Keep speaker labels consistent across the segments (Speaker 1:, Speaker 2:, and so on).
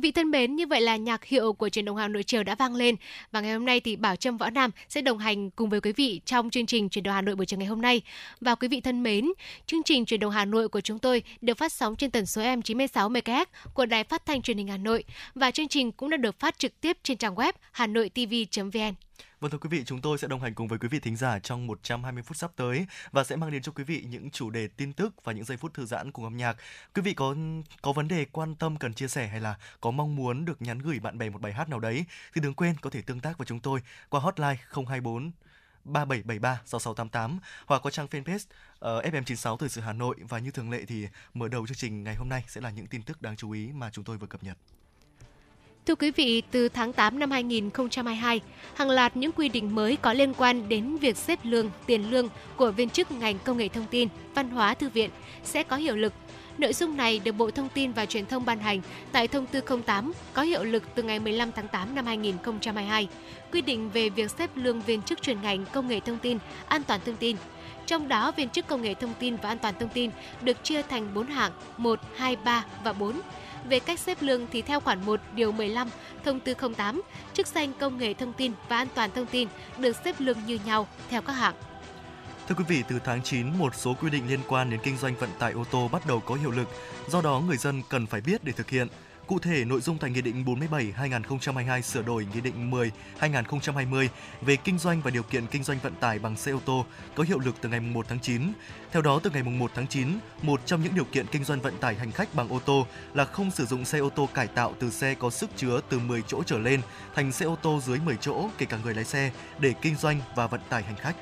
Speaker 1: Quý vị thân mến, như vậy là nhạc hiệu của truyền động Hà Nội chiều đã vang lên và ngày hôm nay thì Bảo Trâm Võ Nam sẽ đồng hành cùng với quý vị trong chương trình truyền động Hà Nội buổi chiều ngày hôm nay. Và quý vị thân mến, chương trình truyền động Hà Nội của chúng tôi được phát sóng trên tần số FM 96 MHz của Đài Phát thanh Truyền hình Hà Nội và chương trình cũng đã được phát trực tiếp trên trang web hanoitv.vn.
Speaker 2: Vâng thưa quý vị, chúng tôi sẽ đồng hành cùng với quý vị thính giả trong 120 phút sắp tới và sẽ mang đến cho quý vị những chủ đề tin tức và những giây phút thư giãn cùng âm nhạc. Quý vị có có vấn đề quan tâm cần chia sẻ hay là có mong muốn được nhắn gửi bạn bè một bài hát nào đấy thì đừng quên có thể tương tác với chúng tôi qua hotline 024 3773 6688 hoặc có trang fanpage ờ, uh, FM96 Thời sự Hà Nội và như thường lệ thì mở đầu chương trình ngày hôm nay sẽ là những tin tức đáng chú ý mà chúng tôi vừa cập nhật.
Speaker 1: Thưa quý vị, từ tháng 8 năm 2022, hàng loạt những quy định mới có liên quan đến việc xếp lương, tiền lương của viên chức ngành công nghệ thông tin, văn hóa thư viện sẽ có hiệu lực. Nội dung này được Bộ Thông tin và Truyền thông ban hành tại Thông tư 08 có hiệu lực từ ngày 15 tháng 8 năm 2022, quy định về việc xếp lương viên chức chuyên ngành công nghệ thông tin, an toàn thông tin. Trong đó, viên chức công nghệ thông tin và an toàn thông tin được chia thành 4 hạng 1, 2, 3 và 4 về cách xếp lương thì theo khoản 1 điều 15 thông tư 08, chức danh công nghệ thông tin và an toàn thông tin được xếp lương như nhau theo các hạng.
Speaker 2: Thưa quý vị, từ tháng 9, một số quy định liên quan đến kinh doanh vận tải ô tô bắt đầu có hiệu lực. Do đó, người dân cần phải biết để thực hiện. Cụ thể, nội dung tại Nghị định 47-2022 sửa đổi Nghị định 10-2020 về kinh doanh và điều kiện kinh doanh vận tải bằng xe ô tô có hiệu lực từ ngày 1 tháng 9. Theo đó, từ ngày 1 tháng 9, một trong những điều kiện kinh doanh vận tải hành khách bằng ô tô là không sử dụng xe ô tô cải tạo từ xe có sức chứa từ 10 chỗ trở lên thành xe ô tô dưới 10 chỗ kể cả người lái xe để kinh doanh và vận tải hành khách.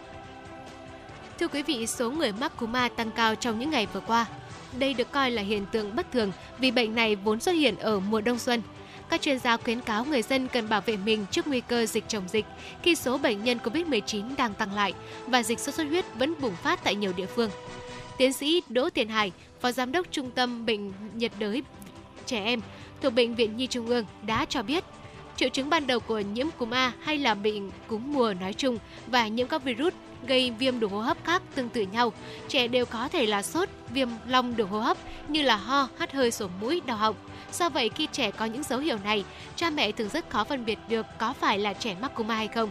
Speaker 1: Thưa quý vị, số người mắc cúm A tăng cao trong những ngày vừa qua. Đây được coi là hiện tượng bất thường vì bệnh này vốn xuất hiện ở mùa đông xuân. Các chuyên gia khuyến cáo người dân cần bảo vệ mình trước nguy cơ dịch chồng dịch khi số bệnh nhân COVID-19 đang tăng lại và dịch sốt xuất huyết vẫn bùng phát tại nhiều địa phương. Tiến sĩ Đỗ Tiền Hải, Phó Giám đốc Trung tâm Bệnh nhiệt đới trẻ em thuộc Bệnh viện Nhi Trung ương đã cho biết triệu chứng ban đầu của nhiễm cúm A hay là bệnh cúm mùa nói chung và nhiễm các virus gây viêm đường hô hấp khác tương tự nhau. Trẻ đều có thể là sốt, viêm long đường hô hấp như là ho, hắt hơi, sổ mũi, đau họng. Do vậy khi trẻ có những dấu hiệu này, cha mẹ thường rất khó phân biệt được có phải là trẻ mắc cúm hay không.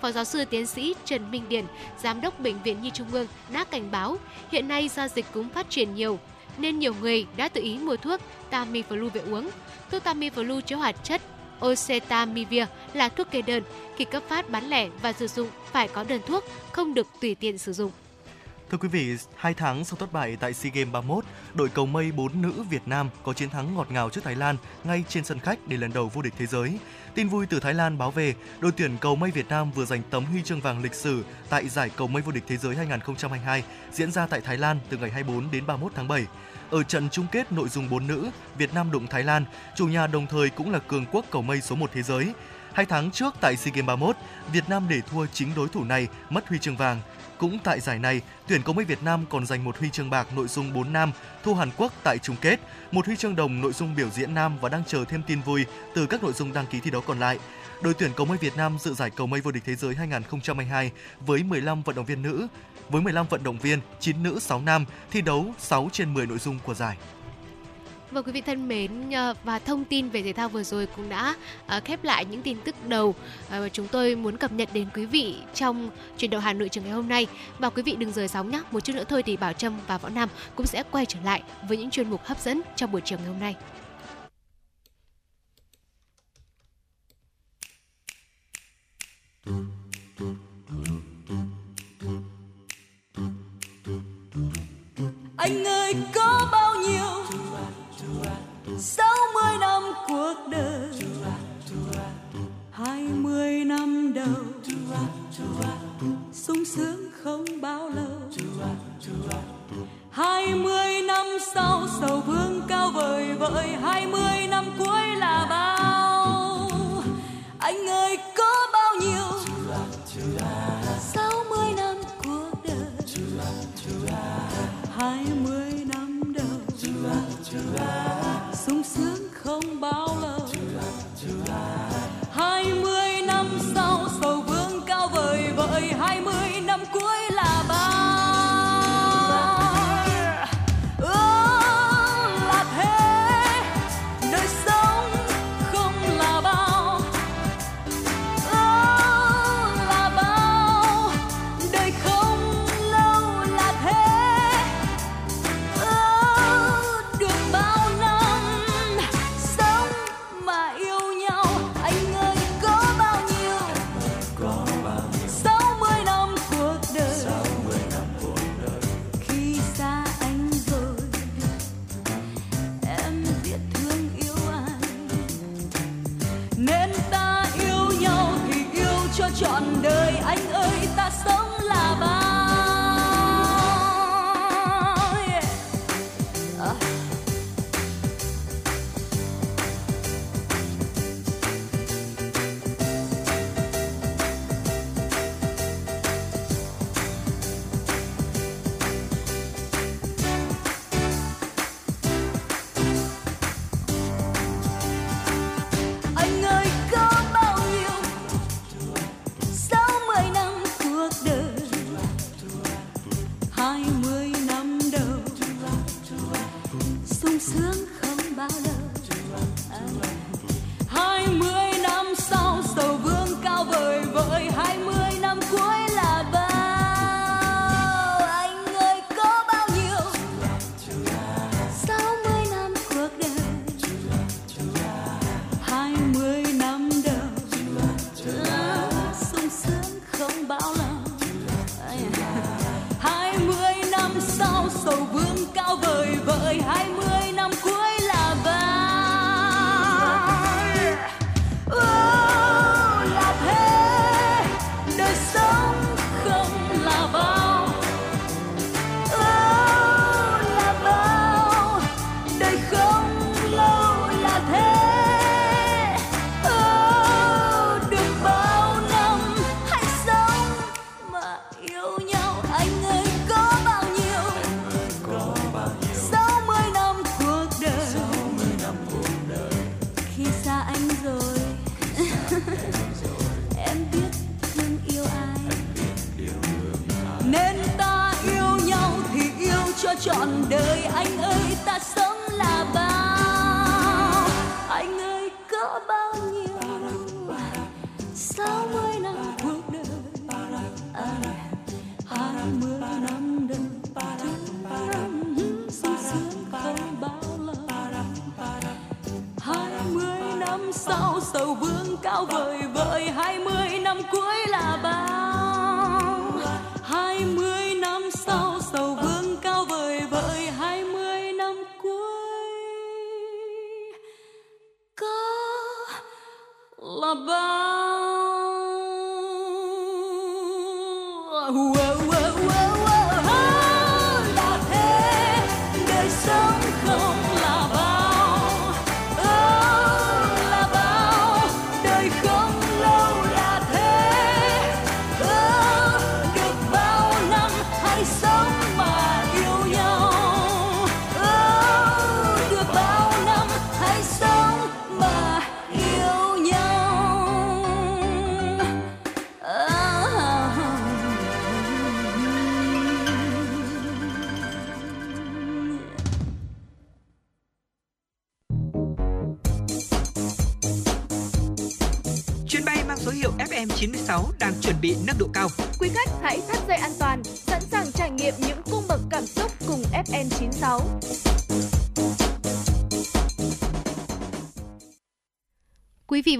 Speaker 1: Phó giáo sư tiến sĩ Trần Minh Điển, giám đốc bệnh viện Nhi Trung ương đã cảnh báo hiện nay do dịch cúm phát triển nhiều nên nhiều người đã tự ý mua thuốc Tamiflu về uống. Thuốc Tamiflu chứa hoạt chất Ocetamivir là thuốc kê đơn. Khi cấp phát bán lẻ và sử dụng phải có đơn thuốc, không được tùy tiện sử dụng.
Speaker 2: Thưa quý vị, hai tháng sau thất bại tại SEA Games 31, đội cầu mây 4 nữ Việt Nam có chiến thắng ngọt ngào trước Thái Lan ngay trên sân khách để lần đầu vô địch thế giới. Tin vui từ Thái Lan báo về, đội tuyển cầu mây Việt Nam vừa giành tấm huy chương vàng lịch sử tại giải cầu mây vô địch thế giới 2022 diễn ra tại Thái Lan từ ngày 24 đến 31 tháng 7. Ở trận chung kết nội dung 4 nữ, Việt Nam đụng Thái Lan, chủ nhà đồng thời cũng là cường quốc cầu mây số 1 thế giới. Hai tháng trước tại SEA Games 31, Việt Nam để thua chính đối thủ này mất huy chương vàng. Cũng tại giải này, tuyển cầu mây Việt Nam còn giành một huy chương bạc nội dung 4 nam thua Hàn Quốc tại chung kết, một huy chương đồng nội dung biểu diễn nam và đang chờ thêm tin vui từ các nội dung đăng ký thi đấu còn lại. Đội tuyển cầu mây Việt Nam dự giải cầu mây vô địch thế giới 2022 với 15 vận động viên nữ, với 15 vận động viên, 9 nữ, 6 nam, thi đấu 6 trên 10 nội dung của giải.
Speaker 1: Và quý vị thân mến và thông tin về thể thao vừa rồi cũng đã ờ, khép lại những tin tức đầu ờ, mà chúng tôi muốn cập nhật đến quý vị trong truyền động Hà Nội trường ngày hôm nay. Và quý vị đừng rời sóng nhé. Một chút nữa thôi thì Bảo Trâm và Võ Nam cũng sẽ quay trở lại với những chuyên mục hấp dẫn trong buổi chiều ngày hôm nay.
Speaker 3: Anh ơi, có bao nhiêu? Sáu mươi năm cuộc đời. Hai mươi năm đầu. Sung sướng không bao lâu. Hai mươi năm sau, sầu vương cao vời vợi. Hai mươi năm cuối là bao. Anh ơi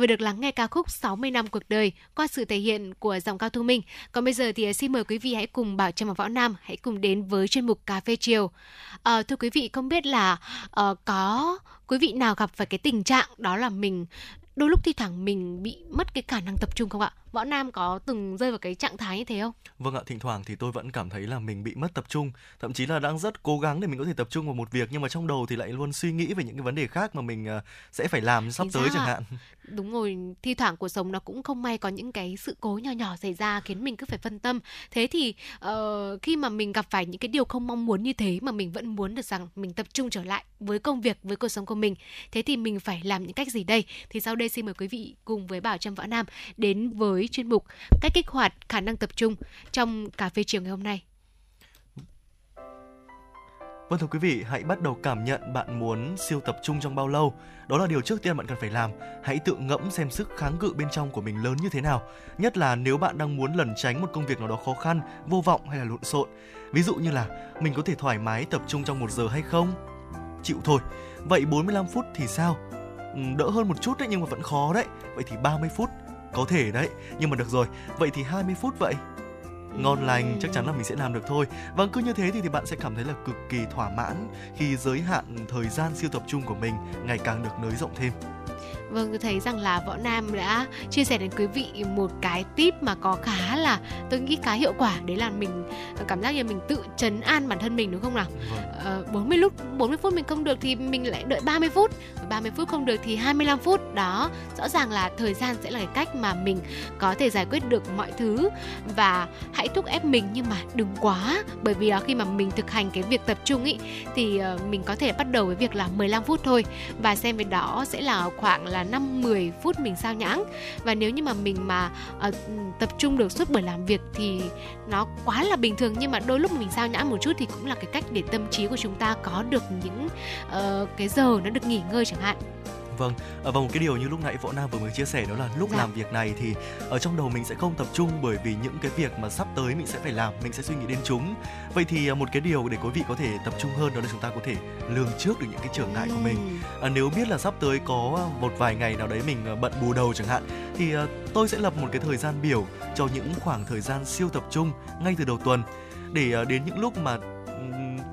Speaker 1: vừa được lắng nghe ca khúc 60 năm cuộc đời qua sự thể hiện của giọng cao thu minh. Còn bây giờ thì à, xin mời quý vị hãy cùng Bảo Trâm và Võ Nam hãy cùng đến với chuyên mục Cà phê chiều. À, thưa quý vị, không biết là uh, có quý vị nào gặp phải cái tình trạng đó là mình đôi lúc thi thoảng mình bị mất cái khả năng tập trung không ạ? Võ Nam có từng rơi vào cái trạng thái như thế không?
Speaker 2: Vâng ạ, thỉnh thoảng thì tôi vẫn cảm thấy là mình bị mất tập trung, thậm chí là đang rất cố gắng để mình có thể tập trung vào một việc nhưng mà trong đầu thì lại luôn suy nghĩ về những cái vấn đề khác mà mình ờ, sẽ phải làm sắp
Speaker 1: Chính
Speaker 2: tới chẳng hạn.
Speaker 1: Đúng rồi, thi thoảng cuộc sống nó cũng không may có những cái sự cố nhỏ nhỏ xảy ra khiến mình cứ phải phân tâm. Thế thì ờ, khi mà mình gặp phải những cái điều không mong muốn như thế mà mình vẫn muốn được rằng mình tập trung trở lại với công việc, với cuộc sống của mình. Thế thì mình phải làm những cách gì đây? Thì sau đây xin mời quý vị cùng với Bảo Trâm Võ Nam đến với chuyên mục cách kích hoạt khả năng tập trung trong cà phê chiều ngày hôm nay.
Speaker 2: Vâng thưa quý vị, hãy bắt đầu cảm nhận bạn muốn siêu tập trung trong bao lâu. Đó là điều trước tiên bạn cần phải làm. Hãy tự ngẫm xem sức kháng cự bên trong của mình lớn như thế nào. Nhất là nếu bạn đang muốn lẩn tránh một công việc nào đó khó khăn, vô vọng hay là lộn xộn. Ví dụ như là mình có thể thoải mái tập trung trong một giờ hay không? Chịu thôi. Vậy 45 phút thì sao? Ừ, đỡ hơn một chút đấy nhưng mà vẫn khó đấy. Vậy thì 30 phút có thể đấy. Nhưng mà được rồi, vậy thì 20 phút vậy. Ngon lành chắc chắn là mình sẽ làm được thôi. Và cứ như thế thì, thì bạn sẽ cảm thấy là cực kỳ thỏa mãn khi giới hạn thời gian siêu tập trung của mình ngày càng được nới rộng thêm.
Speaker 1: Vâng, tôi thấy rằng là Võ Nam đã chia sẻ đến quý vị một cái tip mà có khá là tôi nghĩ khá hiệu quả đấy là mình cảm giác như mình tự trấn an bản thân mình đúng không nào?
Speaker 2: vâng.
Speaker 1: Ờ, 40 lúc 40 phút mình không được thì mình lại đợi 30 phút, 30 phút không được thì 25 phút. Đó, rõ ràng là thời gian sẽ là cái cách mà mình có thể giải quyết được mọi thứ và hãy thúc ép mình nhưng mà đừng quá bởi vì khi mà mình thực hành cái việc tập trung ý thì ờ, mình có thể bắt đầu với việc là 15 phút thôi và xem với đó sẽ là khoảng là là 5 10 phút mình sao nhãng. Và nếu như mà mình mà uh, tập trung được suốt buổi làm việc thì nó quá là bình thường nhưng mà đôi lúc mình sao nhãng một chút thì cũng là cái cách để tâm trí của chúng ta có được những uh, cái giờ nó được nghỉ ngơi chẳng hạn.
Speaker 2: Vâng, và một cái điều như lúc nãy Võ Nam vừa mới chia sẻ đó là lúc dạ. làm việc này thì ở trong đầu mình sẽ không tập trung bởi vì những cái việc mà sắp tới mình sẽ phải làm, mình sẽ suy nghĩ đến chúng. Vậy thì à, một cái điều để quý vị có thể tập trung hơn đó là chúng ta có thể lường trước được những cái trở ngại của mình. À, nếu biết là sắp tới có một vài ngày nào đấy mình bận bù đầu chẳng hạn thì tôi sẽ lập một cái thời gian biểu cho những khoảng thời gian siêu tập trung ngay từ đầu tuần để đến những lúc mà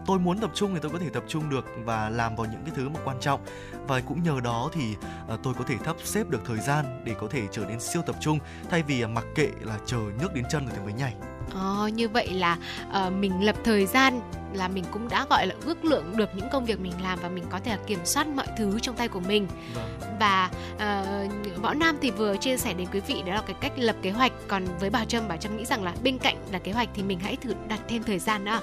Speaker 2: tôi muốn tập trung thì tôi có thể tập trung được và làm vào những cái thứ mà quan trọng và cũng nhờ đó thì uh, tôi có thể thắp xếp được thời gian để có thể trở nên siêu tập trung thay vì uh, mặc kệ là chờ nước đến chân rồi thì mới nhảy.
Speaker 1: Ờ, như vậy là uh, mình lập thời gian là mình cũng đã gọi là ước lượng được những công việc mình làm và mình có thể kiểm soát mọi thứ trong tay của mình vâng. và uh, võ nam thì vừa chia sẻ đến quý vị đó là cái cách lập kế hoạch còn với bảo trâm bảo trâm nghĩ rằng là bên cạnh là kế hoạch thì mình hãy thử đặt thêm thời gian nữa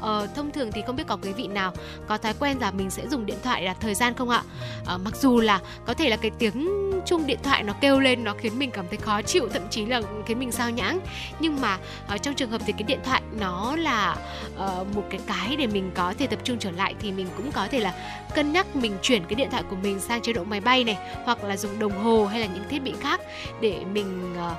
Speaker 1: Ờ, thông thường thì không biết có quý vị nào có thói quen là mình sẽ dùng điện thoại đặt thời gian không ạ? Ờ, mặc dù là có thể là cái tiếng chuông điện thoại nó kêu lên nó khiến mình cảm thấy khó chịu thậm chí là khiến mình sao nhãng nhưng mà ở trong trường hợp thì cái điện thoại nó là uh, một cái cái để mình có thể tập trung trở lại thì mình cũng có thể là cân nhắc mình chuyển cái điện thoại của mình sang chế độ máy bay này hoặc là dùng đồng hồ hay là những thiết bị khác để mình uh,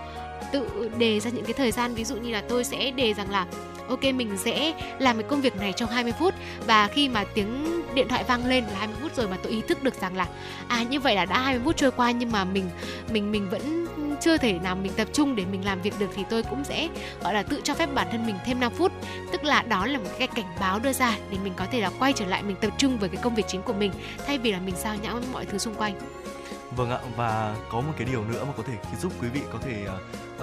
Speaker 1: tự đề ra những cái thời gian ví dụ như là tôi sẽ đề rằng là ok, mình sẽ làm cái công việc này trong 20 phút. Và khi mà tiếng điện thoại vang lên là 20 phút rồi mà tôi ý thức được rằng là à như vậy là đã 20 phút trôi qua nhưng mà mình mình mình vẫn chưa thể nào mình tập trung để mình làm việc được thì tôi cũng sẽ, gọi là, tự cho phép bản thân mình thêm 5 phút. Tức là đó là một cái cảnh báo đưa ra để mình có thể là quay trở lại mình tập trung với cái công việc chính của mình, thay vì là mình sao nhãng mọi thứ xung quanh.
Speaker 2: Vâng ạ và có một cái điều nữa mà có thể giúp quý vị có thể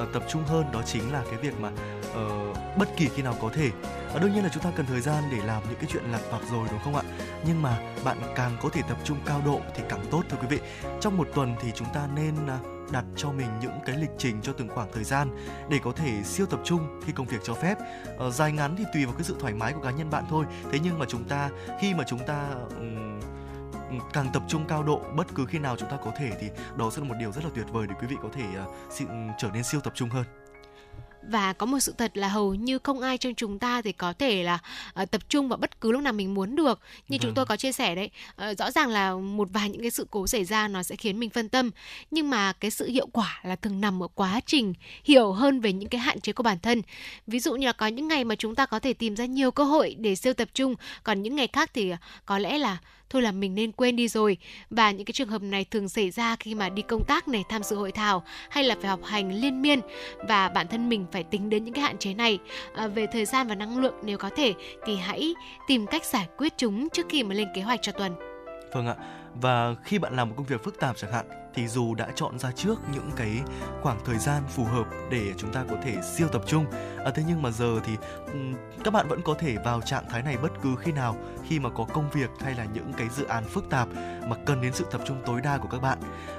Speaker 2: uh, tập trung hơn đó chính là cái việc mà uh, bất kỳ khi nào có thể. Uh, đương nhiên là chúng ta cần thời gian để làm những cái chuyện lặt vặt rồi đúng không ạ? Nhưng mà bạn càng có thể tập trung cao độ thì càng tốt thưa quý vị. Trong một tuần thì chúng ta nên uh, đặt cho mình những cái lịch trình cho từng khoảng thời gian để có thể siêu tập trung khi công việc cho phép. Uh, dài ngắn thì tùy vào cái sự thoải mái của cá nhân bạn thôi. Thế nhưng mà chúng ta khi mà chúng ta um, càng tập trung cao độ bất cứ khi nào chúng ta có thể thì đó sẽ là một điều rất là tuyệt vời để quý vị có thể uh, trở nên siêu tập trung hơn.
Speaker 1: Và có một sự thật là hầu như không ai trong chúng ta thì có thể là uh, tập trung vào bất cứ lúc nào mình muốn được. Như vâng. chúng tôi có chia sẻ đấy uh, rõ ràng là một vài những cái sự cố xảy ra nó sẽ khiến mình phân tâm. Nhưng mà cái sự hiệu quả là thường nằm ở quá trình hiểu hơn về những cái hạn chế của bản thân. Ví dụ như là có những ngày mà chúng ta có thể tìm ra nhiều cơ hội để siêu tập trung còn những ngày khác thì có lẽ là thôi là mình nên quên đi rồi. Và những cái trường hợp này thường xảy ra khi mà đi công tác này tham dự hội thảo hay là phải học hành liên miên. Và bản thân mình phải tính đến những cái hạn chế này. À, về thời gian và năng lượng nếu có thể thì hãy tìm cách giải quyết chúng trước khi mà lên kế hoạch cho tuần.
Speaker 2: Vâng ạ. Và khi bạn làm một công việc phức tạp chẳng hạn thì dù đã chọn ra trước những cái khoảng thời gian phù hợp để chúng ta có thể siêu tập trung. À, thế nhưng mà giờ thì các bạn vẫn có thể vào trạng thái này bất cứ khi nào khi mà có công việc hay là những cái dự án phức tạp mà cần đến sự tập trung tối đa của các bạn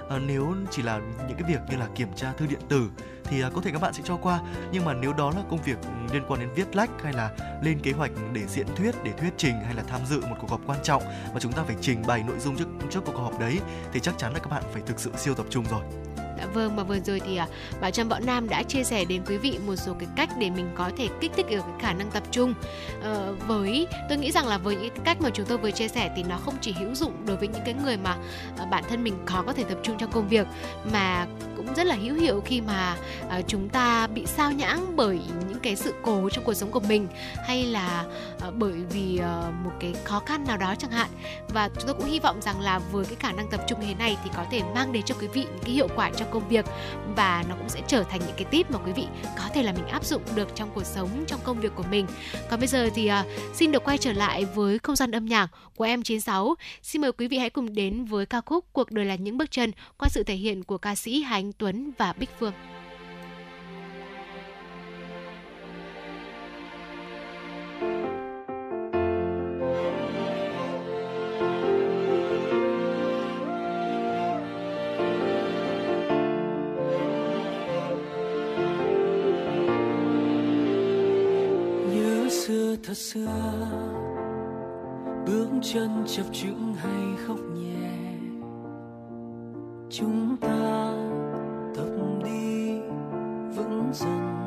Speaker 2: à, nếu chỉ là những cái việc như là kiểm tra thư điện tử thì à, có thể các bạn sẽ cho qua. Nhưng mà nếu đó là công việc ừ, liên quan đến viết lách hay là lên kế hoạch để diễn thuyết để thuyết trình hay là tham dự một cuộc họp quan trọng mà chúng ta phải trình bày nội dung trước trước cuộc họp đấy thì chắc chắn là các bạn phải thực sự siêu tập trung rồi.
Speaker 1: Dạ vâng và vừa rồi thì à, bà Trâm Võ Nam đã chia sẻ đến quý vị một số cái cách để mình có thể kích thích được cái khả năng tập trung. Ờ, với tôi nghĩ rằng là với những cái cách mà chúng tôi vừa chia sẻ thì nó không chỉ hữu dụng đối với những cái người mà à, bản thân mình khó có thể tập trung trong công việc mà cũng rất là hữu hiệu khi mà uh, chúng ta bị sao nhãng bởi những cái sự cố trong cuộc sống của mình hay là uh, bởi vì uh, một cái khó khăn nào đó chẳng hạn. Và chúng tôi cũng hy vọng rằng là với cái khả năng tập trung như thế này thì có thể mang đến cho quý vị những cái hiệu quả trong công việc và nó cũng sẽ trở thành những cái tip mà quý vị có thể là mình áp dụng được trong cuộc sống trong công việc của mình. Còn bây giờ thì uh, xin được quay trở lại với không gian âm nhạc của em 96 xin mời quý vị hãy cùng đến với ca khúc cuộc đời là những bước chân qua sự thể hiện của ca sĩ Hành anh Tuấn và Bích Phương.
Speaker 4: Xưa thật xưa bước chân chập chững hay khóc nhẹ
Speaker 5: chúng ta 人生。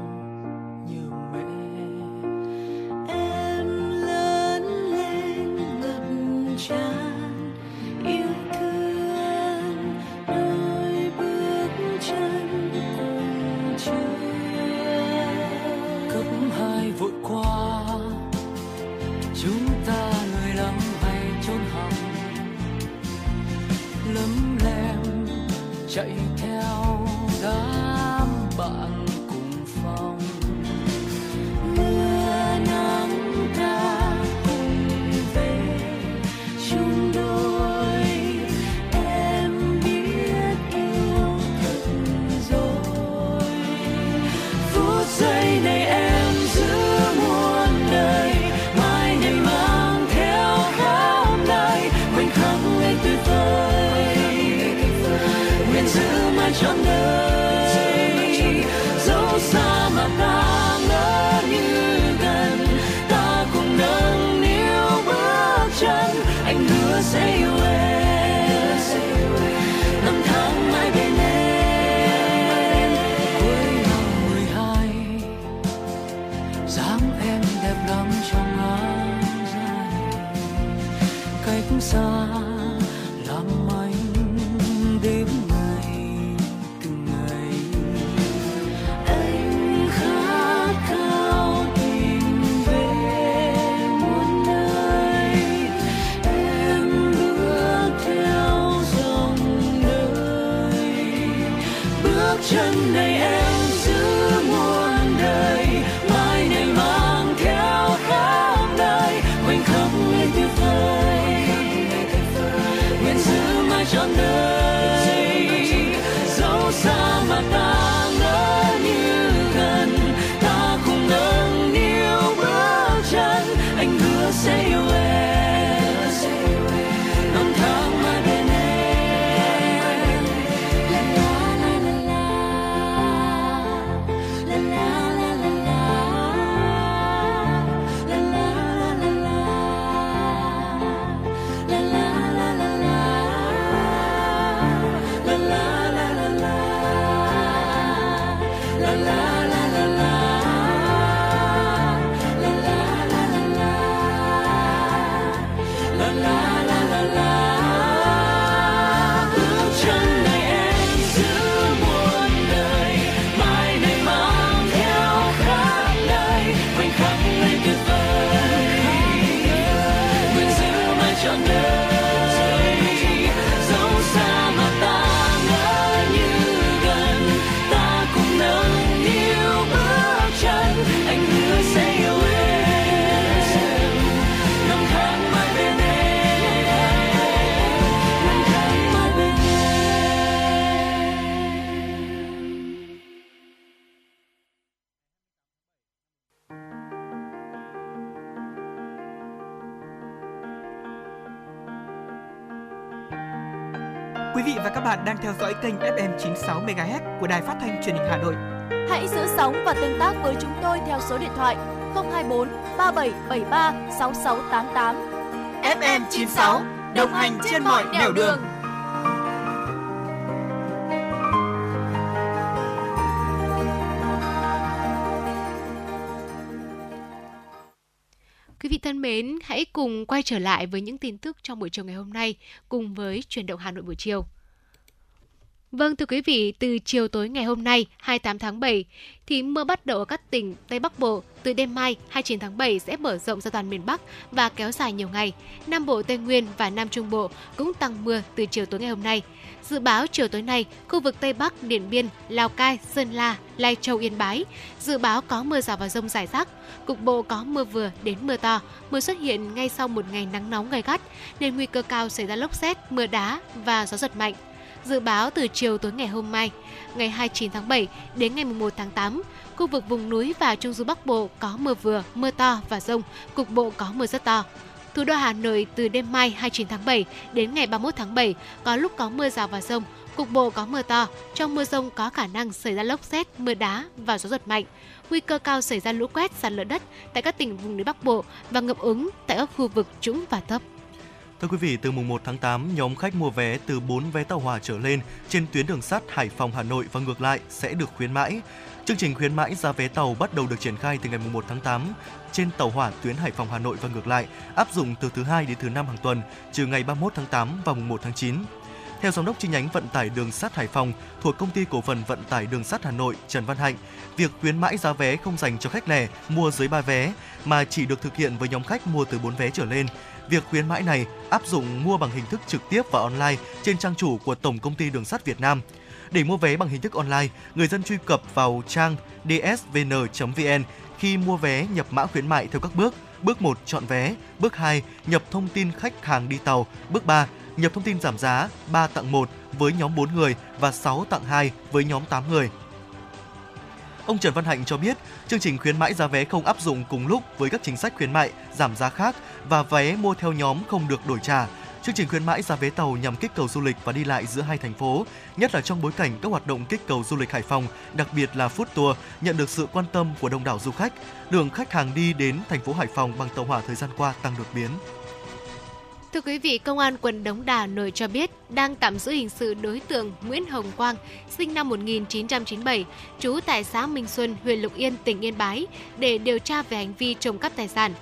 Speaker 5: Theo
Speaker 6: dõi kênh FM 96 MHz của đài phát thanh truyền hình Hà Nội.
Speaker 7: Hãy giữ sóng và tương tác với chúng tôi theo số điện thoại 024 3773 6688.
Speaker 6: FM 96 đồng hành trên mọi nẻo đường.
Speaker 1: Quý vị thân mến, hãy cùng quay trở lại với những tin tức trong buổi chiều ngày hôm nay cùng với chuyển động Hà Nội buổi chiều. Vâng thưa quý vị, từ chiều tối ngày hôm nay 28 tháng 7 thì mưa bắt đầu ở các tỉnh Tây Bắc Bộ. Từ đêm mai 29 tháng 7 sẽ mở rộng ra toàn miền Bắc và kéo dài nhiều ngày. Nam Bộ, Tây Nguyên và Nam Trung Bộ cũng tăng mưa từ chiều tối ngày hôm nay. Dự báo chiều tối nay, khu vực Tây Bắc, Điện Biên, Lào Cai, Sơn La, Lai Châu, Yên Bái dự báo có mưa rào và rông rải rác. Cục bộ có mưa vừa đến mưa to. Mưa xuất hiện ngay sau một ngày nắng nóng gay gắt nên nguy cơ cao xảy ra lốc xét, mưa đá và gió giật mạnh. Dự báo từ chiều tối ngày hôm mai, ngày 29 tháng 7 đến ngày 1 tháng 8, khu vực vùng núi và trung du Bắc Bộ có mưa vừa, mưa to và rông, cục bộ có mưa rất to. Thủ đô Hà Nội từ đêm mai 29 tháng 7 đến ngày 31 tháng 7 có lúc có mưa rào và rông, cục bộ có mưa to. Trong mưa rông có khả năng xảy ra lốc xét, mưa đá và gió giật mạnh. Nguy cơ cao xảy ra lũ quét, sạt lở đất tại các tỉnh vùng núi Bắc Bộ và ngập úng tại các khu vực trũng và thấp.
Speaker 2: Thưa quý vị, từ mùng 1 tháng 8, nhóm khách mua vé từ 4 vé tàu hỏa trở lên trên tuyến đường sắt Hải Phòng Hà Nội và ngược lại sẽ được khuyến mãi. Chương trình khuyến mãi giá vé tàu bắt đầu được triển khai từ ngày 1 tháng 8 trên tàu hỏa tuyến Hải Phòng Hà Nội và ngược lại, áp dụng từ thứ hai đến thứ năm hàng tuần, trừ ngày 31 tháng 8 và mùng 1 tháng 9. Theo giám đốc chi nhánh vận tải đường sắt Hải Phòng thuộc công ty cổ phần vận tải đường sắt Hà Nội Trần Văn Hạnh, việc khuyến mãi giá vé không dành cho khách lẻ mua dưới 3 vé mà chỉ được thực hiện với nhóm khách mua từ 4 vé trở lên. Việc khuyến mãi này áp dụng mua bằng hình thức trực tiếp và online trên trang chủ của Tổng công ty Đường sắt Việt Nam. Để mua vé bằng hình thức online, người dân truy cập vào trang dsvn.vn khi mua vé nhập mã khuyến mại theo các bước. Bước 1 chọn vé, bước 2 nhập thông tin khách hàng đi tàu, bước 3 nhập thông tin giảm giá 3 tặng 1 với nhóm 4 người và 6 tặng 2 với nhóm 8 người. Ông Trần Văn Hạnh cho biết, chương trình khuyến mãi giá vé không áp dụng cùng lúc với các chính sách khuyến mại, giảm giá khác và vé mua theo nhóm không được đổi trả. Chương trình khuyến mãi giá vé tàu nhằm kích cầu du lịch và đi lại giữa hai thành phố, nhất là trong bối cảnh các hoạt động kích cầu du lịch Hải Phòng, đặc biệt là food tour, nhận được sự quan tâm của đông đảo du khách. Lượng khách hàng đi đến thành phố Hải Phòng bằng tàu hỏa thời gian qua tăng đột biến.
Speaker 1: Thưa quý vị, Công an quận Đống Đa, Nội cho biết đang tạm giữ hình sự đối tượng Nguyễn Hồng Quang, sinh năm 1997, trú tại xã Minh Xuân, huyện Lục Yên, tỉnh Yên Bái, để điều tra về hành vi trộm cắp tài sản.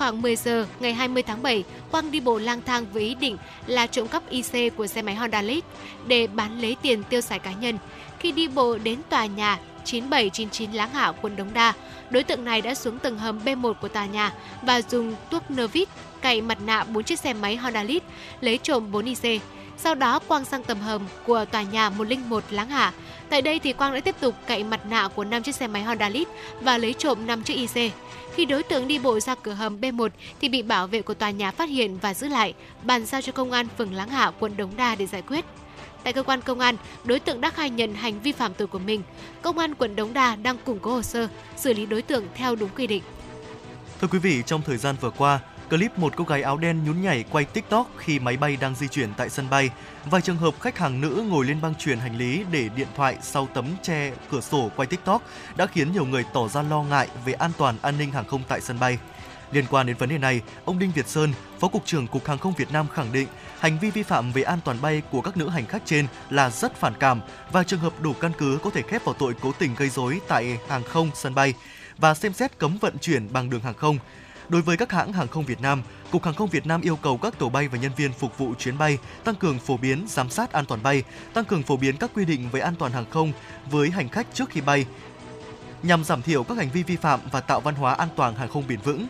Speaker 1: Khoảng 10 giờ ngày 20 tháng 7, Quang đi bộ lang thang với ý định là trộm cắp IC của xe máy Honda Lead để bán lấy tiền tiêu xài cá nhân. Khi đi bộ đến tòa nhà 9799 Láng Hạ, quận Đống Đa, đối tượng này đã xuống tầng hầm B1 của tòa nhà và dùng tuốc nơ vít cậy mặt nạ 4 chiếc xe máy Honda Lead, lấy trộm 4 IC. Sau đó Quang sang tầng hầm của tòa nhà 101 Láng Hạ. Tại đây thì Quang đã tiếp tục cậy mặt nạ của 5 chiếc xe máy Honda Lead và lấy trộm 5 chiếc IC. Khi đối tượng đi bộ ra cửa hầm B1 thì bị bảo vệ của tòa nhà phát hiện và giữ lại, bàn giao cho công an phường Láng Hạ, quận Đống Đa để giải quyết. Tại cơ quan công an, đối tượng đã khai nhận hành vi phạm tội của mình. Công an quận Đống Đa đang củng cố hồ sơ, xử lý đối tượng theo đúng quy định.
Speaker 2: Thưa quý vị, trong thời gian vừa qua, clip một cô gái áo đen nhún nhảy quay TikTok khi máy bay đang di chuyển tại sân bay. Vài trường hợp khách hàng nữ ngồi lên băng truyền hành lý để điện thoại sau tấm che cửa sổ quay TikTok đã khiến nhiều người tỏ ra lo ngại về an toàn an ninh hàng không tại sân bay. Liên quan đến vấn đề này, ông Đinh Việt Sơn, Phó Cục trưởng Cục Hàng không Việt Nam khẳng định hành vi vi phạm về an toàn bay của các nữ hành khách trên là rất phản cảm và trường hợp đủ căn cứ có thể khép vào tội cố tình gây rối tại hàng không sân bay và xem xét cấm vận chuyển bằng đường hàng không. Đối với các hãng hàng không Việt Nam, Cục Hàng không Việt Nam yêu cầu các tổ bay và nhân viên phục vụ chuyến bay tăng cường phổ biến giám sát an toàn bay, tăng cường phổ biến các quy định về an toàn hàng không với hành khách trước khi bay, nhằm giảm thiểu các hành vi vi phạm và tạo văn hóa an toàn hàng không bền vững.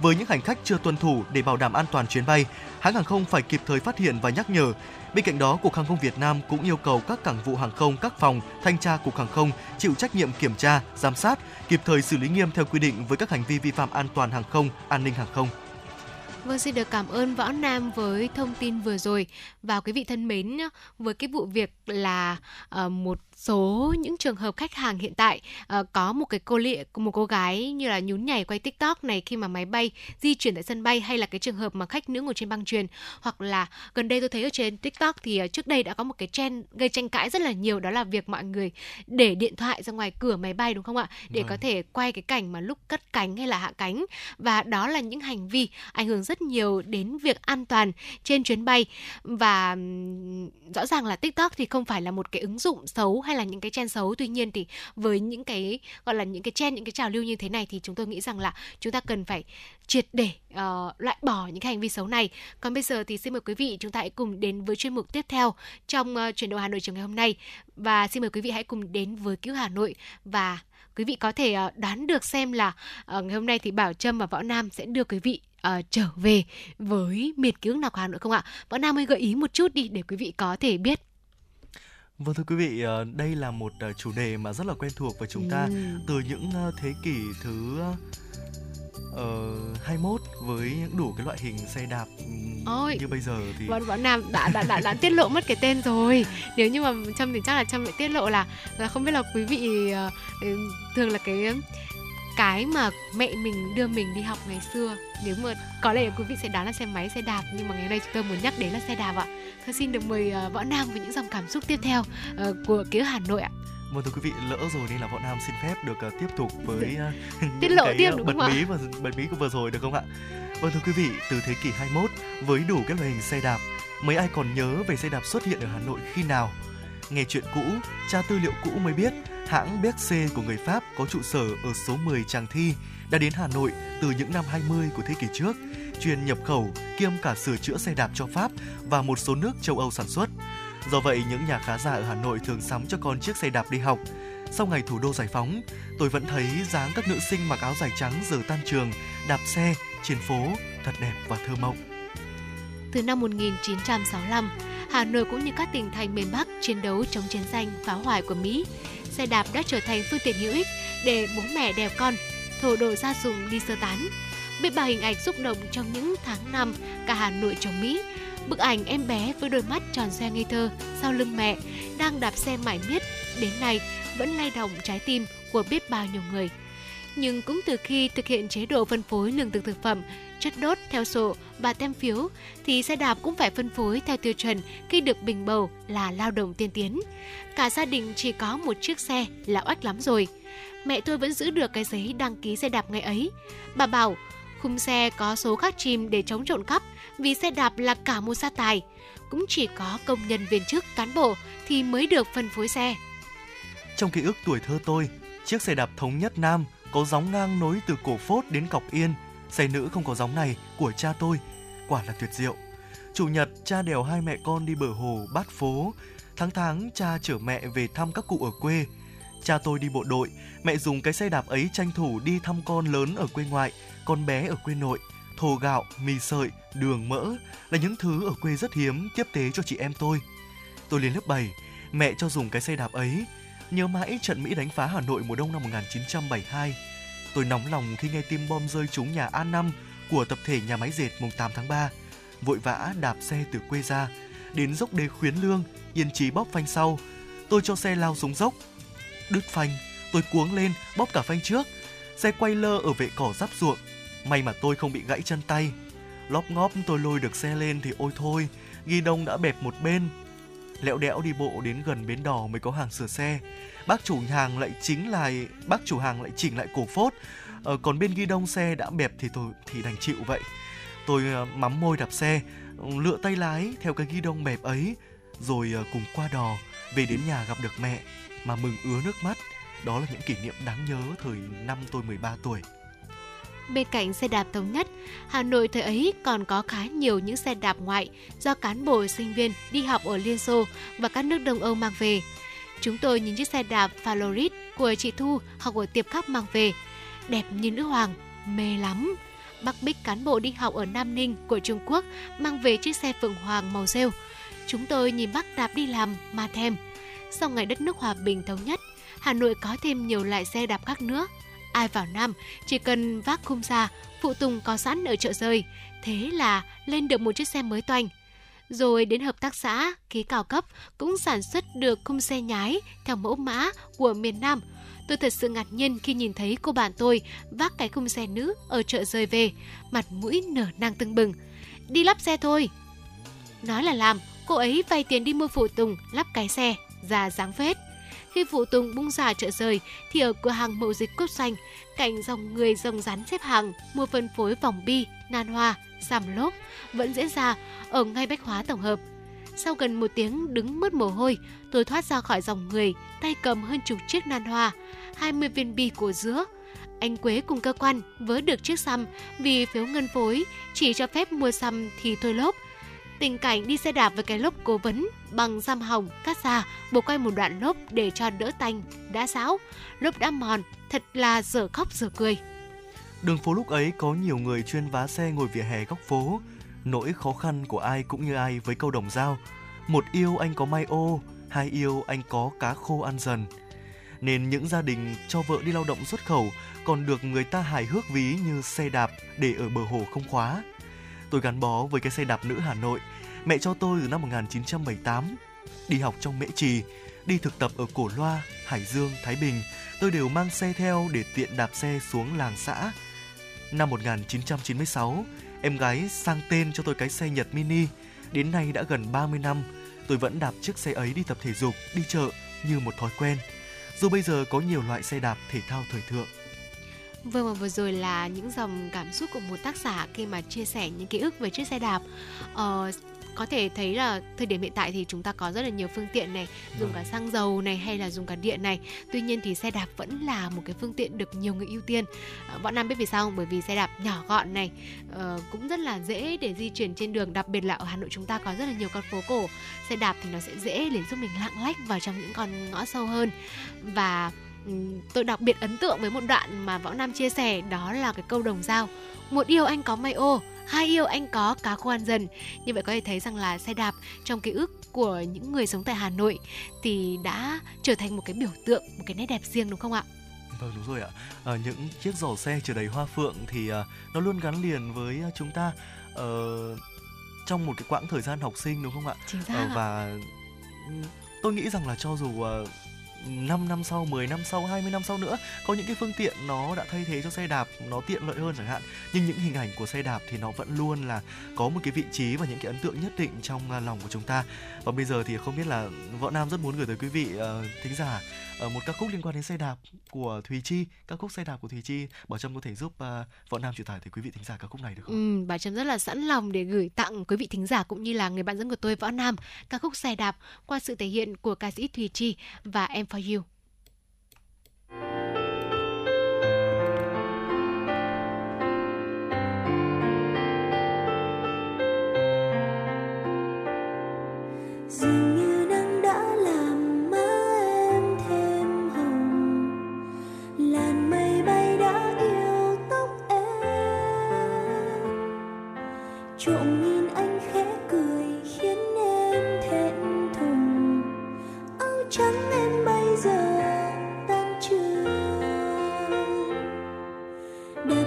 Speaker 2: Với những hành khách chưa tuân thủ để bảo đảm an toàn chuyến bay, hãng hàng không phải kịp thời phát hiện và nhắc nhở. Bên cạnh đó, Cục Hàng không Việt Nam cũng yêu cầu các cảng vụ hàng không, các phòng thanh tra Cục Hàng không chịu trách nhiệm kiểm tra, giám sát, kịp thời xử lý nghiêm theo quy định với các hành vi vi phạm an toàn hàng không, an ninh hàng không.
Speaker 1: Vâng, xin được cảm ơn Võ Nam với thông tin vừa rồi. Và quý vị thân mến, với cái vụ việc là uh, một số những trường hợp khách hàng hiện tại uh, có một cái cô lị, một cô gái như là nhún nhảy quay tiktok này khi mà máy bay di chuyển tại sân bay hay là cái trường hợp mà khách nữ ngồi trên băng truyền hoặc là gần đây tôi thấy ở trên tiktok thì uh, trước đây đã có một cái trend gây tranh cãi rất là nhiều đó là việc mọi người để điện thoại ra ngoài cửa máy bay đúng không ạ? Để vâng. có thể quay cái cảnh mà lúc cất cánh hay là hạ cánh. Và đó là những hành vi ảnh hưởng rất nhiều đến việc an toàn trên chuyến bay. Và rõ ràng là tiktok thì không phải là một cái ứng dụng xấu hay là những cái trend xấu? Tuy nhiên thì với những cái gọi là những cái trend những cái trào lưu như thế này thì chúng tôi nghĩ rằng là chúng ta cần phải triệt để uh, loại bỏ những cái hành vi xấu này. Còn bây giờ thì xin mời quý vị chúng ta hãy cùng đến với chuyên mục tiếp theo trong uh, chuyển đổi Hà Nội chiều ngày hôm nay. Và xin mời quý vị hãy cùng đến với cứu Hà Nội. Và quý vị có thể uh, đoán được xem là uh, ngày hôm nay thì Bảo Trâm và Võ Nam sẽ đưa quý vị uh, trở về với miệt ký ức nào của Hà Nội không ạ? Võ Nam ơi gợi ý một chút đi để quý vị có thể biết.
Speaker 2: Vâng thưa quý vị, ờ, đây là một ờ, chủ đề mà rất là quen thuộc với chúng ta ừ. từ những ờ, thế kỷ thứ uh, 21 với những đủ cái loại hình xe đạp Ôi, như bây giờ thì
Speaker 1: bọn bọn Nam đã đã đã, đã tiết lộ mất cái tên rồi. Nếu như mà Trâm thì chắc là Trâm lại tiết lộ là là không biết là quý vị uh, thường là cái cái mà mẹ mình đưa mình đi học ngày xưa nếu mà có lẽ quý vị sẽ đoán là xe máy xe đạp nhưng mà ngày hôm nay chúng tôi muốn nhắc đến là xe đạp ạ thôi xin được mời uh, võ nam với những dòng cảm xúc tiếp theo uh, của ký Hà Nội ạ
Speaker 2: Vâng thưa quý vị, lỡ rồi nên là Võ Nam xin phép được uh, tiếp tục với uh,
Speaker 1: Tiết
Speaker 2: những
Speaker 1: lộ
Speaker 2: cái
Speaker 1: tiếp đúng
Speaker 2: bật
Speaker 1: không
Speaker 2: mí và bật mí của vừa rồi được không ạ? Vâng thưa quý vị, từ thế kỷ 21 với đủ các loại hình xe đạp, mấy ai còn nhớ về xe đạp xuất hiện ở Hà Nội khi nào? Nghe chuyện cũ, tra tư liệu cũ mới biết, hãng Berkshire của người Pháp có trụ sở ở số 10 Tràng Thi đã đến Hà Nội từ những năm 20 của thế kỷ trước, chuyên nhập khẩu kiêm cả sửa chữa xe đạp cho Pháp và một số nước châu Âu sản xuất. Do vậy, những nhà khá giả ở Hà Nội thường sắm cho con chiếc xe đạp đi học. Sau ngày thủ đô giải phóng, tôi vẫn thấy dáng các nữ sinh mặc áo dài trắng giờ tan trường, đạp xe trên phố thật đẹp và thơ mộng.
Speaker 1: Từ năm 1965, Hà Nội cũng như các tỉnh thành miền Bắc chiến đấu chống chiến tranh phá hoại của Mỹ. Xe đạp đã trở thành phương tiện hữu ích để bố mẹ đèo con, thổ đồ gia dụng đi sơ tán. Biết bao hình ảnh xúc động trong những tháng năm cả Hà Nội chống Mỹ. Bức ảnh em bé với đôi mắt tròn xoe ngây thơ sau lưng mẹ đang đạp xe mải miết đến nay vẫn lay động trái tim của biết bao nhiêu người. Nhưng cũng từ khi thực hiện chế độ phân phối lương thực thực phẩm, chất đốt theo sổ và tem phiếu thì xe đạp cũng phải phân phối theo tiêu chuẩn khi được bình bầu là lao động tiên tiến. Cả gia đình chỉ có một chiếc xe là oách lắm rồi. Mẹ tôi vẫn giữ được cái giấy đăng ký xe đạp ngày ấy. Bà bảo khung xe có số khắc chìm để chống trộm cắp vì xe đạp là cả một gia tài. Cũng chỉ có công nhân viên chức cán bộ thì mới được phân phối xe.
Speaker 2: Trong ký ức tuổi thơ tôi, chiếc xe đạp thống nhất nam có gióng ngang nối từ cổ phốt đến cọc yên. Xe nữ không có gióng này của cha tôi, quả là tuyệt diệu. Chủ nhật, cha đèo hai mẹ con đi bờ hồ, bát phố. Tháng tháng, cha chở mẹ về thăm các cụ ở quê. Cha tôi đi bộ đội, mẹ dùng cái xe đạp ấy tranh thủ đi thăm con lớn ở quê ngoại, con bé ở quê nội. Thồ gạo, mì sợi, đường mỡ là những thứ ở quê rất hiếm tiếp tế cho chị em tôi. Tôi lên lớp 7, mẹ cho dùng cái xe đạp ấy. Nhớ mãi trận Mỹ đánh phá Hà Nội mùa đông năm 1972. Tôi nóng lòng khi nghe tin bom rơi trúng nhà A5 của tập thể nhà máy dệt mùng 8 tháng 3. Vội vã đạp xe từ quê ra, đến dốc đê khuyến lương, yên trí bóp phanh sau. Tôi cho xe lao xuống dốc. Đứt phanh, tôi cuống lên, bóp cả phanh trước. Xe quay lơ ở vệ cỏ giáp ruộng. May mà tôi không bị gãy chân tay. Lóp ngóp tôi lôi được xe lên thì ôi thôi, ghi đông đã bẹp một bên. Lẹo đẽo đi bộ đến gần bến đò mới có hàng sửa xe. Bác chủ hàng lại chính là bác chủ hàng lại chỉnh lại cổ phốt. Ờ, còn bên ghi đông xe đã bẹp thì tôi thì đành chịu vậy. Tôi ờ, mắm môi đạp xe, lựa tay lái theo cái ghi đông bẹp ấy, rồi ờ, cùng qua đò về đến nhà gặp được mẹ mà mừng ứa nước mắt. Đó là những kỷ niệm đáng nhớ thời năm tôi 13 tuổi.
Speaker 1: Bên cạnh xe đạp thống nhất, Hà Nội thời ấy còn có khá nhiều những xe đạp ngoại do cán bộ sinh viên đi học ở Liên Xô và các nước Đông Âu mang về. Chúng tôi nhìn chiếc xe đạp Falorit của chị Thu học ở tiệp khắc mang về. Đẹp như nữ hoàng, mê lắm. bác Bích cán bộ đi học ở Nam Ninh của Trung Quốc mang về chiếc xe Phượng Hoàng màu rêu. Chúng tôi nhìn bác đạp đi làm mà thèm. Sau ngày đất nước hòa bình thống nhất, Hà Nội có thêm nhiều loại xe đạp khác nữa. Ai vào Nam chỉ cần vác khung ra, phụ tùng có sẵn ở chợ rơi, thế là lên được một chiếc xe mới toanh. Rồi đến hợp tác xã, ký cao cấp cũng sản xuất được khung xe nhái theo mẫu mã của miền Nam. Tôi thật sự ngạc nhiên khi nhìn thấy cô bạn tôi vác cái khung xe nữ ở chợ rơi về, mặt mũi nở nang tưng bừng. Đi lắp xe thôi. Nói là làm, cô ấy vay tiền đi mua phụ tùng lắp cái xe, ra dáng phết. Khi phụ tùng bung xả chợ rời thì ở cửa hàng mậu dịch cốt xanh, cạnh dòng người dòng rắn xếp hàng mua phân phối vòng bi, nan hoa, giảm lốp vẫn diễn ra ở ngay bách hóa tổng hợp. Sau gần một tiếng đứng mất mồ hôi, tôi thoát ra khỏi dòng người, tay cầm hơn chục chiếc nan hoa, 20 viên bi cổ dứa. Anh Quế cùng cơ quan vớ được chiếc xăm vì phiếu ngân phối chỉ cho phép mua xăm thì thôi lốp. Tình cảnh đi xe đạp với cái lốp cố vấn bằng giam hồng, cắt ra, buộc quay một đoạn lốp để cho đỡ tanh, đã sáo. Lốp đã mòn, thật là dở khóc dở cười.
Speaker 2: Đường phố lúc ấy có nhiều người chuyên vá xe ngồi vỉa hè góc phố. Nỗi khó khăn của ai cũng như ai với câu đồng dao. Một yêu anh có mai ô, hai yêu anh có cá khô ăn dần. Nên những gia đình cho vợ đi lao động xuất khẩu còn được người ta hài hước ví như xe đạp để ở bờ hồ không khóa. Tôi gắn bó với cái xe đạp nữ Hà Nội. Mẹ cho tôi từ năm 1978. Đi học trong Mễ Trì, đi thực tập ở Cổ Loa, Hải Dương, Thái Bình, tôi đều mang xe theo để tiện đạp xe xuống làng xã. Năm 1996, em gái sang tên cho tôi cái xe Nhật Mini. Đến nay đã gần 30 năm, tôi vẫn đạp chiếc xe ấy đi tập thể dục, đi chợ như một thói quen. dù bây giờ có nhiều loại xe đạp thể thao thời thượng.
Speaker 1: Vâng và vừa rồi là những dòng cảm xúc của một tác giả khi mà chia sẻ những ký ức về chiếc xe đạp. Ờ, có thể thấy là thời điểm hiện tại thì chúng ta có rất là nhiều phương tiện này dùng cả xăng dầu này hay là dùng cả điện này. Tuy nhiên thì xe đạp vẫn là một cái phương tiện được nhiều người ưu tiên. À, bọn nam biết vì sao không? Bởi vì xe đạp nhỏ gọn này uh, cũng rất là dễ để di chuyển trên đường. Đặc biệt là ở hà nội chúng ta có rất là nhiều con phố cổ. Xe đạp thì nó sẽ dễ để giúp mình lạng lách vào trong những con ngõ sâu hơn. Và tôi đặc biệt ấn tượng với một đoạn mà võ nam chia sẻ đó là cái câu đồng dao một yêu anh có may ô hai yêu anh có cá khô ăn dần như vậy có thể thấy rằng là xe đạp trong ký ức của những người sống tại Hà Nội thì đã trở thành một cái biểu tượng một cái nét đẹp riêng đúng không ạ?
Speaker 2: Vâng đúng rồi ạ. À, những chiếc giỏ xe chở đầy hoa phượng thì uh, nó luôn gắn liền với chúng ta uh, trong một cái quãng thời gian học sinh đúng không ạ?
Speaker 1: Chính xác uh,
Speaker 2: và tôi nghĩ rằng là cho dù uh, 5 năm sau, 10 năm sau, 20 năm sau nữa có những cái phương tiện nó đã thay thế cho xe đạp nó tiện lợi hơn chẳng hạn. Nhưng những hình ảnh của xe đạp thì nó vẫn luôn là có một cái vị trí và những cái ấn tượng nhất định trong à, lòng của chúng ta. Và bây giờ thì không biết là võ nam rất muốn gửi tới quý vị uh, thính giả uh, một ca khúc liên quan đến xe đạp của thùy chi. Ca khúc xe đạp của thùy chi bảo trâm có thể giúp uh, võ nam truyền tải tới quý vị thính giả ca khúc này được không?
Speaker 1: Ừ, bảo trâm rất là sẵn lòng để gửi tặng quý vị thính giả cũng như là người bạn dẫn của tôi võ nam ca khúc xe đạp qua sự thể hiện của ca sĩ thùy chi và em for you.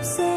Speaker 6: say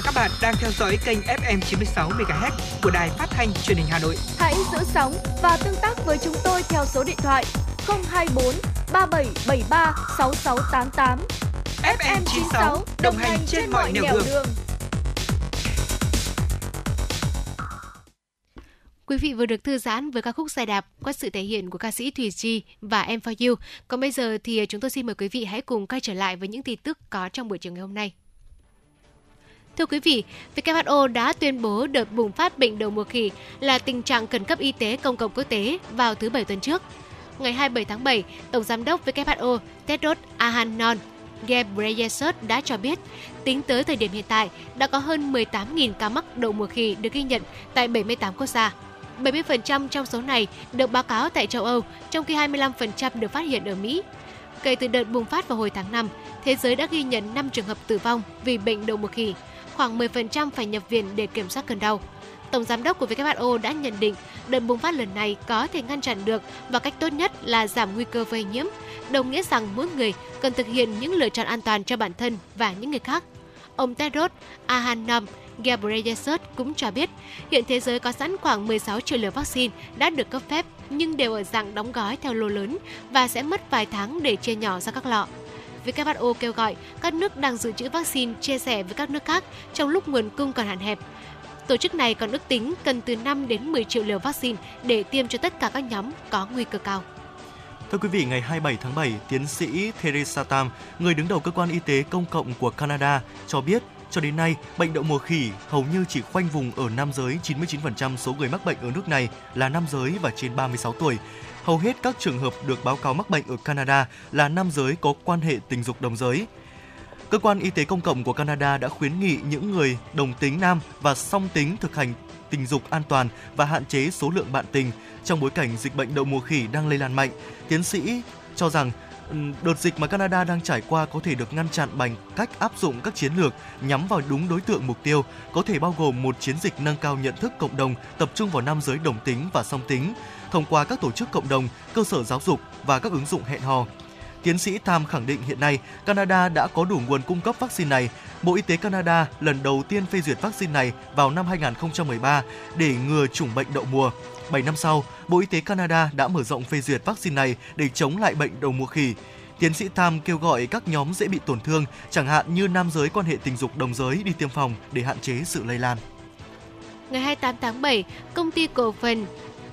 Speaker 6: các bạn đang theo dõi kênh FM 96 MHz của đài phát thanh truyền hình Hà Nội.
Speaker 7: Hãy giữ sóng và tương tác với chúng tôi theo số điện thoại 024 3773 6688.
Speaker 6: FM 96 đồng hành trên mọi nẻo đường. đường.
Speaker 1: Quý vị vừa được thư giãn với ca khúc xe đạp qua sự thể hiện của ca sĩ Thùy Chi và Em For You. Còn bây giờ thì chúng tôi xin mời quý vị hãy cùng quay trở lại với những tin tức có trong buổi chiều ngày hôm nay. Thưa quý vị, WHO đã tuyên bố đợt bùng phát bệnh đầu mùa khỉ là tình trạng khẩn cấp y tế công cộng quốc tế vào thứ Bảy tuần trước. Ngày 27 tháng 7, Tổng Giám đốc WHO Tedros Adhanom Ghebreyesus đã cho biết, tính tới thời điểm hiện tại, đã có hơn 18.000 ca mắc đậu mùa khỉ được ghi nhận tại 78 quốc gia. 70% trong số này được báo cáo tại châu Âu, trong khi 25% được phát hiện ở Mỹ. Kể từ đợt bùng phát vào hồi tháng 5, thế giới đã ghi nhận 5 trường hợp tử vong vì bệnh đậu mùa khỉ, khoảng 10% phải nhập viện để kiểm soát cơn đau. Tổng giám đốc của WHO đã nhận định đợt bùng phát lần này có thể ngăn chặn được và cách tốt nhất là giảm nguy cơ lây nhiễm, đồng nghĩa rằng mỗi người cần thực hiện những lựa chọn an toàn cho bản thân và những người khác. Ông Tedros Adhanom Ghebreyesus cũng cho biết hiện thế giới có sẵn khoảng 16 triệu liều vaccine đã được cấp phép nhưng đều ở dạng đóng gói theo lô lớn và sẽ mất vài tháng để chia nhỏ ra các lọ. WHO kêu gọi các nước đang dự trữ vaccine chia sẻ với các nước khác trong lúc nguồn cung còn hạn hẹp. Tổ chức này còn ước tính cần từ 5 đến 10 triệu liều vaccine để tiêm cho tất cả các nhóm có nguy cơ cao.
Speaker 2: Thưa quý vị, ngày 27 tháng 7, tiến sĩ Theresa Tam, người đứng đầu cơ quan y tế công cộng của Canada, cho biết cho đến nay, bệnh đậu mùa khỉ hầu như chỉ khoanh vùng ở nam giới, 99% số người mắc bệnh ở nước này là nam giới và trên 36 tuổi. Hầu hết các trường hợp được báo cáo mắc bệnh ở Canada là nam giới có quan hệ tình dục đồng giới. Cơ quan y tế công cộng của Canada đã khuyến nghị những người đồng tính nam và song tính thực hành tình dục an toàn và hạn chế số lượng bạn tình trong bối cảnh dịch bệnh đậu mùa khỉ đang lây lan mạnh. Tiến sĩ cho rằng ừ, đợt dịch mà Canada đang trải qua có thể được ngăn chặn bằng cách áp dụng các chiến lược nhắm vào đúng đối tượng mục tiêu, có thể bao gồm một chiến dịch nâng cao nhận thức cộng đồng tập trung vào nam giới đồng tính và song tính, thông qua các tổ chức cộng đồng, cơ sở giáo dục và các ứng dụng hẹn hò. Tiến sĩ Tham khẳng định hiện nay Canada đã có đủ nguồn cung cấp vaccine này. Bộ Y tế Canada lần đầu tiên phê duyệt vaccine này vào năm 2013 để ngừa chủng bệnh đậu mùa. 7 năm sau, Bộ Y tế Canada đã mở rộng phê duyệt vaccine này để chống lại bệnh đầu mùa khỉ. Tiến sĩ Tam kêu gọi các nhóm dễ bị tổn thương, chẳng hạn như nam giới quan hệ tình dục đồng giới đi tiêm phòng để hạn chế sự lây lan.
Speaker 1: Ngày 28 tháng 7, công ty cổ phần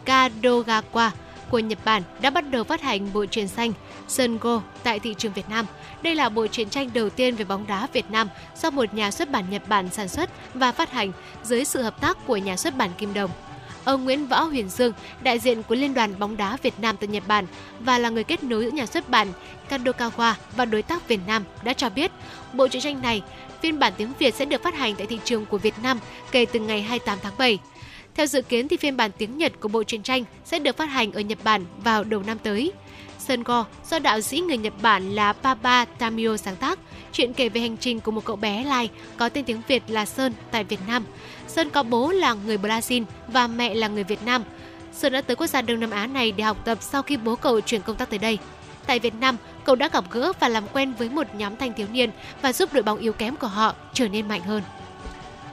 Speaker 1: Kadogawa của Nhật Bản đã bắt đầu phát hành bộ truyện xanh Sungo tại thị trường Việt Nam. Đây là bộ truyện tranh đầu tiên về bóng đá Việt Nam do một nhà xuất bản Nhật Bản sản xuất và phát hành dưới sự hợp tác của nhà xuất bản Kim Đồng. Ông Nguyễn Võ Huyền Dương, đại diện của Liên đoàn bóng đá Việt Nam tại Nhật Bản và là người kết nối giữa nhà xuất bản Kadokawa và đối tác Việt Nam đã cho biết bộ truyện tranh này phiên bản tiếng Việt sẽ được phát hành tại thị trường của Việt Nam kể từ ngày 28 tháng 7. Theo dự kiến thì phiên bản tiếng Nhật của bộ truyện tranh sẽ được phát hành ở Nhật Bản vào đầu năm tới. Sơn Go do đạo sĩ người Nhật Bản là Papa Tamio sáng tác, chuyện kể về hành trình của một cậu bé lai có tên tiếng Việt là Sơn tại Việt Nam. Sơn có bố là người Brazil và mẹ là người Việt Nam. Sơn đã tới quốc gia Đông Nam Á này để học tập sau khi bố cậu chuyển công tác tới đây. Tại Việt Nam, cậu đã gặp gỡ và làm quen với một nhóm thanh thiếu niên và giúp đội bóng yếu kém của họ trở nên mạnh hơn.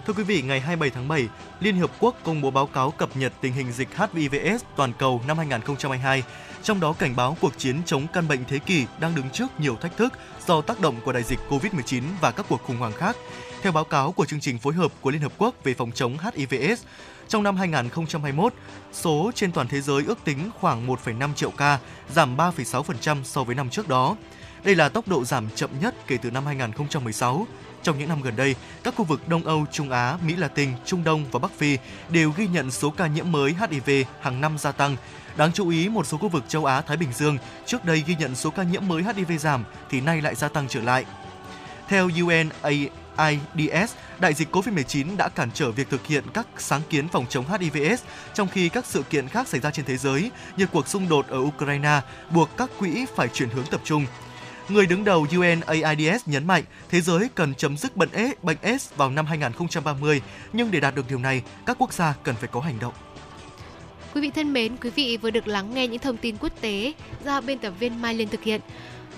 Speaker 2: Thưa quý vị, ngày 27 tháng 7, Liên Hợp Quốc công bố báo cáo cập nhật tình hình dịch HIVS toàn cầu năm 2022, trong đó cảnh báo cuộc chiến chống căn bệnh thế kỷ đang đứng trước nhiều thách thức do tác động của đại dịch COVID-19 và các cuộc khủng hoảng khác. Theo báo cáo của chương trình phối hợp của Liên Hợp Quốc về phòng chống HIVS, trong năm 2021, số trên toàn thế giới ước tính khoảng 1,5 triệu ca, giảm 3,6% so với năm trước đó. Đây là tốc độ giảm chậm nhất kể từ năm 2016 trong những năm gần đây, các khu vực Đông Âu, Trung Á, Mỹ Latin, Trung Đông và Bắc Phi đều ghi nhận số ca nhiễm mới HIV hàng năm gia tăng. Đáng chú ý, một số khu vực châu Á Thái Bình Dương trước đây ghi nhận số ca nhiễm mới HIV giảm thì nay lại gia tăng trở lại. Theo UNAIDS, đại dịch COVID-19 đã cản trở việc thực hiện các sáng kiến phòng chống HIVS, trong khi các sự kiện khác xảy ra trên thế giới như cuộc xung đột ở Ukraine buộc các quỹ phải chuyển hướng tập trung Người đứng đầu UNAIDS nhấn mạnh thế giới cần chấm dứt bệnh AIDS, bệnh AIDS vào năm 2030, nhưng để đạt được điều này, các quốc gia cần phải có hành động.
Speaker 1: Quý vị thân mến, quý vị vừa được lắng nghe những thông tin quốc tế do biên tập viên Mai Liên thực hiện.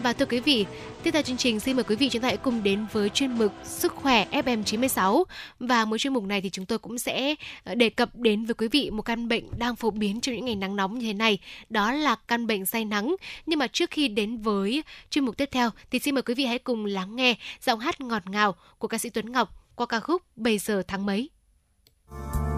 Speaker 1: Và thưa quý vị, tiếp theo chương trình xin mời quý vị chúng ta hãy cùng đến với chuyên mục Sức khỏe FM 96 và mỗi chuyên mục này thì chúng tôi cũng sẽ ờ, đề cập đến với quý vị một căn bệnh đang phổ biến trong những ngày nắng nóng như thế này, đó là căn bệnh say nắng. Nhưng mà trước khi đến với chuyên mục tiếp theo thì xin mời quý vị hãy cùng lắng nghe giọng hát ngọt ngào của ca sĩ Tuấn Ngọc qua ca khúc Bây giờ tháng mấy.
Speaker 8: bây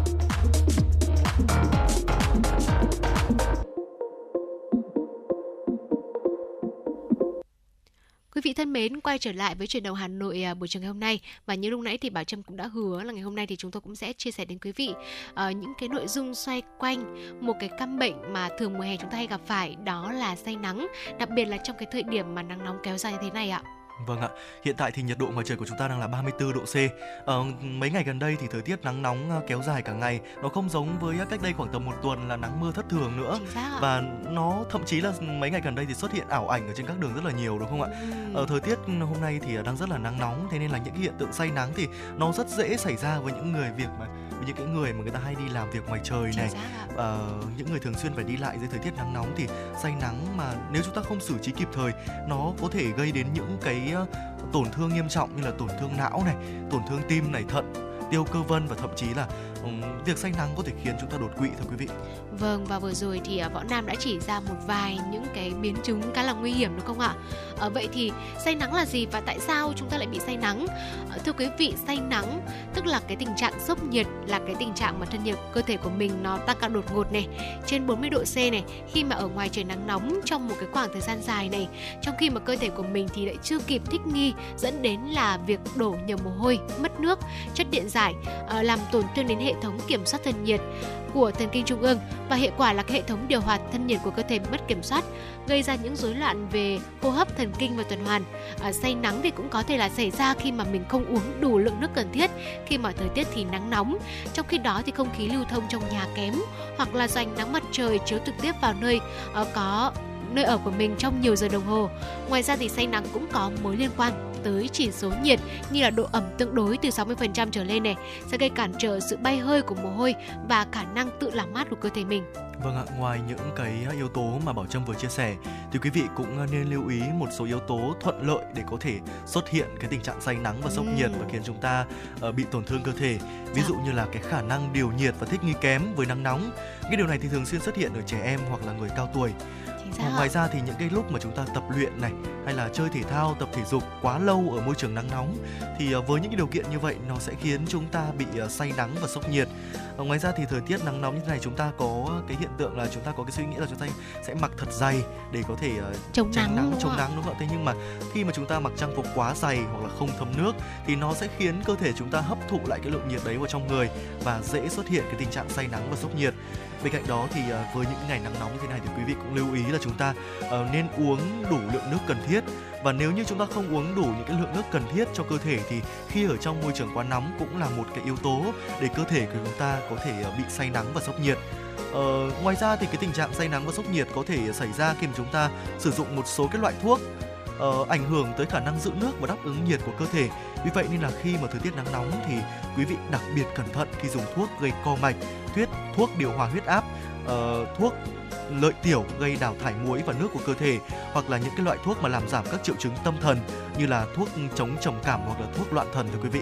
Speaker 1: Vị thân mến, quay trở lại với chuyển đầu Hà Nội à, buổi trường ngày hôm nay và như lúc nãy thì Bảo Trâm cũng đã hứa là ngày hôm nay thì chúng tôi cũng sẽ chia sẻ đến quý vị uh, những cái nội dung xoay quanh một cái căn bệnh mà thường mùa hè chúng ta hay gặp phải đó là say nắng, đặc biệt là trong cái thời điểm mà nắng nóng kéo dài như thế này ạ.
Speaker 2: Vâng ạ, hiện tại thì nhiệt độ ngoài trời của chúng ta đang là 34 độ C. Ờ, mấy ngày gần đây thì thời tiết nắng nóng ờ, kéo dài cả ngày, nó không giống với cách đây khoảng tầm một tuần là nắng mưa thất thường nữa. Và nó thậm chí là mấy ngày gần đây thì xuất hiện ảo ảnh ở trên các đường rất là nhiều đúng không ạ? Ở thời tiết hôm nay thì đang rất là nắng nóng, thế nên là những cái hiện tượng say nắng thì nó rất dễ xảy ra với những người việc mà với những cái người mà người ta hay đi làm việc ngoài trời này. Ờ, những người thường xuyên phải đi lại dưới thời tiết nắng nóng thì say nắng mà nếu chúng ta không xử trí kịp thời nó có thể gây đến những cái ờ, tổn thương nghiêm trọng như là tổn thương não này tổn thương tim này thận tiêu cơ vân và thậm chí là việc say nắng có thể khiến chúng ta đột quỵ thưa quý vị
Speaker 1: Vâng và vừa rồi thì à, Võ Nam đã chỉ ra một vài những cái biến chứng khá là nguy hiểm đúng không ạ? à, vậy thì say nắng là gì và tại sao chúng ta lại bị say nắng? à, thưa quý vị, say nắng tức là cái tình trạng sốc nhiệt là cái tình trạng mà thân nhiệt cơ thể của mình nó tăng cao đột ngột này, trên 40 độ C này khi mà ở ngoài trời nắng nóng trong một cái khoảng thời gian dài này, trong khi mà cơ thể của mình thì lại chưa kịp thích nghi dẫn đến là việc đổ nhiều mồ hôi, mất nước, chất điện giải à, làm tổn thương đến hệ thống kiểm soát thân nhiệt của thần kinh trung ương và hệ quả là cái hệ thống điều hòa thân nhiệt của cơ thể bị mất kiểm soát gây ra những rối loạn về hô hấp thần kinh và tuần hoàn. À, say nắng thì cũng có thể là xảy ra khi mà mình không uống đủ lượng nước cần thiết khi mà thời tiết thì nắng nóng. Trong khi đó thì không khí lưu thông trong nhà kém hoặc là do ánh nắng mặt trời chiếu trực tiếp vào nơi ờ, có nơi ở của mình trong nhiều giờ đồng hồ ngoài ra thì say nắng cũng có mối liên quan tới chỉ số nhiệt như là độ ẩm tương đối từ 60% trở lên này sẽ gây cản trở sự bay hơi của mồ hôi và khả năng tự làm mát của cơ thể mình.
Speaker 2: Vâng ạ, ngoài những cái yếu tố mà Bảo Trâm vừa chia sẻ thì quý vị cũng nên lưu ý một số yếu tố thuận lợi để có thể xuất hiện cái tình trạng say nắng và sốc
Speaker 1: Ừm.
Speaker 2: nhiệt và khiến chúng ta ờ, bị tổn thương cơ thể. Ví
Speaker 1: Dạ.
Speaker 2: dụ như là cái khả năng điều nhiệt và thích nghi kém với nắng nóng. Cái điều này thì thường xuyên xuất hiện ở trẻ em hoặc là người cao tuổi.
Speaker 1: Xác.
Speaker 2: ngoài ra thì những cái lúc mà chúng ta tập luyện này hay là chơi thể thao, tập thể dục quá lâu ở môi trường nắng nóng thì ờ, với những cái điều kiện như vậy nó sẽ khiến chúng ta bị ờ, say nắng và sốc nhiệt. Ờ, Ngoài ra thì thời tiết nắng nóng như thế này chúng ta có cái hiện tượng là chúng ta có cái suy nghĩ là chúng ta sẽ mặc thật dày để có thể
Speaker 1: chống
Speaker 2: tránh
Speaker 1: nắng,
Speaker 2: nắng chống nắng đúng không ạ? Thế nhưng mà khi mà chúng ta mặc trang phục quá dày hoặc là không thấm nước thì nó sẽ khiến cơ thể chúng ta hấp thụ lại cái lượng nhiệt đấy vào trong người và dễ xuất hiện cái tình trạng say nắng và sốc nhiệt. Bên cạnh đó thì ờ, với những ngày nắng nóng như thế này thì quý vị cũng lưu ý là chúng ta ờ, nên uống đủ lượng nước cần thiết và nếu như chúng ta không uống đủ những cái lượng nước cần thiết cho cơ thể thì khi ở trong môi trường quá nóng cũng là một cái yếu tố để cơ thể của chúng ta có thể ờ, bị say nắng và sốc nhiệt. Ờ, ngoài ra thì cái tình trạng say nắng và sốc nhiệt có thể xảy ra khi mà chúng ta sử dụng một số cái loại thuốc uh, ảnh hưởng tới khả năng giữ nước và đáp ứng nhiệt của cơ thể. Vì vậy nên là khi mà thời tiết nắng nóng thì quý vị đặc biệt cẩn thận khi dùng thuốc gây co mạch, thuyết thuốc điều hòa huyết áp, uh, thuốc lợi tiểu gây đào thải muối và nước của cơ thể hoặc là những cái loại thuốc mà làm giảm các triệu chứng tâm thần như là thuốc chống trầm cảm hoặc là thuốc loạn thần thưa quý vị.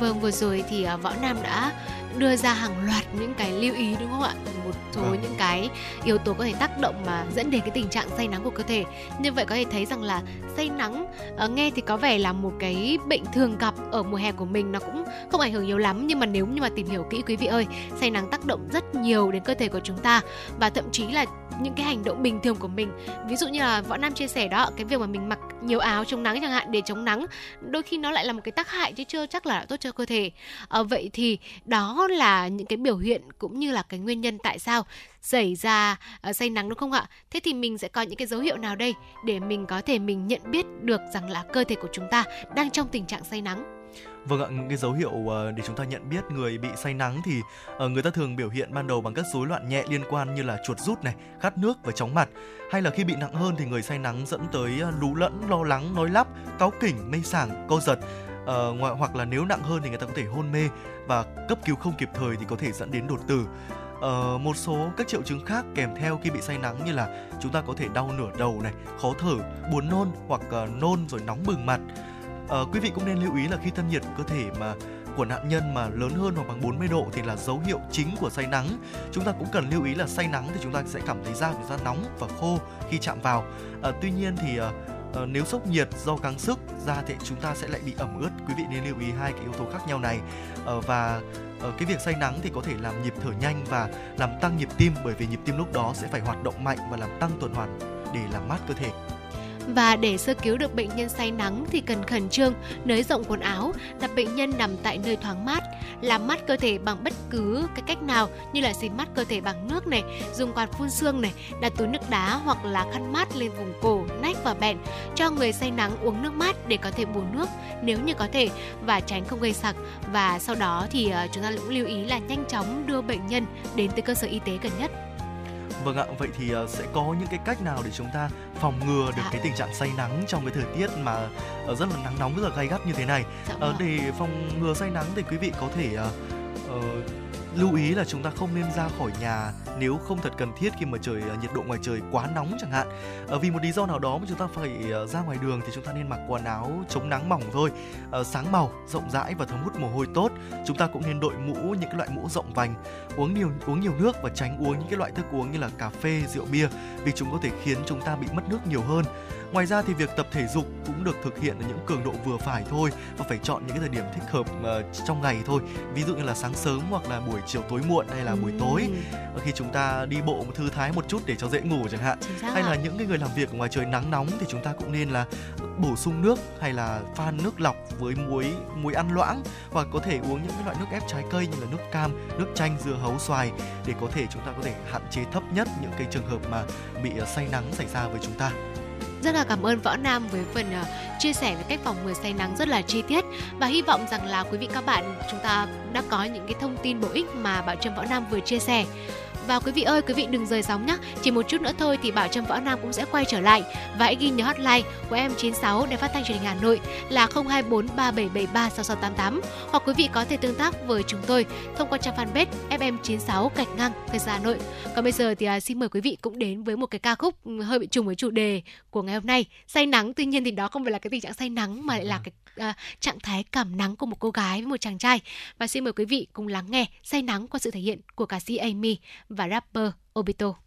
Speaker 1: Vâng, vừa rồi thì uh, Võ Nam đã đưa ra hàng loạt những cái lưu ý đúng không ạ? Một số
Speaker 2: Vâng.
Speaker 1: những cái yếu tố có thể tác động mà dẫn đến cái tình trạng say nắng của cơ thể. Như vậy có thể thấy rằng là say nắng uh, nghe thì có vẻ là một cái bệnh thường gặp ở mùa hè của mình nó cũng không ảnh hưởng nhiều lắm nhưng mà nếu như mà tìm hiểu kỹ quý vị ơi, say nắng tác động rất nhiều đến cơ thể của chúng ta và thậm chí là những cái hành động bình thường của mình ví dụ như là võ nam chia sẻ đó cái việc mà mình mặc nhiều áo chống nắng chẳng hạn để chống nắng đôi khi nó lại là một cái tác hại chứ chưa chắc là tốt cho cơ thể à, vậy thì đó là những cái biểu hiện cũng như là cái nguyên nhân tại sao xảy ra uh, say nắng đúng không ạ thế thì mình sẽ có những cái dấu hiệu nào đây để mình có thể mình nhận biết được rằng là cơ thể của chúng ta đang trong tình trạng say nắng
Speaker 2: Vâng ạ, những cái dấu hiệu ờ, để chúng ta nhận biết người bị say nắng thì ờ, người ta thường biểu hiện ban đầu bằng các rối loạn nhẹ liên quan như là chuột rút này, khát nước và chóng mặt. Hay là khi bị nặng hơn thì người say nắng dẫn tới lú lẫn, lo lắng, nói lắp, cáu kỉnh, mê sảng, co giật. Ờ, ngoại hoặc là nếu nặng hơn thì người ta có thể hôn mê và cấp cứu không kịp thời thì có thể dẫn đến đột tử. Ờ, một số các triệu chứng khác kèm theo khi bị say nắng như là chúng ta có thể đau nửa đầu này, khó thở, buồn nôn hoặc uh, nôn rồi nóng bừng mặt. Ờ, quý vị cũng nên lưu ý là khi thân nhiệt cơ thể mà của nạn nhân mà lớn hơn hoặc bằng 40 độ thì là dấu hiệu chính của say nắng. Chúng ta cũng cần lưu ý là say nắng thì chúng ta sẽ cảm thấy da của chúng ta nóng và khô khi chạm vào. Ờ, tuy nhiên thì ờ, ờ, nếu sốc nhiệt do gắng sức da thì chúng ta sẽ lại bị ẩm ướt. Quý vị nên lưu ý hai cái yếu tố khác nhau này. Ờ, và ờ, cái việc say nắng thì có thể làm nhịp thở nhanh và làm tăng nhịp tim bởi vì nhịp tim lúc đó sẽ phải hoạt động mạnh và làm tăng tuần hoàn để làm mát cơ thể.
Speaker 1: Và để sơ cứu được bệnh nhân say nắng thì cần khẩn trương nới rộng quần áo, đặt bệnh nhân nằm tại nơi thoáng mát, làm mát cơ thể bằng bất cứ cái cách nào như là xịt mát cơ thể bằng nước này, dùng quạt phun sương này, đặt túi nước đá hoặc là khăn mát lên vùng cổ, nách và bẹn, cho người say nắng uống nước mát để có thể bù nước nếu như có thể và tránh không gây sặc. Và sau đó thì ờ, chúng ta cũng lưu ý là nhanh chóng đưa bệnh nhân đến tới cơ sở y tế gần nhất.
Speaker 2: Vâng ạ, vậy thì ờ, sẽ có những cái cách nào để chúng ta phòng ngừa được
Speaker 1: Dạ.
Speaker 2: cái tình trạng say nắng trong cái thời tiết mà ờ, rất là nắng nóng rất là gay gắt như thế này.
Speaker 1: Dạ
Speaker 2: Ờ,
Speaker 1: vâng.
Speaker 2: để phòng ngừa say nắng thì quý vị có thể ờ, lưu ý là chúng ta không nên ra khỏi nhà nếu không thật cần thiết khi mà trời à, nhiệt độ ngoài trời quá nóng chẳng hạn. Ờ, vì một lý do nào đó mà chúng ta phải ờ, ra ngoài đường thì chúng ta nên mặc quần áo chống nắng mỏng thôi, ờ, sáng màu, rộng rãi và thấm hút mồ hôi tốt. Chúng ta cũng nên đội mũ những cái loại mũ rộng vành, uống nhiều uống nhiều nước và tránh uống những cái loại thức uống như là cà phê, rượu bia vì chúng có thể khiến chúng ta bị mất nước nhiều hơn. Ngoài ra thì việc tập thể dục cũng được thực hiện ở những cường độ vừa phải thôi và phải chọn những cái thời điểm thích hợp ờ, trong ngày thôi. Ví dụ như là sáng sớm hoặc là buổi chiều tối muộn hay là buổi tối
Speaker 1: Ừ,
Speaker 2: khi chúng ta đi bộ thư thái một chút để cho dễ ngủ chẳng hạn. Hay là những cái người làm việc ở ngoài trời nắng nóng thì chúng ta cũng nên là bổ sung nước hay là pha nước lọc với muối muối ăn loãng hoặc có thể uống những cái loại nước ép trái cây như là nước cam, nước chanh, dưa hấu, xoài để có thể chúng ta có thể hạn chế thấp nhất những cái trường hợp mà bị ờ, say nắng xảy ra với chúng ta.
Speaker 1: Rất là cảm ơn Võ Nam với phần uh, chia sẻ về cách phòng ngừa say nắng rất là chi tiết và hy vọng rằng là quý vị các bạn chúng ta đã có những cái thông tin bổ ích mà Bảo Trâm Võ Nam vừa chia sẻ. Và quý vị ơi, quý vị đừng rời sóng nhé. Chỉ một chút nữa thôi thì Bảo Trâm Võ Nam cũng sẽ quay trở lại và hãy ghi nhớ hotline của em 96 để phát thanh truyền hình Hà Nội là 024 3773 6688 hoặc quý vị có thể tương tác với chúng tôi thông qua trang fanpage FM96 gạch ngang Thời gian Hà Nội. Còn bây giờ thì à, xin mời quý vị cũng đến với một cái ca khúc hơi bị trùng với chủ đề của ngày hôm nay say nắng tuy nhiên thì đó không phải là cái tình trạng say nắng mà lại là cái uh, trạng thái cảm nắng của một cô gái với một chàng trai và xin mời quý vị cùng lắng nghe say nắng qua sự thể hiện của ca sĩ Amy và rapper Obito.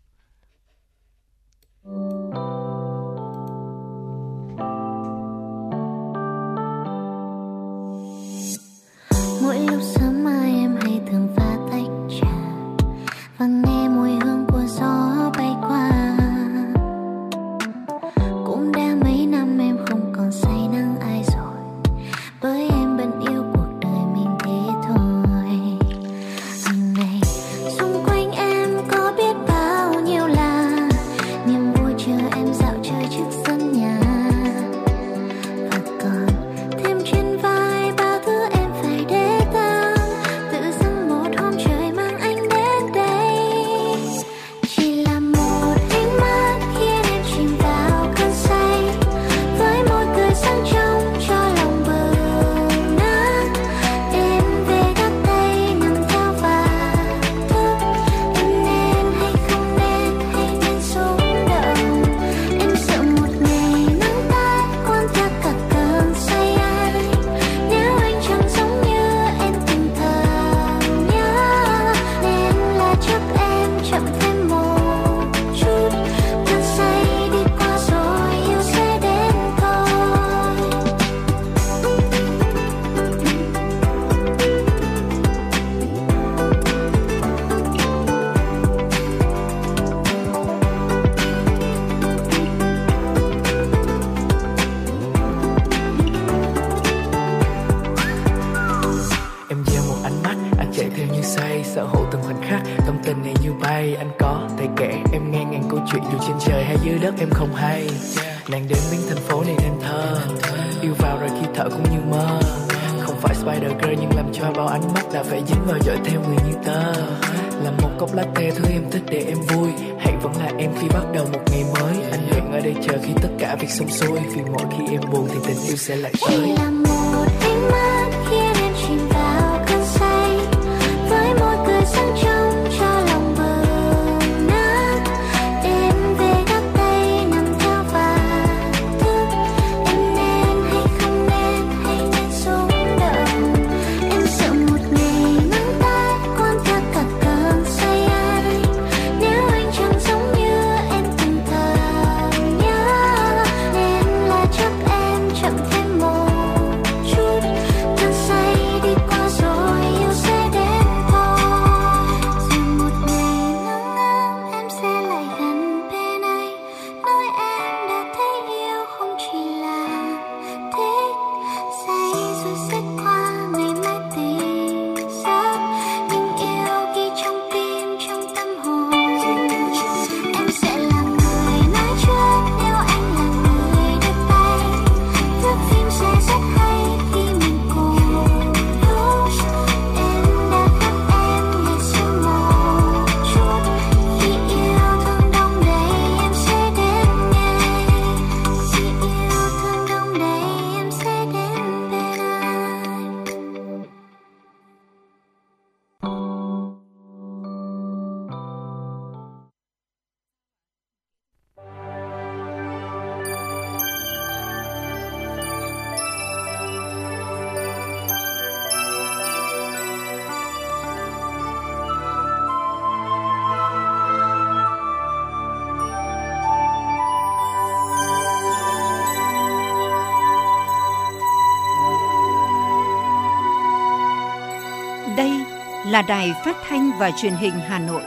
Speaker 9: Là đài phát thanh và truyền hình Hà Nội.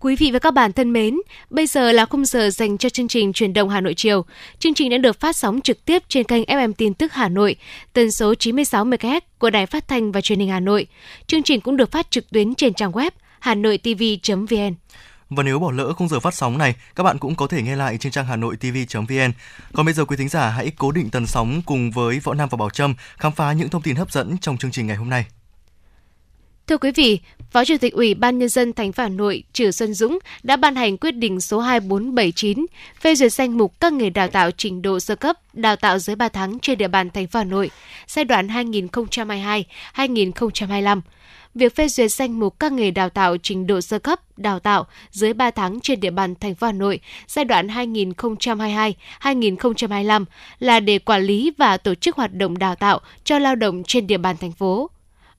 Speaker 1: Quý vị và các bạn thân mến, bây giờ là khung giờ dành cho chương trình truyền động Hà Nội chiều. Chương trình đã được phát sóng trực tiếp trên kênh FM tin tức Hà Nội, tần số 96 MHz của Đài Phát thanh và Truyền hình Hà Nội. Chương trình cũng được phát trực tuyến trên trang web hanoitv.vn.
Speaker 2: Và nếu bỏ lỡ khung giờ phát sóng này, các bạn cũng có thể nghe lại trên trang hà nội tv.vn. Còn bây giờ quý thính giả hãy cố định tần sóng cùng với Võ Nam và Bảo Trâm khám phá những thông tin hấp dẫn trong chương trình ngày hôm nay.
Speaker 1: Thưa quý vị, Phó Chủ tịch Ủy ban nhân dân thành phố Hà Nội Trử Xuân Dũng đã ban hành quyết định số 2479 phê duyệt danh mục các nghề đào tạo trình độ sơ cấp, đào tạo dưới 3 tháng trên địa bàn thành phố Hà Nội giai đoạn 2022-2025. Việc phê duyệt danh mục các nghề đào tạo trình độ sơ cấp, đào tạo dưới 3 tháng trên địa bàn thành phố Hà Nội giai đoạn 2022-2025 là để quản lý và tổ chức hoạt động đào tạo cho lao động trên địa bàn thành phố.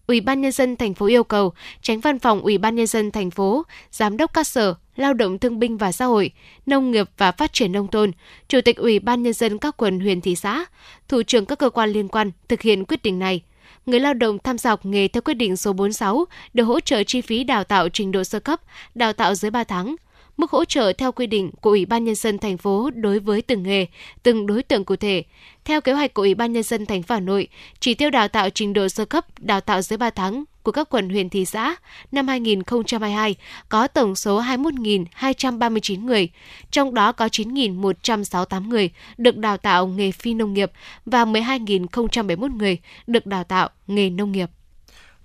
Speaker 1: Ủy ban nhân dân thành phố yêu cầu Tránh Văn phòng Ủy ban nhân dân thành phố, Giám đốc các sở, Lao động Thương binh và Xã hội, Nông nghiệp và Phát triển nông thôn, Chủ tịch Ủy ban nhân dân các quận huyện thị xã, thủ trưởng các cơ quan liên quan thực hiện quyết định này. Người lao động tham gia học nghề theo quyết định số 46 được hỗ trợ chi phí đào tạo trình độ sơ cấp, đào tạo dưới 3 tháng. Mức hỗ trợ theo quy định của Ủy ban nhân dân thành phố đối với từng nghề, từng đối tượng cụ thể. Theo kế hoạch của Ủy ban nhân dân thành phố Hà Nội, chỉ tiêu đào tạo trình độ sơ cấp, đào tạo dưới 3 tháng của các quận huyện thị xã năm 2022 có tổng số 21.239 người, trong đó có 9.168 người được đào tạo nghề phi nông nghiệp và 12.071 người được đào tạo nghề nông nghiệp.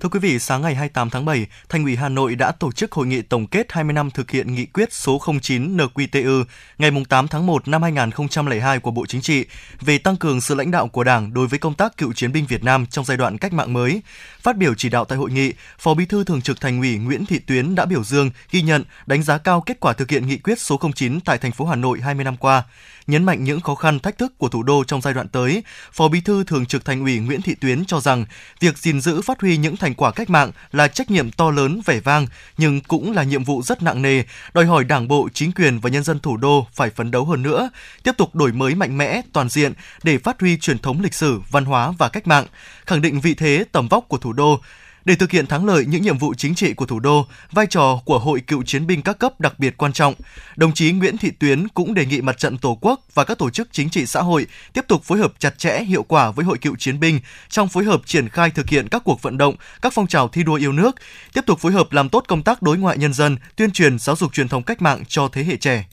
Speaker 2: Thưa quý vị, sáng ngày 28 tháng 7, Thành ủy Hà Nội đã tổ chức hội nghị tổng kết 20 năm thực hiện nghị quyết số 09 NQTU ngày 8 tháng 1 năm 2002 của Bộ Chính trị về tăng cường sự lãnh đạo của Đảng đối với công tác cựu chiến binh Việt Nam trong giai đoạn cách mạng mới. Phát biểu chỉ đạo tại hội nghị, Phó Bí thư Thường trực Thành ủy Nguyễn Thị Tuyến đã biểu dương, ghi nhận, đánh giá cao kết quả thực hiện nghị quyết số 09 tại thành phố Hà Nội 20 năm qua nhấn mạnh những khó khăn thách thức của thủ đô trong giai đoạn tới, Phó Bí thư Thường trực Thành ủy Nguyễn Thị Tuyến cho rằng việc gìn giữ phát huy những thành quả cách mạng là trách nhiệm to lớn vẻ vang nhưng cũng là nhiệm vụ rất nặng nề, đòi hỏi Đảng bộ, chính quyền và nhân dân thủ đô phải phấn đấu hơn nữa, tiếp tục đổi mới mạnh mẽ, toàn diện để phát huy truyền thống lịch sử, văn hóa và cách mạng, khẳng định vị thế tầm vóc của thủ đô để thực hiện thắng lợi những nhiệm vụ chính trị của thủ đô, vai trò của Hội Cựu chiến binh các cấp đặc biệt quan trọng. Đồng chí Nguyễn Thị Tuyến cũng đề nghị Mặt trận Tổ quốc và các tổ chức chính trị xã hội tiếp tục phối hợp chặt chẽ hiệu quả với Hội Cựu chiến binh trong phối hợp triển khai thực hiện các cuộc vận động, các phong trào thi đua yêu nước, tiếp tục phối hợp làm tốt công tác đối ngoại nhân dân, tuyên truyền giáo dục truyền thống cách mạng cho thế hệ trẻ.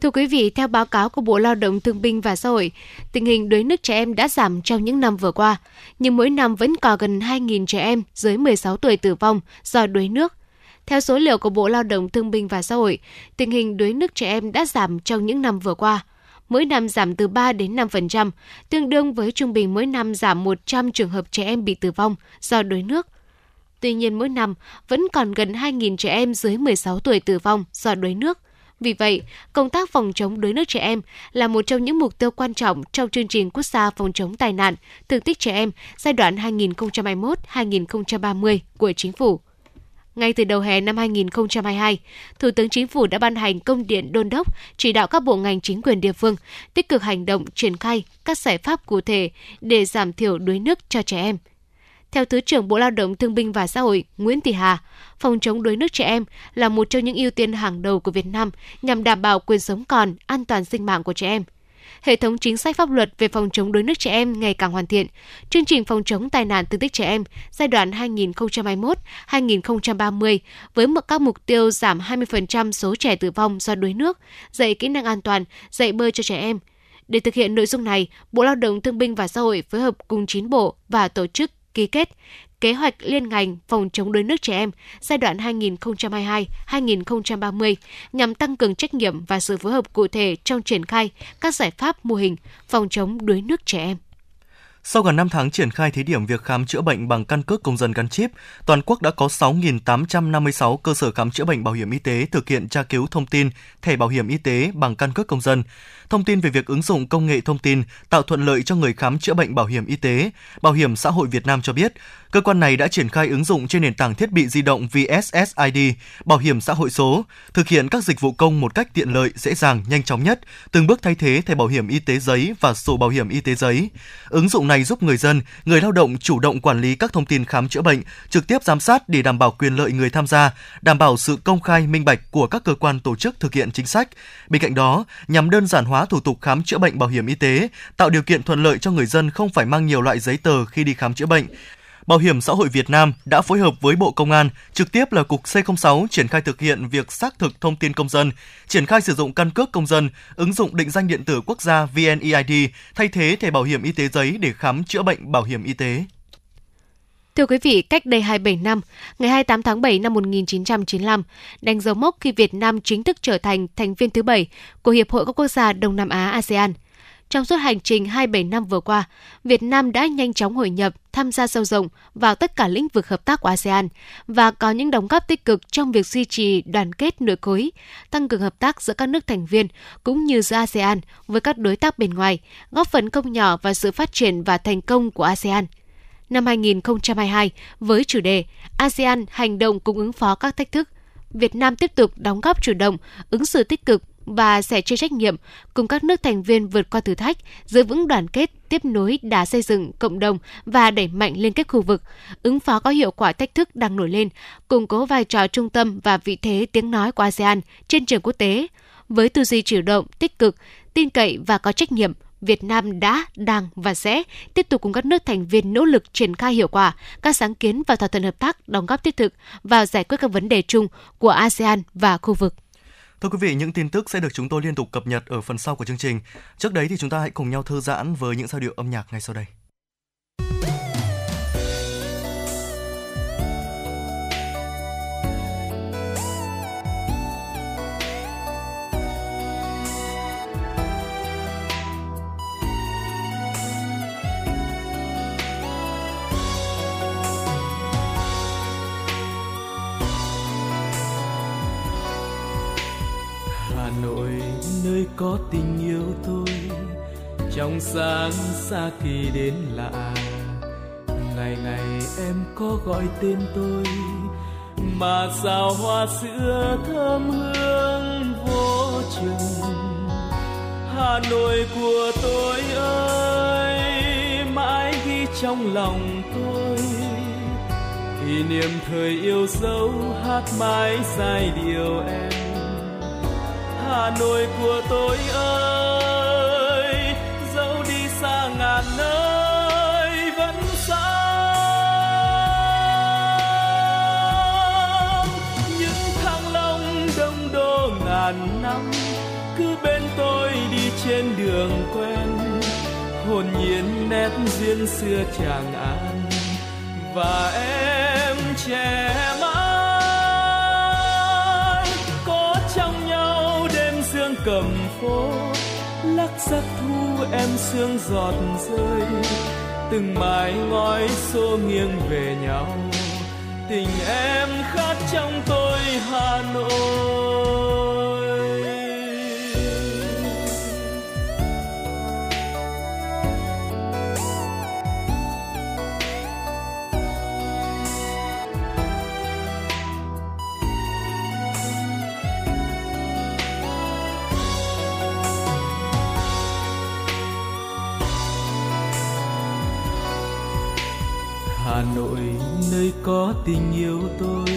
Speaker 1: Thưa quý vị, theo báo cáo của Bộ Lao động Thương binh và Xã hội, tình hình đuối nước trẻ em đã giảm trong những năm vừa qua, nhưng mỗi năm vẫn còn gần 2.000 trẻ em dưới 16 tuổi tử vong do đuối nước. Theo số liệu của Bộ Lao động Thương binh và Xã hội, tình hình đuối nước trẻ em đã giảm trong những năm vừa qua. Mỗi năm giảm từ 3 đến 5%, tương đương với trung bình mỗi năm giảm 100 trường hợp trẻ em bị tử vong do đuối nước. Tuy nhiên mỗi năm vẫn còn gần 2.000 trẻ em dưới 16 tuổi tử vong do đuối nước. Vì vậy, công tác phòng chống đuối nước trẻ em là một trong những mục tiêu quan trọng trong chương trình quốc gia phòng chống tai nạn, thương tích trẻ em giai đoạn 2021-2030 của chính phủ. Ngay từ đầu hè năm 2022, Thủ tướng Chính phủ đã ban hành công điện đôn đốc chỉ đạo các bộ ngành chính quyền địa phương tích cực hành động triển khai các giải pháp cụ thể để giảm thiểu đuối nước cho trẻ em. Theo Thứ trưởng Bộ Lao động Thương binh và Xã hội Nguyễn Thị Hà, phòng chống đuối nước trẻ em là một trong những ưu tiên hàng đầu của Việt Nam nhằm đảm bảo quyền sống còn, an toàn sinh mạng của trẻ em. Hệ thống chính sách pháp luật về phòng chống đuối nước trẻ em ngày càng hoàn thiện. Chương trình phòng chống tai nạn thương tích trẻ em giai đoạn 2021-2030 với các mục tiêu giảm 20% số trẻ tử vong do đuối nước, dạy kỹ năng an toàn, dạy bơi cho trẻ em. Để thực hiện nội dung này, Bộ Lao động Thương binh và Xã hội phối hợp cùng 9 bộ và tổ chức ký kết kế hoạch liên ngành phòng chống đuối nước trẻ em giai đoạn 2022-2030 nhằm tăng cường trách nhiệm và sự phối hợp cụ thể trong triển khai các giải pháp mô hình phòng chống đuối nước trẻ em.
Speaker 2: Sau gần 5 tháng triển khai thí điểm việc khám chữa bệnh bằng căn cước công dân gắn chip, toàn quốc đã có 6.856 cơ sở khám chữa bệnh bảo hiểm y tế thực hiện tra cứu thông tin thẻ bảo hiểm y tế bằng căn cước công dân. Thông tin về việc ứng dụng công nghệ thông tin tạo thuận lợi cho người khám chữa bệnh bảo hiểm y tế, Bảo hiểm xã hội Việt Nam cho biết, cơ quan này đã triển khai ứng dụng trên nền tảng thiết bị di động VSSID, bảo hiểm xã hội số, thực hiện các dịch vụ công một cách tiện lợi, dễ dàng, nhanh chóng nhất, từng bước thay thế thẻ bảo hiểm y tế giấy và sổ bảo hiểm y tế giấy. Ứng dụng này giúp người dân, người lao động chủ động quản lý các thông tin khám chữa bệnh, trực tiếp giám sát để đảm bảo quyền lợi người tham gia, đảm bảo sự công khai minh bạch của các cơ quan tổ chức thực hiện chính sách. Bên cạnh đó, nhằm đơn giản hóa thủ tục khám chữa bệnh bảo hiểm y tế, tạo điều kiện thuận lợi cho người dân không phải mang nhiều loại giấy tờ khi đi khám chữa bệnh. Bảo hiểm xã hội Việt Nam đã phối hợp với Bộ Công an, trực tiếp là Cục C06 triển khai thực hiện việc xác thực thông tin công dân, triển khai sử dụng căn cước công dân, ứng dụng định danh điện tử quốc gia VNeID thay thế thẻ bảo hiểm y tế giấy để khám chữa bệnh bảo hiểm y tế.
Speaker 1: Thưa quý vị, cách đây 27 năm, ngày 28 tháng 7 năm 1995, đánh dấu mốc khi Việt Nam chính thức trở thành thành viên thứ bảy của Hiệp hội các quốc gia Đông Nam Á ASEAN. Trong suốt hành trình 27 năm vừa qua, Việt Nam đã nhanh chóng hội nhập, tham gia sâu rộng vào tất cả lĩnh vực hợp tác của ASEAN và có những đóng góp tích cực trong việc duy trì đoàn kết nội khối, tăng cường hợp tác giữa các nước thành viên cũng như giữa ASEAN với các đối tác bên ngoài, góp phần không nhỏ vào sự phát triển và thành công của ASEAN năm 2022 với chủ đề ASEAN hành động cùng ứng phó các thách thức. Việt Nam tiếp tục đóng góp chủ động, ứng xử tích cực và sẻ chia trách nhiệm cùng các nước thành viên vượt qua thử thách, giữ vững đoàn kết, tiếp nối đã xây dựng cộng đồng và đẩy mạnh liên kết khu vực, ứng phó có hiệu quả thách thức đang nổi lên, củng cố vai trò trung tâm và vị thế tiếng nói của ASEAN trên trường quốc tế. Với tư duy chủ động, tích cực, tin cậy và có trách nhiệm, Việt Nam đã, đang và sẽ tiếp tục cùng các nước thành viên nỗ lực triển khai hiệu quả các sáng kiến và thỏa thuận hợp tác đóng góp thiết thực vào giải quyết các vấn đề chung của ASEAN và khu vực.
Speaker 2: Thưa quý vị, những tin tức sẽ được chúng tôi liên tục cập nhật ở phần sau của chương trình. Trước đấy thì chúng ta hãy cùng nhau thư giãn với những giai điệu âm nhạc ngay sau đây.
Speaker 4: Nội nơi có tình yêu tôi trong sáng xa kỳ đến lạ ngày ngày em có gọi tên tôi, mà sao hoa sữa thơm hương vô chừng Hà Nội của tôi ơi, mãi ghi trong lòng tôi. Kỷ niệm thời yêu dấu, hát mãi giai điều em hà nội của tôi ơi, dẫu đi xa ngàn nơi vẫn sáng những thăng long đông đô ngàn năm, cứ bên tôi đi trên đường quen. Hồn nhiên nét duyên xưa chàng an, và em trẻ phố lắc giấc thu em sương giọt rơi. Từng mái ngói xô nghiêng về nhau, tình em khát trong tôi hà nội. Hà Nội, nơi có tình yêu tôi.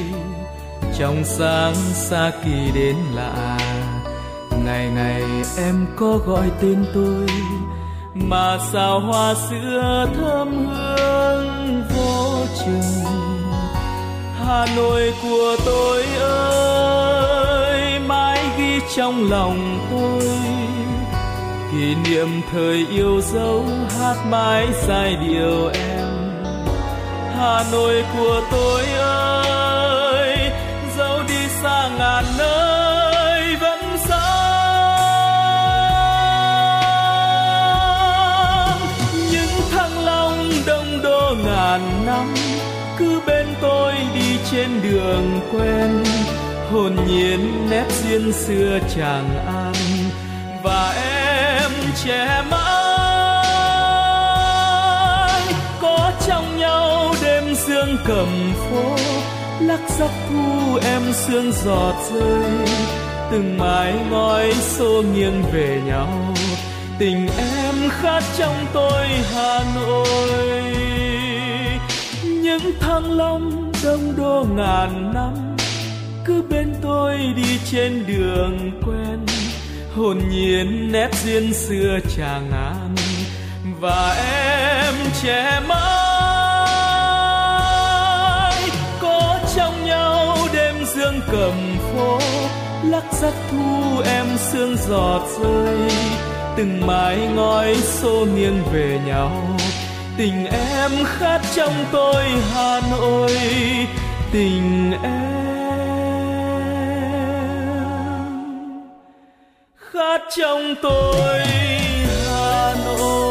Speaker 4: Trong sáng xa kỳ đến lạ, ngày ngày em có gọi tên tôi. Mà sao hoa sữa thơm hương vô chừng? Hà Nội của tôi ơi, mãi ghi trong lòng tôi. Kỷ niệm thời yêu dấu, hát mãi giai điệu em. Hà Nội của tôi ơi, dẫu đi xa ngàn nơi vẫn sáng. Những thăng long đông đô ngàn năm, cứ bên tôi đi trên đường quen. Hồn nhiên nét duyên xưa chàng an, và em trẻ mãi sương cầm phố, lắc giấc thu em sương giọt rơi từng mái ngói xô nghiêng về nhau, tình em khát trong tôi hà nội. Những thăng long đông đô ngàn năm, cứ bên tôi đi trên đường quen. Hồn nhiên nét duyên xưa chàng an, và em trẻ mãi cầm phố, lắc giấc thu em sương giọt rơi. Từng mái ngói xô nghiêng về nhau. Tình em khát trong tôi, hà nội. Tình em khát trong tôi, hà nội.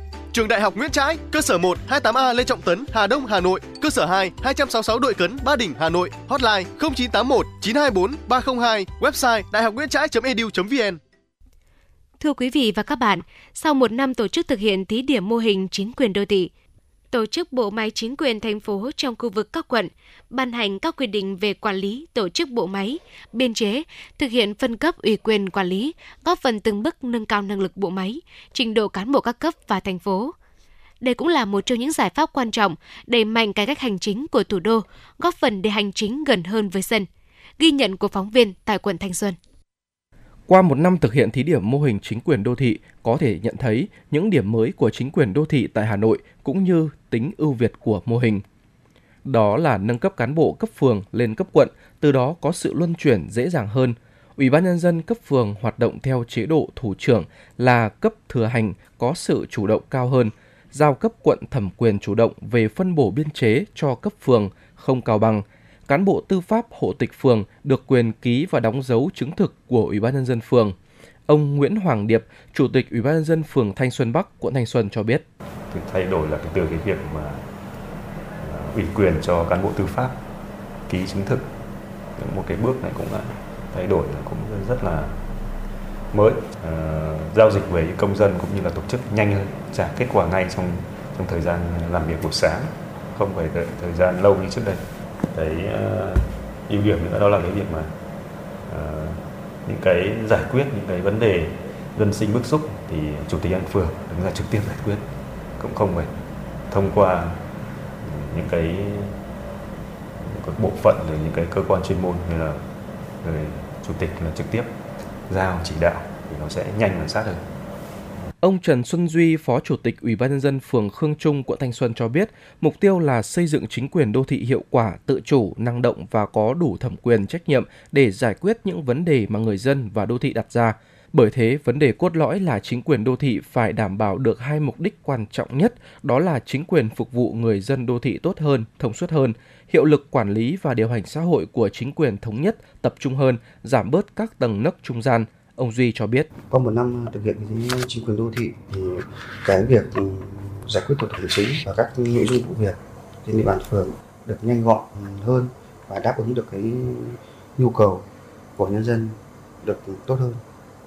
Speaker 10: Trường Đại học Nguyễn Trãi, cơ sở 1 28A Lê Trọng Tấn, Hà Đông, Hà Nội, cơ sở 2 266 Đội Cấn, Ba Đình, Hà Nội, hotline 0981 924 302, website đạihocnguyentrai.edu.vn.
Speaker 1: Thưa quý vị và các bạn, sau một năm tổ chức thực hiện thí điểm mô hình chính quyền đô thị, tổ chức bộ máy chính quyền thành phố trong khu vực các quận, ban hành các quy định về quản lý tổ chức bộ máy, biên chế, thực hiện phân cấp ủy quyền quản lý, góp phần từng bước nâng cao năng lực bộ máy, trình độ cán bộ các cấp và thành phố. Đây cũng là một trong những giải pháp quan trọng đẩy mạnh cải cách hành chính của thủ đô, góp phần để hành chính gần hơn với dân. Ghi nhận của phóng viên tại quận Thanh Xuân.
Speaker 11: Qua một năm thực hiện thí điểm mô hình chính quyền đô thị, có thể nhận thấy những điểm mới của chính quyền đô thị tại Hà Nội cũng như tính ưu việt của mô hình. Đó là nâng cấp cán bộ cấp phường lên cấp quận, từ đó có sự luân chuyển dễ dàng hơn. Ủy ban nhân dân cấp phường hoạt động theo chế độ thủ trưởng là cấp thừa hành có sự chủ động cao hơn, giao cấp quận thẩm quyền chủ động về phân bổ biên chế cho cấp phường không cao bằng. Cán bộ tư pháp hộ tịch phường được quyền ký và đóng dấu chứng thực của Ủy ban nhân dân phường. Ông Nguyễn Hoàng Điệp, Chủ tịch Ủy ban nhân dân phường Thanh Xuân Bắc, quận Thanh Xuân cho biết.
Speaker 12: Thì thay đổi là từ cái việc mà à, ủy quyền cho cán bộ tư pháp ký chứng thực một cái bước này cũng là thay đổi là cũng rất là mới à, giao dịch với công dân cũng như là tổ chức nhanh hơn trả kết quả ngay trong trong thời gian làm việc buổi sáng không phải đợi thời gian lâu như trước đây cái uh, ưu điểm nữa đó là cái việc mà uh, những cái giải quyết những cái vấn đề dân sinh bức xúc thì chủ tịch an phường đứng ra trực tiếp giải quyết cũng không phải thông qua ừ, những cái, những cái bộ phận rồi những cái cơ quan chuyên môn như là người chủ tịch là trực tiếp giao chỉ đạo thì nó sẽ nhanh và sát hơn.
Speaker 11: Ông Trần Xuân Duy, Phó Chủ tịch Ủy ban nhân dân phường Khương Trung, quận Thanh Xuân cho biết, mục tiêu là xây dựng chính quyền đô thị hiệu quả, tự chủ, năng động và có đủ thẩm quyền trách nhiệm để giải quyết những vấn đề mà người dân và đô thị đặt ra. Bởi thế, vấn đề cốt lõi là chính quyền đô thị phải đảm bảo được hai mục đích quan trọng nhất, đó là chính quyền phục vụ người dân đô thị tốt hơn, thông suốt hơn, hiệu lực quản lý và điều hành xã hội của chính quyền thống nhất, tập trung hơn, giảm bớt các tầng nấc trung gian. Ông Duy cho biết.
Speaker 13: Qua một năm thực hiện cái chính quyền đô thị thì cái việc giải quyết thủ tục hành chính và các nội dung vụ việc trên địa bàn phường được nhanh gọn hơn và đáp ứng được cái nhu cầu của nhân dân được tốt hơn.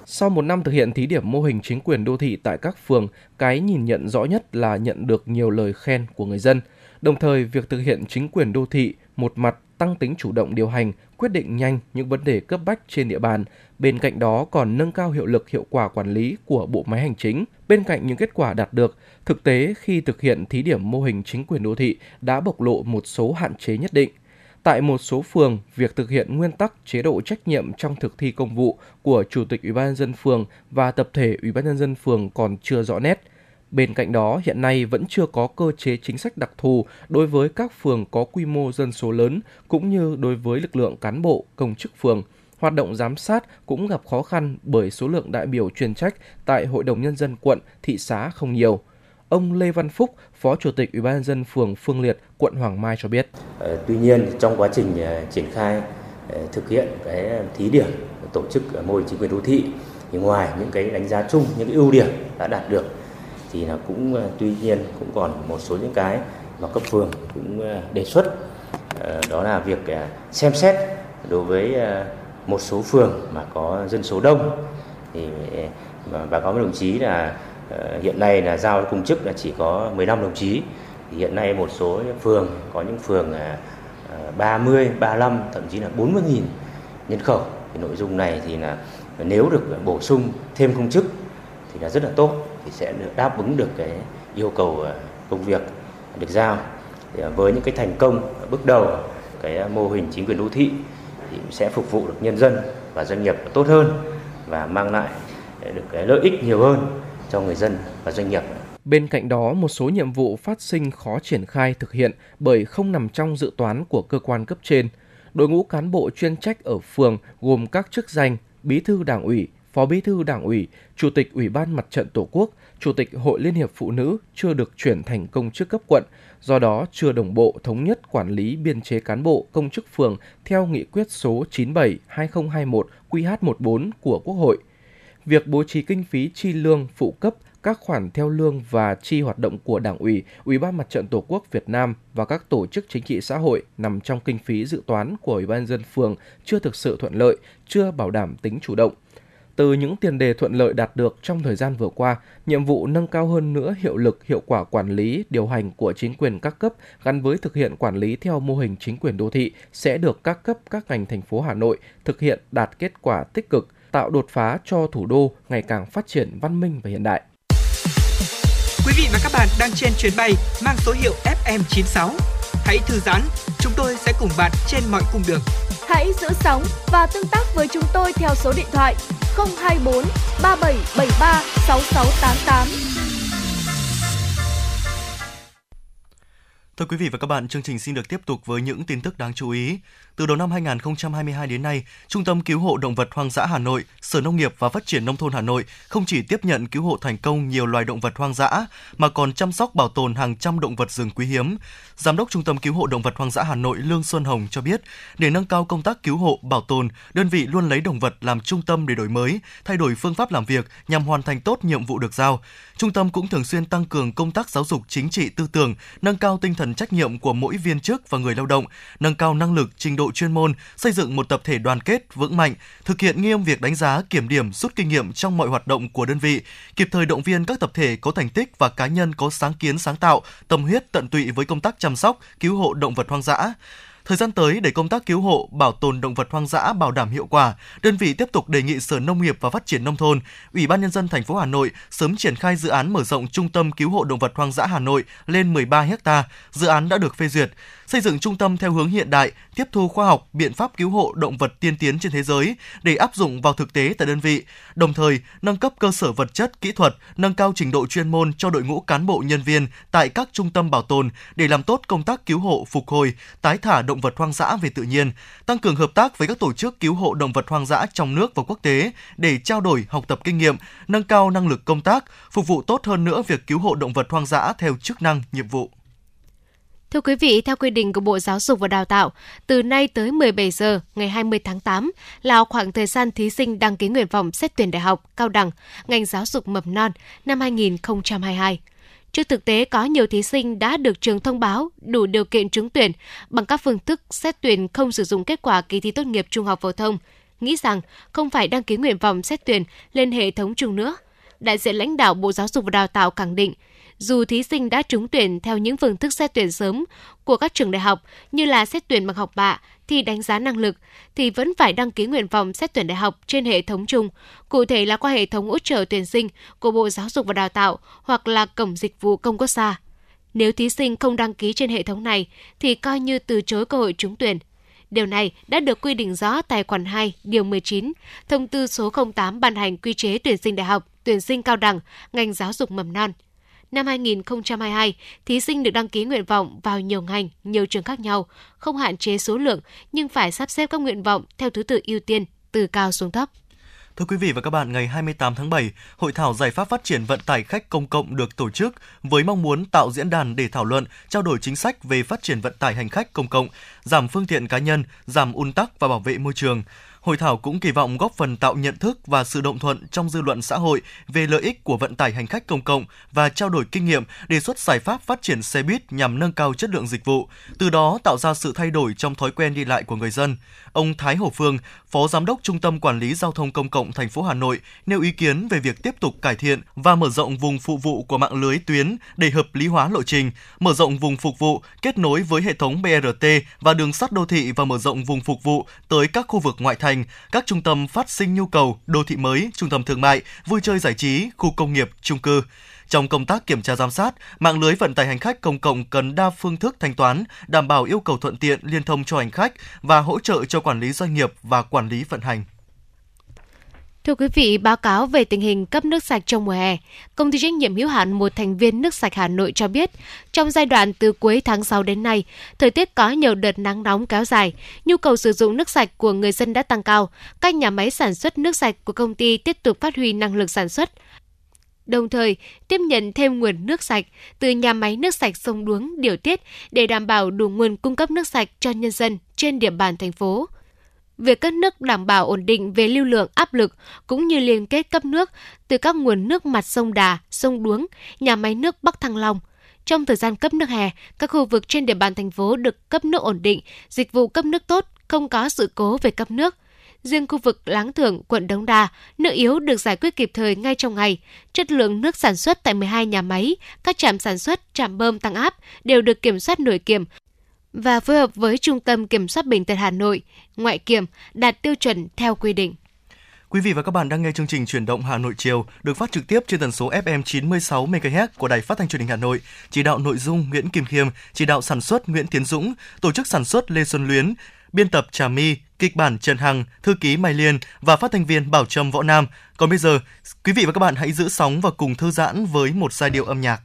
Speaker 11: Sau một năm thực hiện thí điểm mô hình chính quyền đô thị tại các phường, cái nhìn nhận rõ nhất là nhận được nhiều lời khen của người dân. Đồng thời, việc thực hiện chính quyền đô thị một mặt tăng tính chủ động điều hành, quyết định nhanh những vấn đề cấp bách trên địa bàn. Bên cạnh đó còn nâng cao hiệu lực hiệu quả quản lý của bộ máy hành chính. Bên cạnh những kết quả đạt được, thực tế khi thực hiện thí điểm mô hình chính quyền đô thị đã bộc lộ một số hạn chế nhất định. Tại một số phường, việc thực hiện nguyên tắc chế độ trách nhiệm trong thực thi công vụ của Chủ tịch Ủy ban nhân dân phường và tập thể Ủy ban nhân dân phường còn chưa rõ nét. Bên cạnh đó, hiện nay vẫn chưa có cơ chế chính sách đặc thù đối với các phường có quy mô dân số lớn cũng như đối với lực lượng cán bộ, công chức phường. Hoạt động giám sát cũng gặp khó khăn bởi số lượng đại biểu chuyên trách tại Hội đồng nhân dân quận, thị xã không nhiều. Ông Lê Văn Phúc, Phó Chủ tịch Ủy ban nhân dân phường Phương Liệt, quận Hoàng Mai cho biết.
Speaker 14: Ờ, tuy nhiên trong quá trình ờ, triển khai ờ, thực hiện cái thí điểm tổ chức mô hình chính quyền đô thị thì ngoài những cái đánh giá chung, những cái ưu điểm đã đạt được thì là cũng ờ, tuy nhiên cũng còn một số những cái mà cấp phường cũng ờ, đề xuất. Ờ, đó là việc xem xét đối với một số phường mà có dân số đông. Thì và có một đồng chí là hiện nay là giao công chức là chỉ có 15 đồng chí. Thì hiện nay một số phường có những phường 30, 35 thậm chí là 40 nghìn nhân khẩu. Thì nội dung này thì là nếu được bổ sung thêm công chức thì là rất là tốt thì sẽ được đáp ứng được cái yêu cầu ờ, công việc được giao ờ, với những cái thành công bước đầu cái ờ, mô hình chính quyền đô thị thì sẽ phục vụ được nhân dân và doanh nghiệp tốt hơn và mang lại được cái lợi ích nhiều hơn cho người dân và doanh nghiệp.
Speaker 11: Bên cạnh đó, một số nhiệm vụ phát sinh khó triển khai thực hiện bởi không nằm trong dự toán của cơ quan cấp trên. Đội ngũ cán bộ chuyên trách ở phường gồm các chức danh Bí thư Đảng ủy, Phó Bí thư Đảng ủy, Chủ tịch Ủy ban Mặt trận Tổ quốc, Chủ tịch Hội Liên hiệp Phụ nữ chưa được chuyển thành công chức cấp quận, do đó chưa đồng bộ thống nhất quản lý biên chế cán bộ công chức phường theo nghị quyết số 97/2021 QH14 của Quốc hội – việc bố trí kinh phí chi lương phụ cấp các khoản theo lương và chi hoạt động của Đảng ủy, Ủy ban Mặt trận Tổ quốc Việt Nam và các tổ chức chính trị xã hội nằm trong kinh phí dự toán của Ủy ban dân phường chưa thực sự thuận lợi, chưa bảo đảm tính chủ động. Từ những tiền đề thuận lợi đạt được trong thời gian vừa qua, nhiệm vụ nâng cao hơn nữa hiệu lực, hiệu quả quản lý, điều hành của chính quyền các cấp gắn với thực hiện quản lý theo mô hình chính quyền đô thị sẽ được các cấp các ngành thành phố Hà Nội thực hiện đạt kết quả tích cực, tạo đột phá cho thủ đô ngày càng phát triển văn minh và hiện đại.
Speaker 6: Quý vị và các bạn đang trên chuyến bay mang số hiệu FM96. Hãy thư giãn, chúng tôi sẽ cùng bạn trên mọi cung đường.
Speaker 7: Hãy giữ sóng và tương tác với chúng tôi theo số điện thoại 024 3773 6688.
Speaker 2: Thưa quý vị và các bạn, chương trình xin được tiếp tục với những tin tức đáng chú ý. Từ đầu năm 2022 đến nay, Trung tâm Cứu hộ Động vật Hoang dã Hà Nội, Sở Nông nghiệp và Phát triển Nông thôn Hà Nội không chỉ tiếp nhận cứu hộ thành công nhiều loài động vật hoang dã, mà còn chăm sóc bảo tồn hàng trăm động vật rừng quý hiếm. Giám đốc Trung tâm Cứu hộ Động vật Hoang dã Hà Nội Lương Xuân Hồng cho biết, để nâng cao công tác cứu hộ, bảo tồn, đơn vị luôn lấy động vật làm trung tâm để đổi mới, thay đổi phương pháp làm việc nhằm hoàn thành tốt nhiệm vụ được giao. Trung tâm cũng thường xuyên tăng cường công tác giáo dục chính trị tư tưởng, nâng cao tinh thần trách nhiệm của mỗi viên chức và người lao động, nâng cao năng lực, trình độ chuyên môn, xây dựng một tập thể đoàn kết vững mạnh, thực hiện nghiêm việc đánh giá, kiểm điểm, rút kinh nghiệm trong mọi hoạt động của đơn vị, kịp thời động viên các tập thể có thành tích và cá nhân có sáng kiến sáng tạo, tâm huyết tận tụy với công tác chăm sóc, cứu hộ động vật hoang dã. Thời gian tới để công tác cứu hộ, bảo tồn động vật hoang dã bảo đảm hiệu quả, đơn vị tiếp tục đề nghị Sở Nông nghiệp và Phát triển nông thôn, Ủy ban nhân dân thành phố Hà Nội sớm triển khai dự án mở rộng Trung tâm cứu hộ động vật hoang dã Hà Nội lên 13 ha. Dự án đã được phê duyệt xây dựng trung tâm theo hướng hiện đại, tiếp thu khoa học, biện pháp cứu hộ động vật tiên tiến trên thế giới để áp dụng vào thực tế tại đơn vị, đồng thời nâng cấp cơ sở vật chất, kỹ thuật, nâng cao trình độ chuyên môn cho đội ngũ cán bộ nhân viên tại các trung tâm bảo tồn để làm tốt công tác cứu hộ, phục hồi, tái thả động động vật hoang dã về tự nhiên, tăng cường hợp tác với các tổ chức cứu hộ động vật hoang dã trong nước và quốc tế để trao đổi, học tập kinh nghiệm, nâng cao năng lực công tác, phục vụ tốt hơn nữa việc cứu hộ động vật hoang dã theo chức năng, nhiệm vụ.
Speaker 1: Thưa quý vị, theo quy định của Bộ Giáo dục và Đào tạo, từ nay tới 17 giờ ngày 20 tháng 8 là khoảng thời gian thí sinh đăng ký nguyện vọng xét tuyển đại học, cao đẳng, ngành giáo dục mầm non năm 2022. Trước thực tế, có nhiều thí sinh đã được trường thông báo đủ điều kiện trúng tuyển bằng các phương thức xét tuyển không sử dụng kết quả kỳ thi tốt nghiệp trung học phổ thông, nghĩ rằng không phải đăng ký nguyện vọng xét tuyển lên hệ thống chung nữa. Đại diện lãnh đạo Bộ Giáo dục và Đào tạo khẳng định, dù thí sinh đã trúng tuyển theo những phương thức xét tuyển sớm của các trường đại học như là xét tuyển bằng học bạ, thi đánh giá năng lực, thì vẫn phải đăng ký nguyện vọng xét tuyển đại học trên hệ thống chung, cụ thể là qua hệ thống hỗ trợ tuyển sinh của Bộ Giáo dục và Đào tạo hoặc là Cổng Dịch vụ Công Quốc gia. Nếu thí sinh không đăng ký trên hệ thống này thì coi như từ chối cơ hội trúng tuyển. Điều này đã được quy định rõ tại khoản 2, điều 19, thông tư số 08 ban hành quy chế tuyển sinh đại học, tuyển sinh cao đẳng, ngành giáo dục mầm non – năm 2022, thí sinh được đăng ký nguyện vọng vào nhiều ngành, nhiều trường khác nhau, không hạn chế số lượng nhưng phải sắp xếp các nguyện vọng theo thứ tự ưu tiên từ cao xuống thấp.
Speaker 2: Thưa quý vị và các bạn, ngày 28 tháng 7, Hội thảo giải pháp phát triển vận tải khách công cộng được tổ chức với mong muốn tạo diễn đàn để thảo luận, trao đổi chính sách về phát triển vận tải hành khách công cộng, giảm phương tiện cá nhân, giảm un tắc và bảo vệ môi trường. Hội thảo cũng kỳ vọng góp phần tạo nhận thức và sự đồng thuận trong dư luận xã hội về lợi ích của vận tải hành khách công cộng và trao đổi kinh nghiệm, đề xuất giải pháp phát triển xe buýt nhằm nâng cao chất lượng dịch vụ, từ đó tạo ra sự thay đổi trong thói quen đi lại của người dân. Ông Thái Hồ Phương, Phó Giám đốc Trung tâm Quản lý Giao thông Công cộng thành phố Hà Nội nêu ý kiến về việc tiếp tục cải thiện và mở rộng vùng phụ vụ của mạng lưới tuyến để hợp lý hóa lộ trình, mở rộng vùng phục vụ kết nối với hệ thống BRT và đường sắt đô thị và mở rộng vùng phục vụ tới các khu vực ngoại thành, các trung tâm phát sinh nhu cầu, đô thị mới, trung tâm thương mại, vui chơi giải trí, khu công nghiệp, trung cư. Trong công tác kiểm tra giám sát, mạng lưới vận tải hành khách công cộng cần đa phương thức thanh toán, đảm bảo yêu cầu thuận tiện liên thông cho hành khách và hỗ trợ cho quản lý doanh nghiệp và quản lý vận hành.
Speaker 1: Thưa quý vị, báo cáo về tình hình cấp nước sạch trong mùa hè, công ty trách nhiệm hữu hạn một thành viên nước sạch Hà Nội cho biết, trong giai đoạn từ cuối tháng 6 đến nay, thời tiết có nhiều đợt nắng nóng kéo dài, nhu cầu sử dụng nước sạch của người dân đã tăng cao, các nhà máy sản xuất nước sạch của công ty tiếp tục phát huy năng lực sản xuất, đồng thời tiếp nhận thêm nguồn nước sạch từ nhà máy nước sạch sông Đuống điều tiết để đảm bảo đủ nguồn cung cấp nước sạch cho nhân dân trên địa bàn thành phố. Việc các nước đảm bảo ổn định về lưu lượng áp lực cũng như liên kết cấp nước từ các nguồn nước mặt sông Đà, sông Đuống, nhà máy nước Bắc Thăng Long. Trong thời gian cấp nước hè, các khu vực trên địa bàn thành phố được cấp nước ổn định, dịch vụ cấp nước tốt, không có sự cố về cấp nước. Riêng khu vực Láng Thượng, quận Đống Đa, nước yếu được giải quyết kịp thời ngay trong ngày. Chất lượng nước sản xuất tại 12 nhà máy, các trạm sản xuất, trạm bơm tăng áp đều được kiểm soát nổi kiểm và phối hợp với Trung tâm Kiểm soát Bệnh tật Hà Nội, ngoại kiểm, đạt tiêu chuẩn theo quy định.
Speaker 2: Quý vị và các bạn đang nghe chương trình Chuyển động Hà Nội chiều được phát trực tiếp trên tần số FM 96 MHz của Đài Phát thanh Truyền hình Hà Nội. Chỉ đạo nội dung Nguyễn Kim Khiêm, chỉ đạo sản xuất Nguyễn Tiến Dũng, tổ chức sản xuất Lê Xuân Luyến, biên tập Trà My, kịch bản Trần Hằng, thư ký Mai Liên và phát thanh viên Bảo Trâm Võ Nam. Còn bây giờ, quý vị và các bạn hãy giữ sóng và cùng thư giãn với một giai điệu âm nhạc.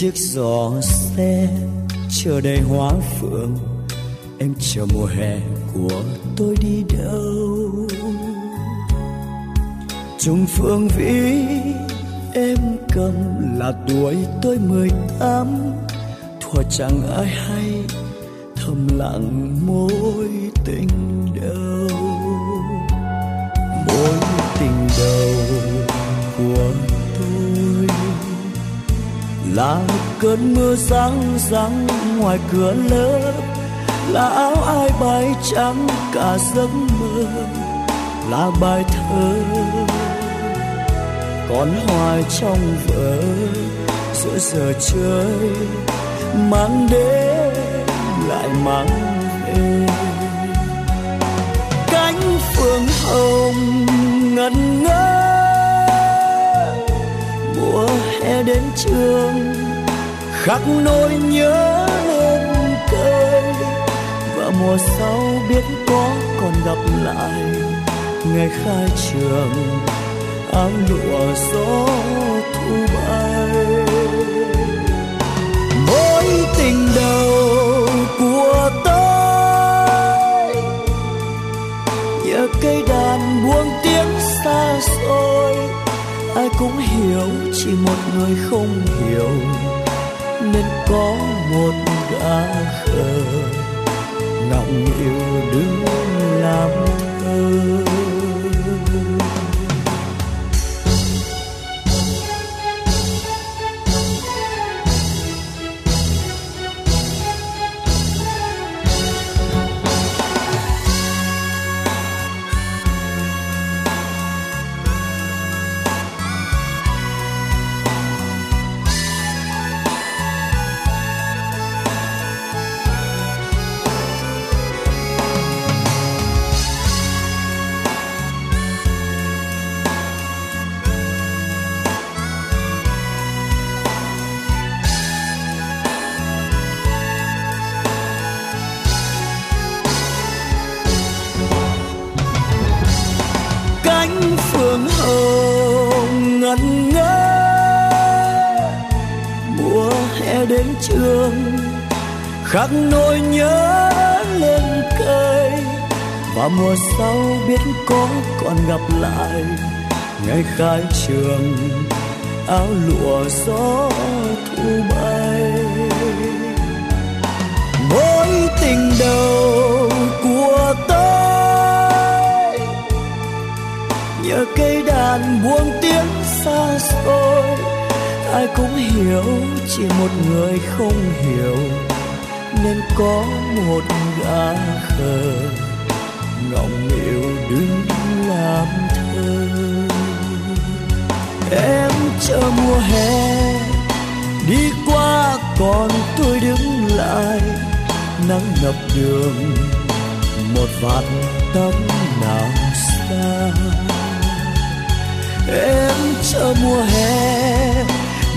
Speaker 15: Chiếc giỏ xe chờ đầy hoa phượng. Em chờ mùa hè của tôi đi đâu? Trùng phương vĩ, em cầm là tuổi tôi mười tám. Thuở chẳng ai hay thầm lặng mối tình đầu mối tình đầu. Là cơn mưa sáng sáng ngoài cửa lớp, là áo ai bay trắng cả giấc mơ, là bài thơ còn hoài trong vở giữa giờ chơi, mang đến lại mang về. Cánh phượng hồng ngẩn ngơ, mùa hè đến trường, khắc nỗi nhớ lên cây và mùa sau biết có còn gặp lại, ngày khai trường áo lụa gió thu bay. Mối tình đầu cũng hiểu, chỉ một người không hiểu. Nên có một gã khờ ngọng yêu đứng làm thơ. Các nỗi nhớ lên cây và mùa sau biết có còn gặp lại. Ngày khai trường, áo lụa gió thu bay. Mối tình đầu của tôi, nhờ cây đàn buông tiếng xa xôi. Ai cũng hiểu, chỉ một người không hiểu nên có một gã khờ ngọng nghịu đứng làm thơ. Em chờ mùa hè, đi qua còn tôi đứng lại, nắng ngập đường, một vạt tóc nào xa. Em chờ mùa hè,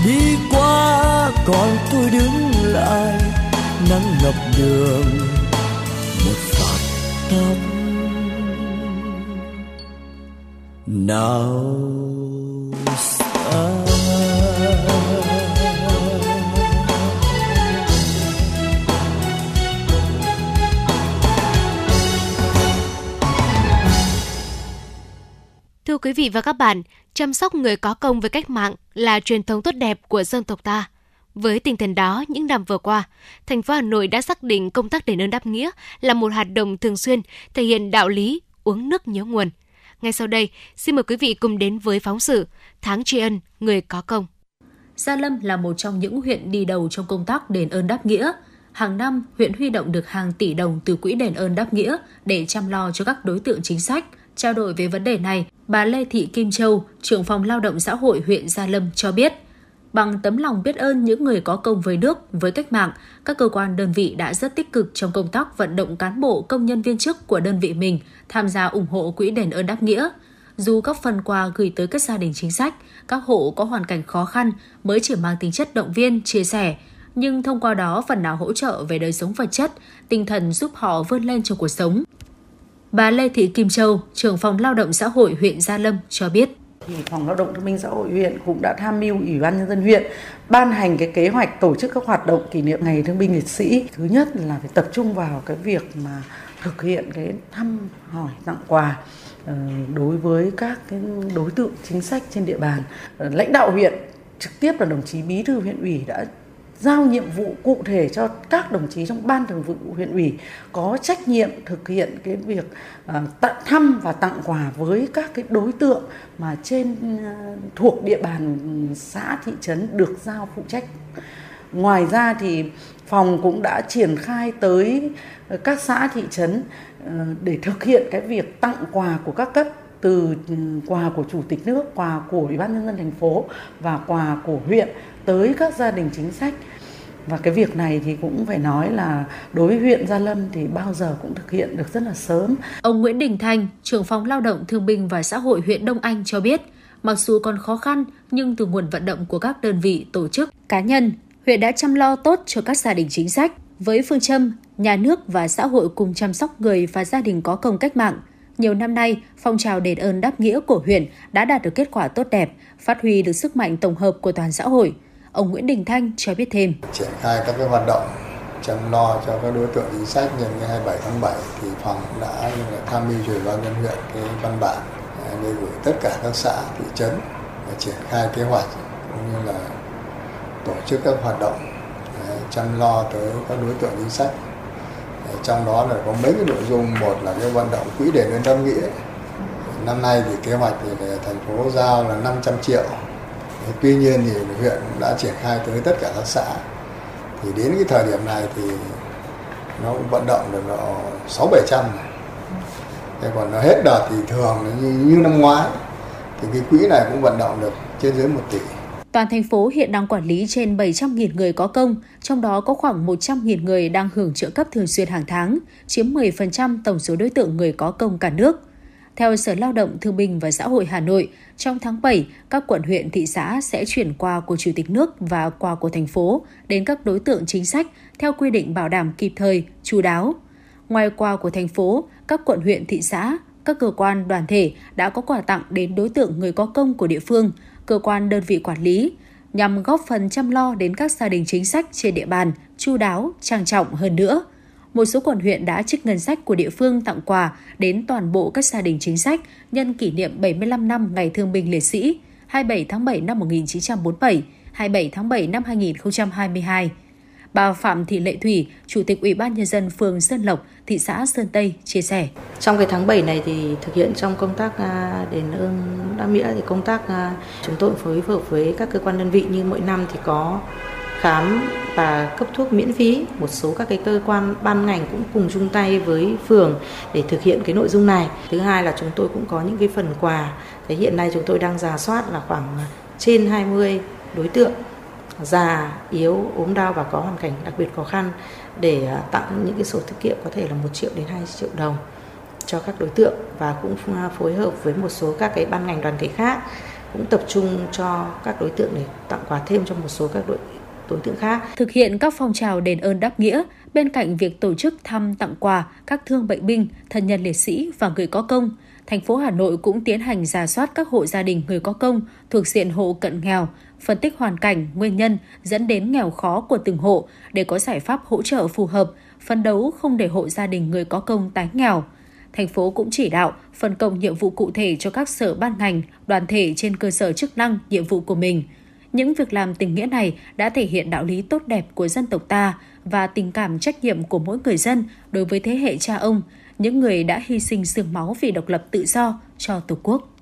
Speaker 15: đi qua còn tôi đứng lại nắng ngập đường một vạt tóc nào xa
Speaker 1: Thưa quý vị và các bạn, chăm sóc người có công với cách mạng là truyền thống tốt đẹp của dân tộc ta. Với tinh thần đó, những năm vừa qua, thành phố Hà Nội đã xác định công tác đền ơn đáp nghĩa là một hoạt động thường xuyên thể hiện đạo lý uống nước nhớ nguồn. Ngay sau đây, xin mời quý vị cùng đến với phóng sự Tháng tri ân người có công.
Speaker 16: Gia Lâm là một trong những huyện đi đầu trong công tác đền ơn đáp nghĩa. Hàng năm, huyện huy động được hàng tỷ đồng từ quỹ đền ơn đáp nghĩa để chăm lo cho các đối tượng chính sách. Trao đổi về vấn đề này, bà Lê Thị Kim Châu, trưởng phòng lao động xã hội huyện Gia Lâm cho biết, bằng tấm lòng biết ơn những người có công với nước, với cách mạng, các cơ quan đơn vị đã rất tích cực trong công tác vận động cán bộ, công nhân viên chức của đơn vị mình tham gia ủng hộ quỹ đền ơn đáp nghĩa. Dù các phần quà gửi tới các gia đình chính sách, các hộ có hoàn cảnh khó khăn mới chỉ mang tính chất động viên, chia sẻ, nhưng thông qua đó phần nào hỗ trợ về đời sống vật chất, tinh thần giúp họ vươn lên trong cuộc sống. Bà Lê Thị Kim Châu, trưởng phòng lao động xã hội huyện Gia Lâm cho biết
Speaker 17: thì phòng lao động thương binh xã hội huyện cũng đã tham mưu ủy ban nhân dân huyện ban hành cái kế hoạch tổ chức các hoạt động kỷ niệm ngày thương binh liệt sĩ. Thứ nhất là phải tập trung vào cái việc mà thực hiện cái thăm hỏi, tặng quà ờ, đối với các cái đối tượng chính sách trên địa bàn. Ờ, lãnh đạo huyện, trực tiếp là đồng chí bí thư huyện ủy đã giao nhiệm vụ cụ thể cho các đồng chí trong ban thường vụ huyện ủy có trách nhiệm thực hiện cái việc ờ, tặng thăm và tặng quà với các cái đối tượng mà trên ờ, thuộc địa bàn xã thị trấn được giao phụ trách. Ngoài ra thì phòng cũng đã triển khai tới các xã thị trấn ờ, để thực hiện cái việc tặng quà của các cấp từ ừ, quà của chủ tịch nước, quà của ủy ban nhân dân thành phố và quà của huyện tới các gia đình chính sách và cái việc này thì cũng phải nói là đối với huyện Gia Lâm thì bao giờ cũng thực hiện được rất là sớm.
Speaker 16: Ông Nguyễn Đình Thanh, trưởng phòng lao động thương binh và xã hội huyện Đông Anh cho biết, mặc dù còn khó khăn nhưng từ nguồn vận động của các đơn vị, tổ chức, cá nhân, huyện đã chăm lo tốt cho các gia đình chính sách với phương châm nhà nước và xã hội cùng chăm sóc người và gia đình có công cách mạng. Nhiều năm nay, phong trào đền ơn đáp nghĩa của huyện đã đạt được kết quả tốt đẹp, phát huy được sức mạnh tổng hợp của toàn xã hội. Ông Nguyễn Đình Thanh cho biết thêm.
Speaker 18: triển khai các cái hoạt động chăm lo cho các đối tượng chính sách nhân ngày 27 tháng 7 thì phòng đã tham mưu cho ủy ban nhân huyện cái văn bản à, để gửi tất cả các xã, thị trấn để triển khai kế hoạch cũng như là tổ chức các hoạt động à, chăm lo tới các đối tượng chính sách. À, trong đó là có mấy cái nội dung, một là cái vận động quỹ đền ơn đáp nghĩa. Năm nay thì kế hoạch thì thành phố giao là 500 triệu. Tuy nhiên thì huyện đã triển khai tới tất cả các xã. Thì đến cái thời điểm này thì nó cũng vận động được độ 6 700 trăm. Thế còn nó hết đợt thì thường như, như năm ngoái thì cái quỹ này cũng vận động được trên dưới 1 tỷ.
Speaker 16: Toàn thành phố hiện đang quản lý trên 700.000 người có công, trong đó có khoảng 100.000 người đang hưởng trợ cấp thường xuyên hàng tháng, chiếm 10% tổng số đối tượng người có công cả nước. Theo Sở Lao động Thương binh và Xã hội Hà Nội, trong tháng 7, các quận huyện thị xã sẽ chuyển quà của Chủ tịch nước và quà của thành phố đến các đối tượng chính sách theo quy định bảo đảm kịp thời, chú đáo. Ngoài quà của thành phố, các quận huyện thị xã, các cơ quan đoàn thể đã có quà tặng đến đối tượng người có công của địa phương, cơ quan đơn vị quản lý, nhằm góp phần chăm lo đến các gia đình chính sách trên địa bàn, chu đáo, trang trọng hơn nữa. Một số quận huyện đã trích ngân sách của địa phương tặng quà đến toàn bộ các gia đình chính sách nhân kỷ niệm 75 năm Ngày Thương binh Liệt sĩ 27 tháng 7 năm 1947, 27 tháng 7 năm 2022. Bà Phạm Thị Lệ Thủy, Chủ tịch Ủy ban Nhân dân phường Sơn Lộc, thị xã Sơn Tây chia sẻ.
Speaker 19: Trong cái tháng 7 này thì thực hiện trong công tác à, đền ơn đáp nghĩa thì công tác à, chúng tôi phối hợp với các cơ quan đơn vị như mỗi năm thì có khám và cấp thuốc miễn phí. Một số các cái cơ quan ban ngành cũng cùng chung tay với phường để thực hiện cái nội dung này. Thứ hai là chúng tôi cũng có những cái phần quà. Thế hiện nay chúng tôi đang giả soát là khoảng trên 20 đối tượng già, yếu, ốm đau và có hoàn cảnh đặc biệt khó khăn để à, tặng những cái sổ tiết kiệm có thể là 1 triệu đến 2 triệu đồng cho các đối tượng và cũng phối hợp với một số các cái ban ngành đoàn thể khác cũng tập trung cho các đối tượng để tặng quà thêm cho một số các đội đối tượng khác.
Speaker 3: Thực hiện các phong trào đền ơn đáp nghĩa, bên cạnh việc tổ chức thăm tặng quà các thương bệnh binh, thân nhân liệt sĩ và người có công, thành phố Hà Nội cũng tiến hành giả soát các hộ gia đình người có công thuộc diện hộ cận nghèo, phân tích hoàn cảnh, nguyên nhân dẫn đến nghèo khó của từng hộ để có giải pháp hỗ trợ phù hợp, phấn đấu không để hộ gia đình người có công tái nghèo. Thành phố cũng chỉ đạo phân công nhiệm vụ cụ thể cho các sở ban ngành, đoàn thể trên cơ sở chức năng, nhiệm vụ của mình. Những việc làm tình nghĩa này đã thể hiện đạo lý tốt đẹp của dân tộc ta và tình cảm trách nhiệm của mỗi người dân đối với thế hệ cha ông, những người đã hy sinh sương máu vì độc lập tự do cho Tổ quốc.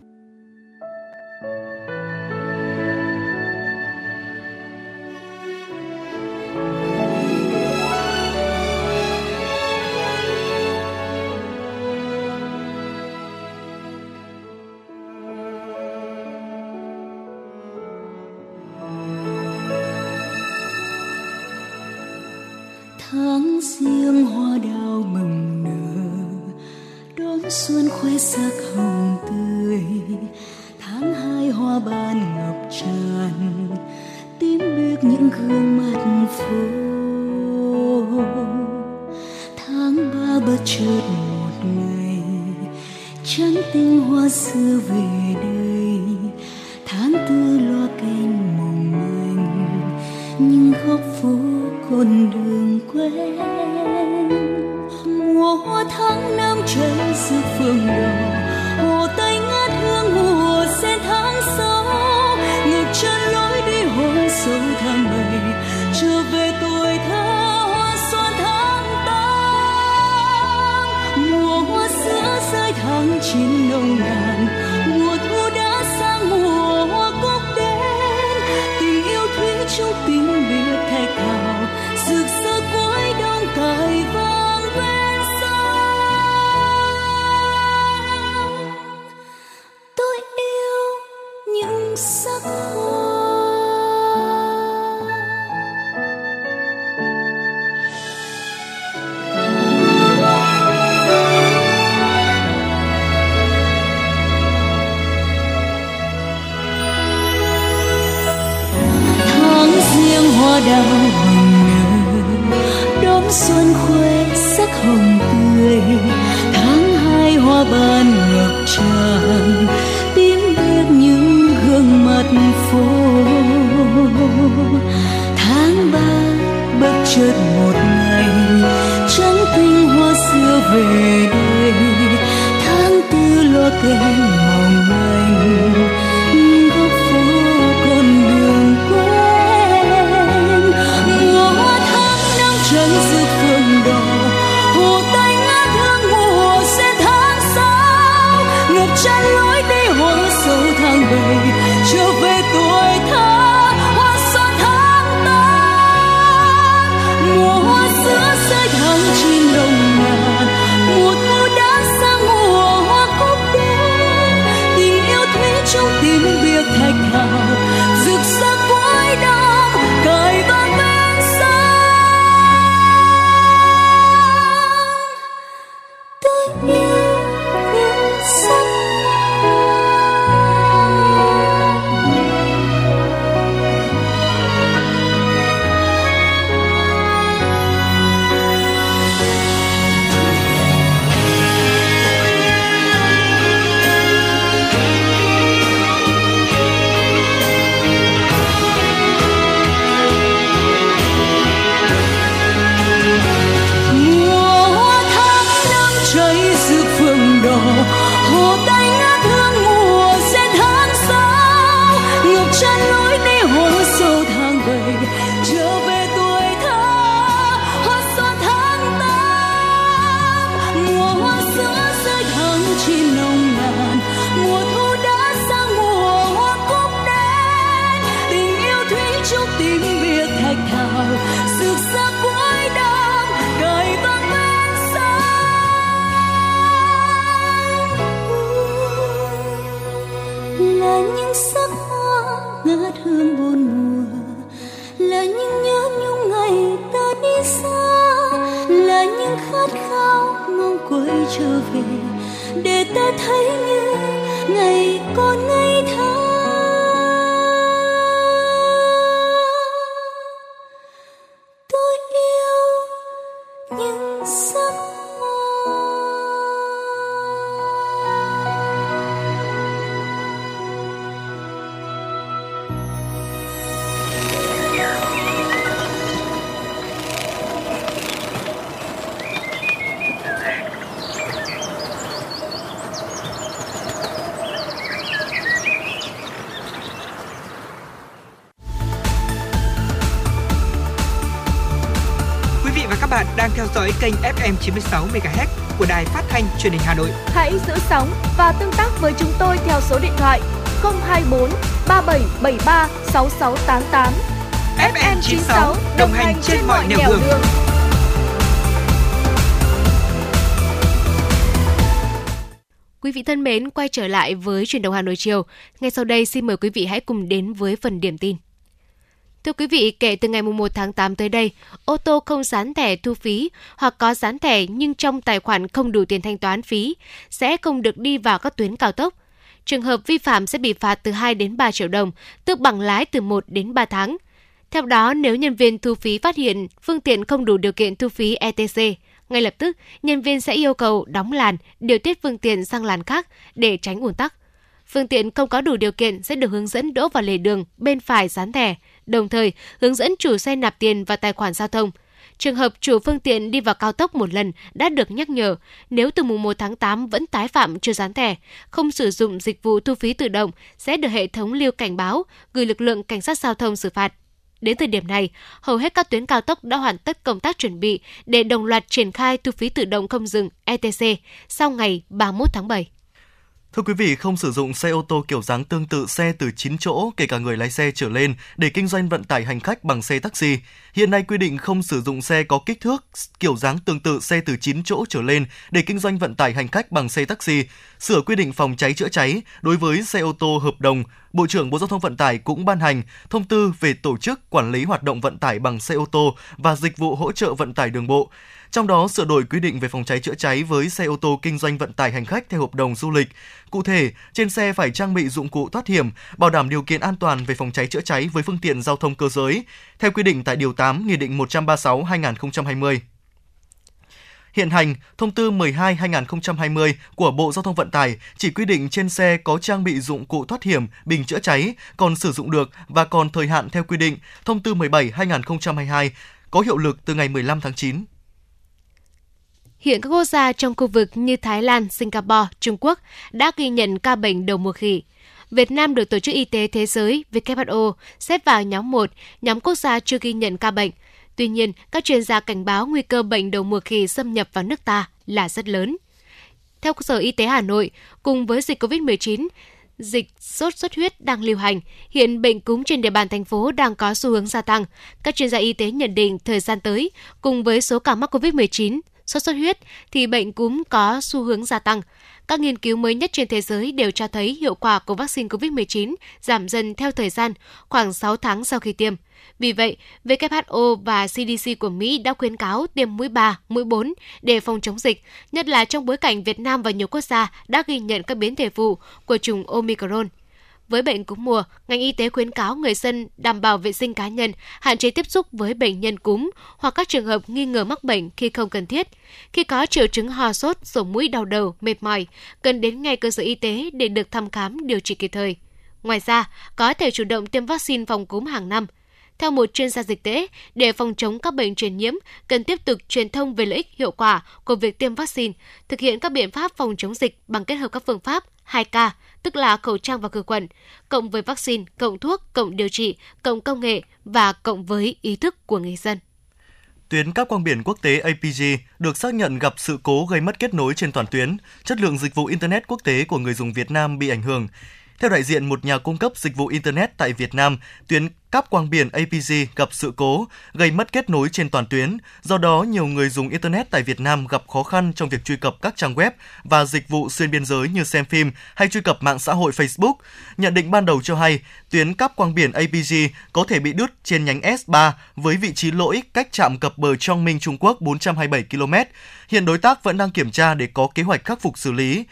Speaker 20: trong tiếng biệt thạch thảo, rực rỡ cuối đông đời vang bên xa là những sắc hoa ngát hương buồn mùa, là những nhớ nhung ngày ta đi xa, là những khát khao mong quay trở về,
Speaker 21: để ta thấy như ngày còn ngây thơ.
Speaker 6: Dõi kênh FM 96 MHz của đài phát thanh truyền hình Hà Nội.
Speaker 7: Hãy giữ sóng và tương tác với chúng tôi theo số điện thoại 024 3773 6688.
Speaker 6: FM 96 đồng hành trên mọi nẻo đường.
Speaker 1: Quý vị thân mến, quay trở lại với truyền động Hà Nội chiều. Ngay sau đây xin mời quý vị hãy cùng đến với phần điểm tin. Thưa quý vị, kể từ ngày 1 tháng 8 tới đây, ô tô không dán thẻ thu phí hoặc có dán thẻ nhưng trong tài khoản không đủ tiền thanh toán phí sẽ không được đi vào các tuyến cao tốc. Trường hợp vi phạm sẽ bị phạt từ 2 đến 3 triệu đồng, tước bằng lái từ 1 đến 3 tháng. Theo đó, nếu nhân viên thu phí phát hiện phương tiện không đủ điều kiện thu phí ETC, ngay lập tức nhân viên sẽ yêu cầu đóng làn, điều tiết phương tiện sang làn khác để tránh ùn tắc. Phương tiện không có đủ điều kiện sẽ được hướng dẫn đỗ vào lề đường bên phải dán thẻ, đồng thời hướng dẫn chủ xe nạp tiền vào tài khoản giao thông. Trường hợp chủ phương tiện đi vào cao tốc một lần đã được nhắc nhở, nếu từ mùng 1 tháng 8 vẫn tái phạm chưa dán thẻ, không sử dụng dịch vụ thu phí tự động sẽ được hệ thống lưu cảnh báo, gửi lực lượng cảnh sát giao thông xử phạt. Đến thời điểm này, hầu hết các tuyến cao tốc đã hoàn tất công tác chuẩn bị để đồng loạt triển khai thu phí tự động không dừng ETC sau ngày 31 tháng 7.
Speaker 2: Thưa quý vị, không sử dụng xe ô tô kiểu dáng tương tự xe từ 9 chỗ, kể cả người lái xe trở lên, để kinh doanh vận tải hành khách bằng xe taxi. Hiện nay quy định không sử dụng xe có kích thước kiểu dáng tương tự xe từ 9 chỗ trở lên để kinh doanh vận tải hành khách bằng xe taxi. Sửa quy định phòng cháy chữa cháy đối với xe ô tô hợp đồng, Bộ trưởng Bộ Giao thông Vận tải cũng ban hành thông tư về tổ chức quản lý hoạt động vận tải bằng xe ô tô và dịch vụ hỗ trợ vận tải đường bộ. Trong đó sửa đổi quy định về phòng cháy chữa cháy với xe ô tô kinh doanh vận tải hành khách theo hợp đồng du lịch. Cụ thể, trên xe phải trang bị dụng cụ thoát hiểm, bảo đảm điều kiện an toàn về phòng cháy chữa cháy với phương tiện giao thông cơ giới, theo quy định tại Điều 8 Nghị định 136-2020. Hiện hành, thông tư 12-2020 của Bộ Giao thông Vận tải chỉ quy định trên xe có trang bị dụng cụ thoát hiểm, bình chữa cháy, còn sử dụng được và còn thời hạn theo quy định. Thông tư 17-2022 có hiệu lực từ ngày 15 tháng 9.
Speaker 1: Hiện các quốc gia trong khu vực như Thái Lan, Singapore, Trung Quốc đã ghi nhận ca bệnh đầu mùa khỉ. Việt Nam được Tổ chức Y tế Thế giới WHO xếp vào nhóm 1, nhóm quốc gia chưa ghi nhận ca bệnh. Tuy nhiên, các chuyên gia cảnh báo nguy cơ bệnh đầu mùa khỉ xâm nhập vào nước ta là rất lớn. Theo Sở Y tế Hà Nội, cùng với dịch COVID-19, dịch sốt xuất huyết đang lưu hành, hiện bệnh cúm trên địa bàn thành phố đang có xu hướng gia tăng. Các chuyên gia y tế nhận định thời gian tới, cùng với số ca mắc COVID-19, sốt xuất huyết thì bệnh cúm có xu hướng gia tăng. Các nghiên cứu mới nhất trên thế giới đều cho thấy hiệu quả của vaccine COVID-19 giảm dần theo thời gian, khoảng 6 tháng sau khi tiêm. Vì vậy, WHO và CDC của Mỹ đã khuyến cáo tiêm mũi 3, mũi 4 để phòng chống dịch, nhất là trong bối cảnh Việt Nam và nhiều quốc gia đã ghi nhận các biến thể phụ của chủng Omicron. Với bệnh cúm mùa, ngành y tế khuyến cáo người dân đảm bảo vệ sinh cá nhân, hạn chế tiếp xúc với bệnh nhân cúm hoặc các trường hợp nghi ngờ mắc bệnh khi không cần thiết. Khi có triệu chứng ho sốt, sổ mũi đau đầu, mệt mỏi, cần đến ngay cơ sở y tế để được thăm khám điều trị kịp thời. Ngoài ra, có thể chủ động tiêm vaccine phòng cúm hàng năm. Theo một chuyên gia dịch tễ, để phòng chống các bệnh truyền nhiễm, cần tiếp tục truyền thông về lợi ích hiệu quả của việc tiêm vaccine, thực hiện các biện pháp phòng chống dịch bằng kết hợp các phương pháp 2K, tức là khẩu trang và khử khuẩn, cộng với vaccine, cộng thuốc, cộng điều trị, cộng công nghệ và cộng với ý thức của người dân.
Speaker 2: Tuyến cáp quang biển quốc tế APG được xác nhận gặp sự cố gây mất kết nối trên toàn tuyến, chất lượng dịch vụ Internet quốc tế của người dùng Việt Nam bị ảnh hưởng. Theo đại diện một nhà cung cấp dịch vụ Internet tại Việt Nam, tuyến cáp quang biển APG gặp sự cố, gây mất kết nối trên toàn tuyến. Do đó, nhiều người dùng Internet tại Việt Nam gặp khó khăn trong việc truy cập các trang web và dịch vụ xuyên biên giới như xem phim hay truy cập mạng xã hội Facebook. Nhận định ban đầu cho hay, tuyến cáp quang biển APG có thể bị đứt trên nhánh S3 với vị trí lỗi cách trạm cập bờ Trong Minh Trung Quốc 427 km. Hiện đối tác vẫn đang kiểm tra để có kế hoạch khắc phục xử lý.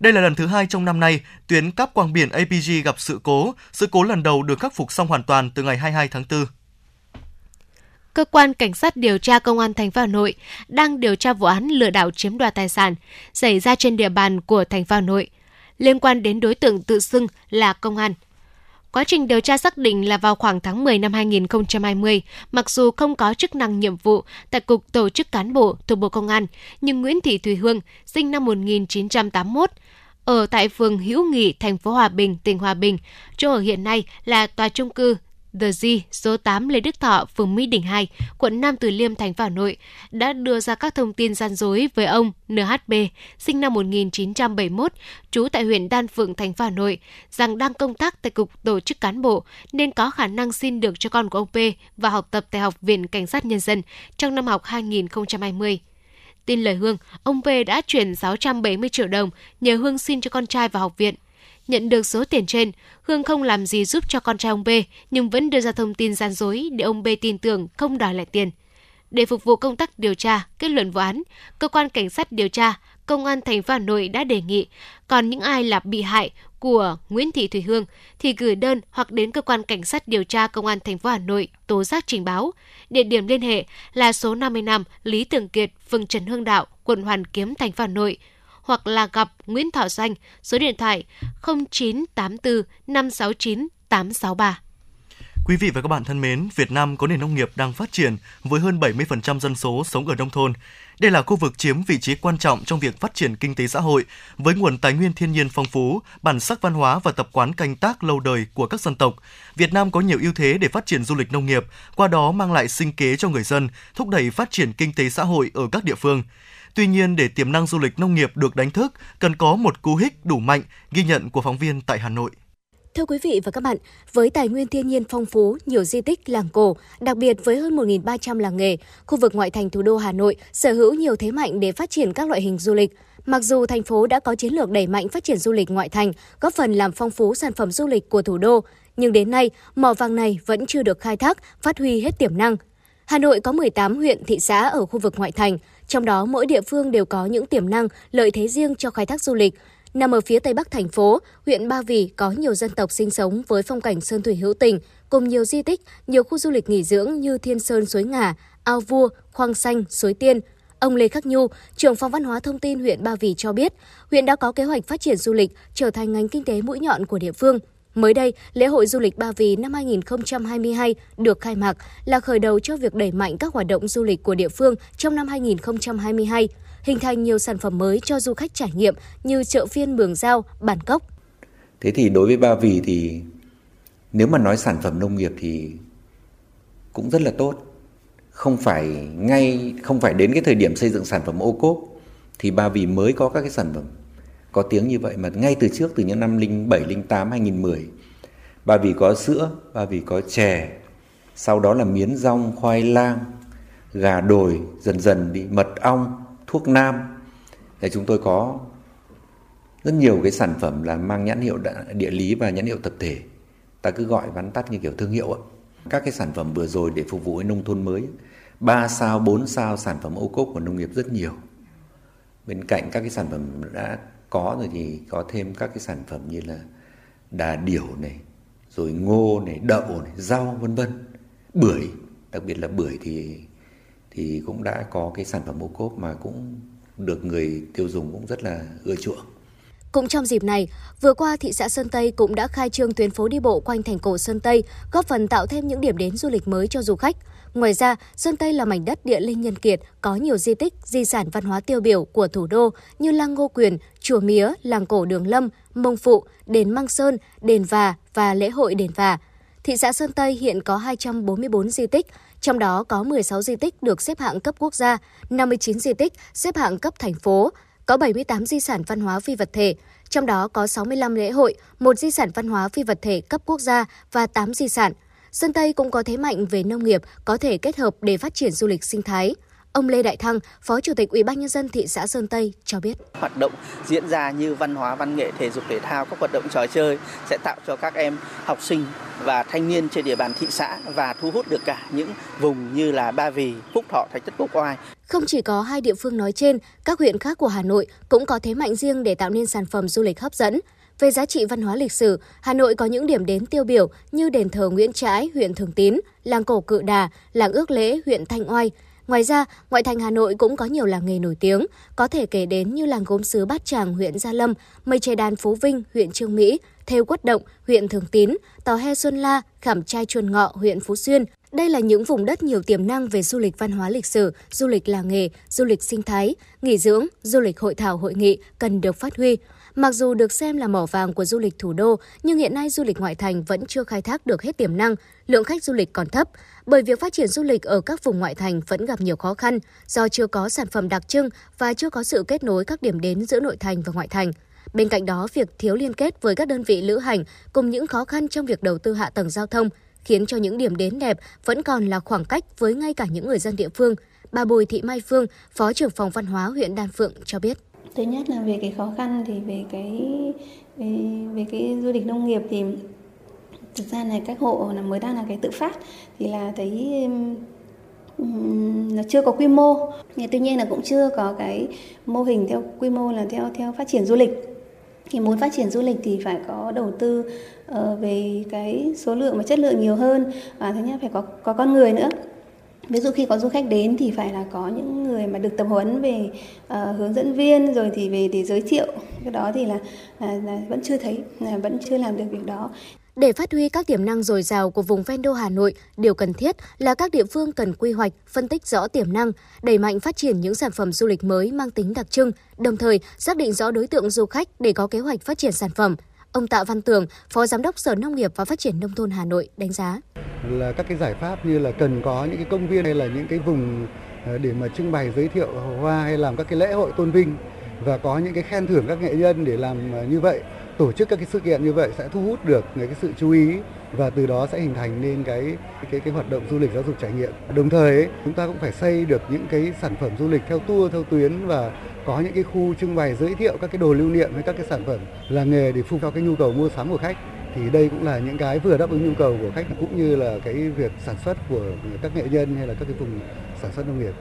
Speaker 2: Đây là lần thứ hai trong năm nay, tuyến cáp quang biển APG gặp sự cố. Sự cố lần đầu được khắc phục xong hoàn toàn từ ngày 22 tháng 4.
Speaker 1: Cơ quan Cảnh sát điều tra Công an thành phố Hà Nội đang điều tra vụ án lừa đảo chiếm đoạt tài sản xảy ra trên địa bàn của thành phố Hà Nội liên quan đến đối tượng tự xưng là công an. Quá trình điều tra xác định là vào khoảng tháng 10 năm 2020, mặc dù không có chức năng nhiệm vụ tại Cục Tổ chức Cán bộ thuộc Bộ Công an, nhưng Nguyễn Thị Thùy Hương, sinh năm 1981, ở tại phường Hữu Nghị, thành phố Hòa Bình, tỉnh Hòa Bình, chỗ ở hiện nay là tòa trung cư The G, số 8 Lê Đức Thọ, phường Mỹ Đình 2, quận Nam Từ Liêm, thành phố Hà Nội, đã đưa ra các thông tin gian dối với ông NHB, sinh năm 1971, trú tại huyện Đan Phượng, thành phố Hà Nội, rằng đang công tác tại Cục Tổ chức Cán bộ nên có khả năng xin được cho con của ông P và học tập tại Học viện Cảnh sát Nhân dân trong năm học 2020. Tin lời Hương, ông V đã chuyển 670 triệu đồng nhờ Hương xin cho con trai vào học viện. Nhận được số tiền trên, Hương không làm gì giúp cho con trai ông B, nhưng vẫn đưa ra thông tin gian dối để ông B tin tưởng không đòi lại tiền. Để phục vụ công tác điều tra, kết luận vụ án, cơ quan cảnh sát điều tra, công an thành phố Hà Nội đã đề nghị còn những ai là bị hại của Nguyễn Thị Thùy Hương thì gửi đơn hoặc đến cơ quan cảnh sát điều tra công an thành phố Hà Nội tố giác trình báo. Địa điểm liên hệ là số 55 Lý Tường Kiệt, phường Trần Hưng Đạo, quận Hoàn Kiếm, thành phố Hà Nội hoặc là gặp Nguyễn Thọ Danh, số điện thoại 0984 569 863.
Speaker 2: Quý vị và các bạn thân mến, Việt Nam có nền nông nghiệp đang phát triển với hơn 70% dân số sống ở nông thôn. Đây là khu vực chiếm vị trí quan trọng trong việc phát triển kinh tế xã hội với nguồn tài nguyên thiên nhiên phong phú, bản sắc văn hóa và tập quán canh tác lâu đời của các dân tộc. Việt Nam có nhiều ưu thế để phát triển du lịch nông nghiệp, qua đó mang lại sinh kế cho người dân, thúc đẩy phát triển kinh tế xã hội ở các địa phương. Tuy nhiên, để tiềm năng du lịch nông nghiệp được đánh thức, cần có một cú hích đủ mạnh, ghi nhận của phóng viên tại Hà Nội.
Speaker 22: Thưa quý vị và các bạn, với tài nguyên thiên nhiên phong phú, nhiều di tích, làng cổ, đặc biệt với hơn 1.300 làng nghề, khu vực ngoại thành thủ đô Hà Nội sở hữu nhiều thế mạnh để phát triển các loại hình du lịch. Mặc dù thành phố đã có chiến lược đẩy mạnh phát triển du lịch ngoại thành, góp phần làm phong phú sản phẩm du lịch của thủ đô, nhưng đến nay, mỏ vàng này vẫn chưa được khai thác, phát huy hết tiềm năng. Hà Nội có 18 huyện, thị xã ở khu vực ngoại thành, trong đó mỗi địa phương đều có những tiềm năng, lợi thế riêng cho khai thác du lịch. Nằm ở phía tây bắc thành phố, huyện Ba Vì có nhiều dân tộc sinh sống với phong cảnh sơn thủy hữu tình, cùng nhiều di tích, nhiều khu du lịch nghỉ dưỡng như Thiên Sơn Suối Ngà, Ao Vua, Khoang Xanh, Suối Tiên. Ông Lê Khắc Nhu, trưởng phòng văn hóa thông tin huyện Ba Vì cho biết, huyện đã có kế hoạch phát triển du lịch trở thành ngành kinh tế mũi nhọn của địa phương. Mới đây, lễ hội du lịch Ba Vì năm 2022 được khai mạc là khởi đầu cho việc đẩy mạnh các hoạt động du lịch của địa phương trong năm 2022, hình thành nhiều sản phẩm mới cho du khách trải nghiệm như chợ phiên Mường Giao, Bản Cốc.
Speaker 23: Thế thì đối với Ba Vì thì nếu mà nói sản phẩm nông nghiệp thì cũng rất là tốt. Không phải ngay không phải đến cái thời điểm xây dựng sản phẩm ô cốp thì Ba Vì mới có các cái sản phẩm có tiếng như vậy mà ngay từ trước từ những năm 07, 08, 2010 Ba Vì có sữa, Ba Vì có chè, sau đó là miến rong, khoai lang, gà đồi, dần dần đi mật ong, thuốc nam. Để chúng tôi có rất nhiều cái sản phẩm là mang nhãn hiệu địa lý và nhãn hiệu tập thể. Ta cứ gọi vắn tắt như kiểu thương hiệu ấy. Các cái sản phẩm vừa rồi để phục vụ nông thôn mới, 3 sao, 4 sao sản phẩm ô cốp của nông nghiệp rất nhiều. Bên cạnh các cái sản phẩm đã có rồi thì có thêm các cái sản phẩm như là đà điểu này, rồi ngô này, đậu này, rau vân vân, bưởi, đặc biệt là bưởi thì thì cũng đã có cái sản phẩm ô cốp mà cũng được người tiêu dùng cũng rất là ưa chuộng.
Speaker 22: Cũng trong dịp này, vừa qua thị xã Sơn Tây cũng đã khai trương tuyến phố đi bộ quanh thành cổ Sơn Tây, góp phần tạo thêm những điểm đến du lịch mới cho du khách. Ngoài ra, Sơn Tây là mảnh đất địa linh nhân kiệt, có nhiều di tích, di sản văn hóa tiêu biểu của thủ đô như Lăng Ngô Quyền, Chùa Mía, Làng Cổ Đường Lâm, Mông Phụ, Đền Măng Sơn, Đền Và và lễ hội Đền Và. Thị xã Sơn Tây hiện có 244 di tích, trong đó có 16 di tích được xếp hạng cấp quốc gia, 59 di tích xếp hạng cấp thành phố, có 78 di sản văn hóa phi vật thể, trong đó có 65 lễ hội, một di sản văn hóa phi vật thể cấp quốc gia và 8 di sản. Sơn Tây cũng có thế mạnh về nông nghiệp, có thể kết hợp để phát triển du lịch sinh thái. Ông Lê Đại Thăng, Phó Chủ tịch Ủy ban nhân dân thị xã Sơn Tây cho biết.
Speaker 24: Hoạt động diễn ra như văn hóa, văn nghệ, thể dục thể thao, các hoạt động trò chơi sẽ tạo cho các em học sinh và thanh niên trên địa bàn thị xã và thu hút được cả những vùng như là Ba Vì, Phúc Thọ, Thạch Thất Quốc Oai.
Speaker 22: Không chỉ có hai địa phương nói trên, các huyện khác của Hà Nội cũng có thế mạnh riêng để tạo nên sản phẩm du lịch hấp dẫn. Về giá trị văn hóa lịch sử, Hà Nội có những điểm đến tiêu biểu như đền thờ Nguyễn Trãi, huyện Thường Tín, làng cổ Cự Đà, làng ước lễ, huyện Thanh Oai. Ngoài ra, ngoại thành Hà Nội cũng có nhiều làng nghề nổi tiếng, có thể kể đến như làng gốm sứ Bát Tràng, huyện Gia Lâm, mây tre đan Phú Vinh, huyện Trương Mỹ, thêu quất động, huyện Thường Tín, tò he Xuân La, khảm trai chuồn ngọ, huyện Phú Xuyên. Đây là những vùng đất nhiều tiềm năng về du lịch văn hóa lịch sử, du lịch làng nghề, du lịch sinh thái, nghỉ dưỡng, du lịch hội thảo hội nghị cần được phát huy. Mặc dù được xem là mỏ vàng của du lịch thủ đô, nhưng hiện nay du lịch ngoại thành vẫn chưa khai thác được hết tiềm năng, lượng khách du lịch còn thấp. Bởi việc phát triển du lịch ở các vùng ngoại thành vẫn gặp nhiều khó khăn do chưa có sản phẩm đặc trưng và chưa có sự kết nối các điểm đến giữa nội thành và ngoại thành. Bên cạnh đó, việc thiếu liên kết với các đơn vị lữ hành cùng những khó khăn trong việc đầu tư hạ tầng giao thông khiến cho những điểm đến đẹp vẫn còn là khoảng cách với ngay cả những người dân địa phương. Bà Bùi Thị Mai Phương, Phó trưởng phòng văn hóa huyện Đan Phượng cho biết.
Speaker 25: Thứ nhất là về cái khó khăn thì về cái về, về cái du lịch nông nghiệp thì thực ra này các hộ là mới đang là cái tự phát thì là thấy nó chưa có quy mô. Tuy nhiên là cũng chưa có cái mô hình theo quy mô là theo theo phát triển du lịch. Thì muốn phát triển du lịch thì phải có đầu tư uh, về cái số lượng và chất lượng nhiều hơn. Và thứ nhất phải có có con người nữa ví dụ khi có du khách đến thì phải là có những người mà được tập huấn về uh, hướng dẫn viên rồi thì về để giới thiệu cái đó thì là, là, là vẫn chưa thấy là vẫn chưa làm được việc đó
Speaker 22: để phát huy các tiềm năng dồi dào của vùng ven đô Hà Nội, điều cần thiết là các địa phương cần quy hoạch, phân tích rõ tiềm năng, đẩy mạnh phát triển những sản phẩm du lịch mới mang tính đặc trưng, đồng thời xác định rõ đối tượng du khách để có kế hoạch phát triển sản phẩm. Ông Tạ Văn Tường, Phó Giám đốc Sở Nông nghiệp và Phát triển Nông thôn Hà Nội đánh giá.
Speaker 26: Là các cái giải pháp như là cần có những cái công viên hay là những cái vùng ờ, để mà trưng bày giới thiệu hoa hay làm các cái lễ hội tôn vinh và có những cái khen thưởng các nghệ nhân để làm ờ, như vậy tổ chức các cái sự kiện như vậy sẽ thu hút được cái sự chú ý và từ đó sẽ hình thành nên cái cái cái hoạt động du lịch giáo dục trải nghiệm. Đồng thời ấy, chúng ta cũng phải xây được những cái sản phẩm du lịch theo tour theo tuyến và có những cái khu trưng bày giới thiệu các cái đồ lưu niệm với các cái sản phẩm làng nghề để phục vụ cái nhu cầu mua sắm của khách thì đây cũng là những cái vừa đáp ứng nhu cầu của khách cũng như là cái việc sản xuất của các nghệ nhân hay là các cái vùng sản xuất nông nghiệp.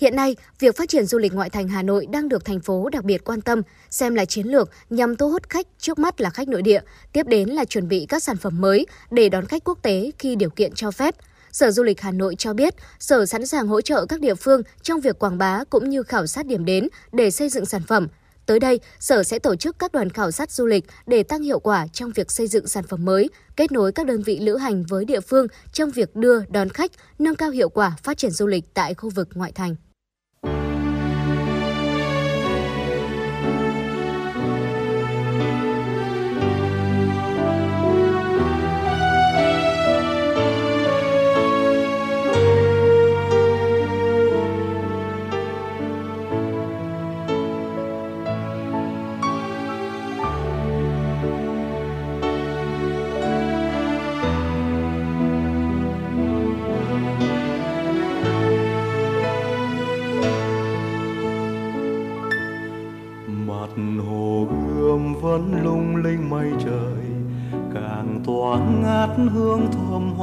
Speaker 22: Hiện nay, việc phát triển du lịch ngoại thành Hà Nội đang được thành phố đặc biệt quan tâm, xem là chiến lược nhằm thu hút khách trước mắt là khách nội địa, tiếp đến là chuẩn bị các sản phẩm mới để đón khách quốc tế khi điều kiện cho phép. Sở Du lịch Hà Nội cho biết, Sở sẵn sàng hỗ trợ các địa phương trong việc quảng bá cũng như khảo sát điểm đến để xây dựng sản phẩm. Tới đây, Sở sẽ tổ chức các đoàn khảo sát du lịch để tăng hiệu quả trong việc xây dựng sản phẩm mới, kết nối các đơn vị lữ hành với địa phương trong việc đưa đón khách, nâng cao hiệu quả phát triển du lịch tại khu vực ngoại thành.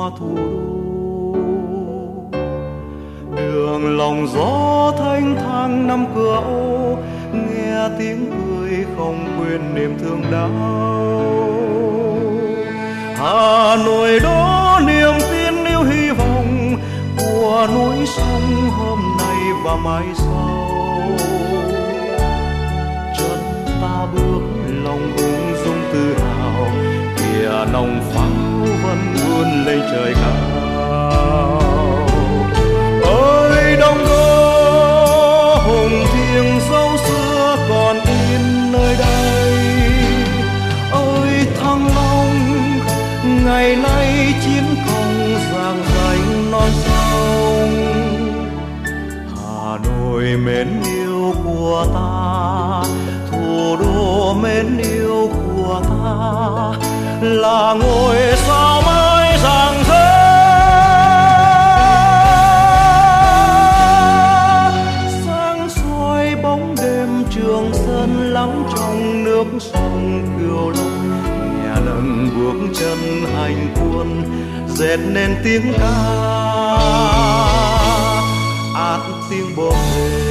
Speaker 27: Hoa thủ đô. Đường lòng gió thanh thang năm cửa ô, nghe tiếng cười không quên niềm thương đau. Hà nội đó niềm tin yêu hy vọng của núi sông hôm nay và mai sau. Chân ta bước lòng ung dung tự hào, kìa nồng pháo vươn lên trời cao. Ơi đông đô, hùng thiêng dấu xưa còn in nơi đây. Ơi thăng long, ngày nay chiến công giang danh non sông. Hà nội mến yêu của ta, thủ đô mến yêu của ta. Là ngôi sao bước chân hành quân dệt nên tiếng ca. Át tiếng bom đề.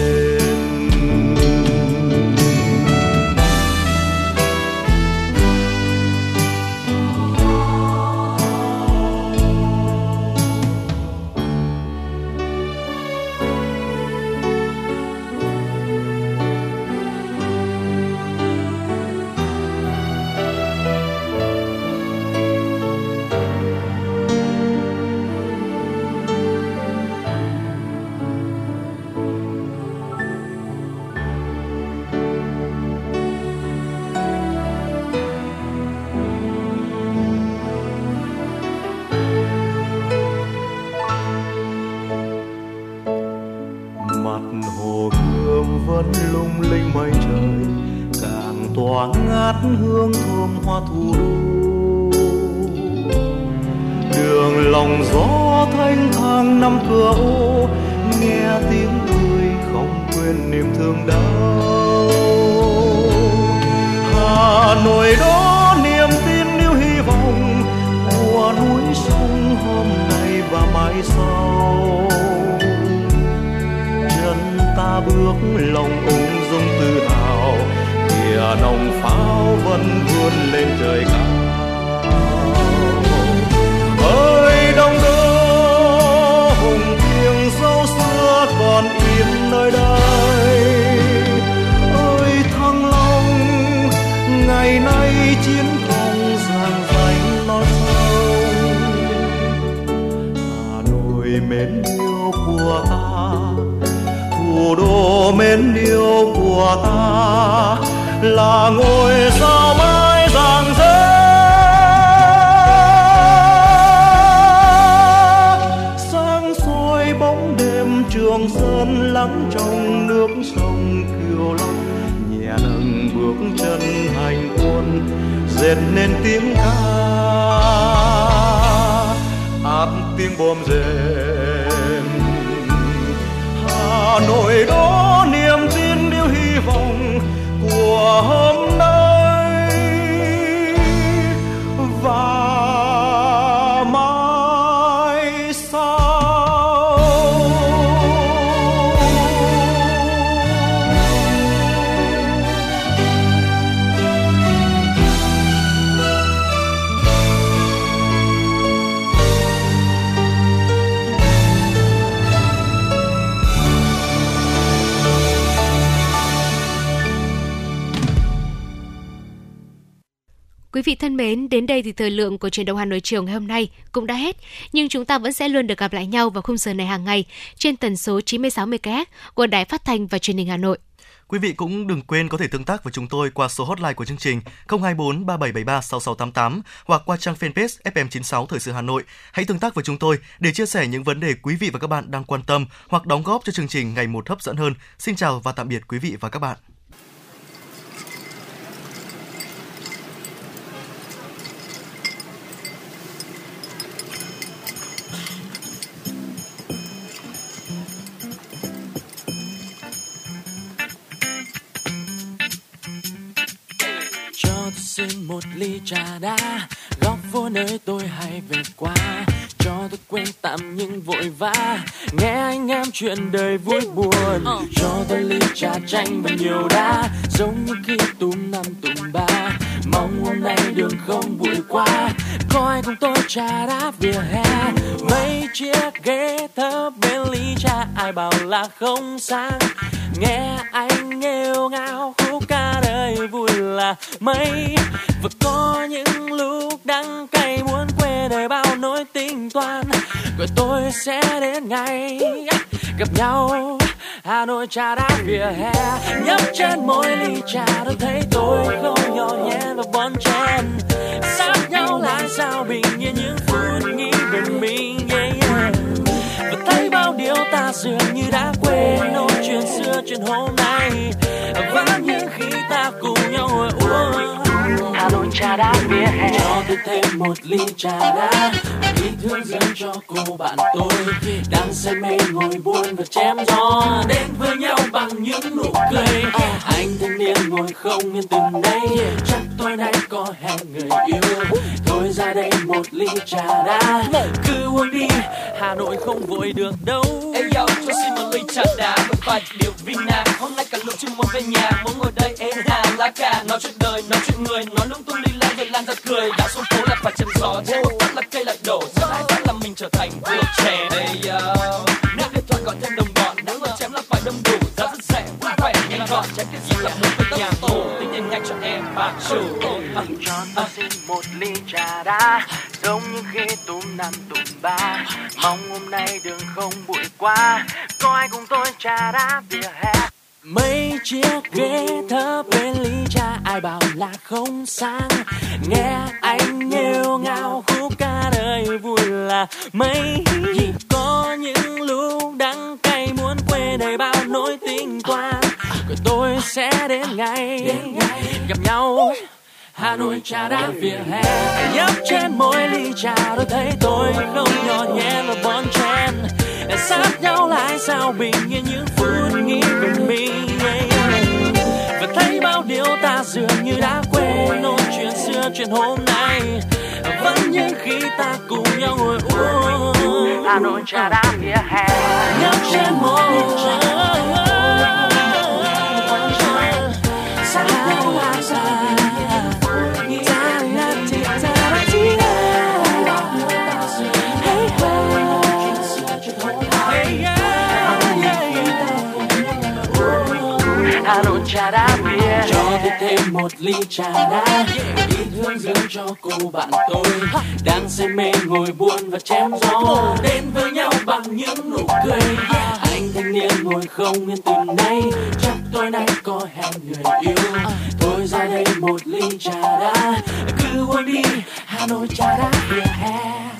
Speaker 27: Là ngôi sao mãi rạng rỡ. Sáng soi bóng đêm trường sơn lắng trong nước sông kiều long. Nhẹ nâng bước chân hành quân dệt nên tiếng ca. Át tiếng bom rền. Hà Nội đó của
Speaker 1: thân mến, đến đây thì thời lượng của truyền động Hà Nội chiều ngày hôm nay cũng đã hết, nhưng chúng ta vẫn sẽ luôn được gặp lại nhau vào khung giờ này hàng ngày trên tần số 96 MHz của Đài Phát thanh và Truyền hình Hà Nội.
Speaker 2: Quý vị cũng đừng quên có thể tương tác với chúng tôi qua số hotline của chương trình 024 3773 6688 hoặc qua trang fanpage FM96 Thời sự Hà Nội. Hãy tương tác với chúng tôi để chia sẻ những vấn đề quý vị và các bạn đang quan tâm hoặc đóng góp cho chương trình ngày một hấp dẫn hơn. Xin chào và tạm biệt quý vị và các bạn.
Speaker 5: Trà đá. Góc phố nơi tôi hay về qua cho tôi quên tạm những vội vã. Nghe anh em chuyện đời vui buồn cho tôi ly trà chanh và nhiều đá. Giống như khi túm năm túm ba mong hôm nay đường không bụi quá. Có ai cùng tôi trà đá vỉa hè? Mấy chiếc ghế thơ bên ly trà ai bảo là không sang nghe anh nghêu ngao khúc ca đời vui là mấy và có những lúc đắng cay muốn quê đời bao nỗi tính toán. Rồi tôi sẽ đến ngày gặp nhau Hà Nội trà đá vỉa hè. Nhấp trên mỗi ly trà tôi thấy tôi không nhỏ nhẹ và bon chen sát nhau là sao bình yên những phút nghĩ về mình yeah, yeah. và thấy bao điều ta dường như đã quên. Nỗi chuyện xưa chuyện hôm nay. Và trà đá vỉa hè cho tôi thêm một ly trà đá ý thương dâng cho cô bạn tôi đang say mê ngồi buồn và chém gió đến với nhau bằng những nụ cười anh thanh niên ngồi không yên từng đây chắc tối nay có hẹn người yêu thôi ra đây một ly trà đá cứ uống đi hà nội không vội được đâu
Speaker 28: Ê cho xin một ly trà đá một vài điều vina. hôm nay cả lũ chưa muốn về nhà muốn ngồi đây êm hà lá cà. Nói chuyện đời, nói chuyện người, nói lung tung, ly lan rồi lan ra cười. Đã xuống phố là phải chân gió trên một phát là cây lại đổ. Giờ ai bắt là mình trở thành vua trẻ. Đây yo. Nếu điện thoại gọi thêm đồng bọn nếu mà chém là phải đông đủ. Giá rất rẻ vui vẻ nhanh gọn. Chém cái gì là muốn phải nhà tổ tình nhanh cho em bà chủ.
Speaker 5: Cho tôi xin một ly trà đá giống như khi túm năm tụm ba. Mong hôm nay đường không bụi quá có ai cùng tôi trà đá vỉa hè? Mấy chiếc ghế thấp bên ly trà ai bảo là không sang nghe anh nghêu ngao khúc ca đời vui là mấy. Có những lúc đắng cay muốn quên đầy bao nỗi tình quan rồi tôi sẽ đến ngày gặp nhau. Hà Nội trà đá vỉa hè. nhấp trên mỗi ly trà tôi thấy tôi không nhỏ nhẹ và bon chen. Sát nhau lại sao bình yên những phút nghĩ về mình. Và thấy bao điều ta dường như đã quên. Nỗi chuyện xưa chuyện hôm nay. Vẫn như khi ta cùng nhau ngồi uống. Hà Nội trà đá vỉa hè. Nhấp trên mỗi ly trà một ly trà đá đi hương dâng cho cô bạn tôi. Đang say mê ngồi buồn và chém gió. Đến với nhau bằng những nụ cười. Anh thanh niên ngồi không yên từ nay. Chắc tối nay có hẹn người yêu. Thôi ra đây một ly trà đá cứ uống đi, Hà Nội trà đá vỉa hè.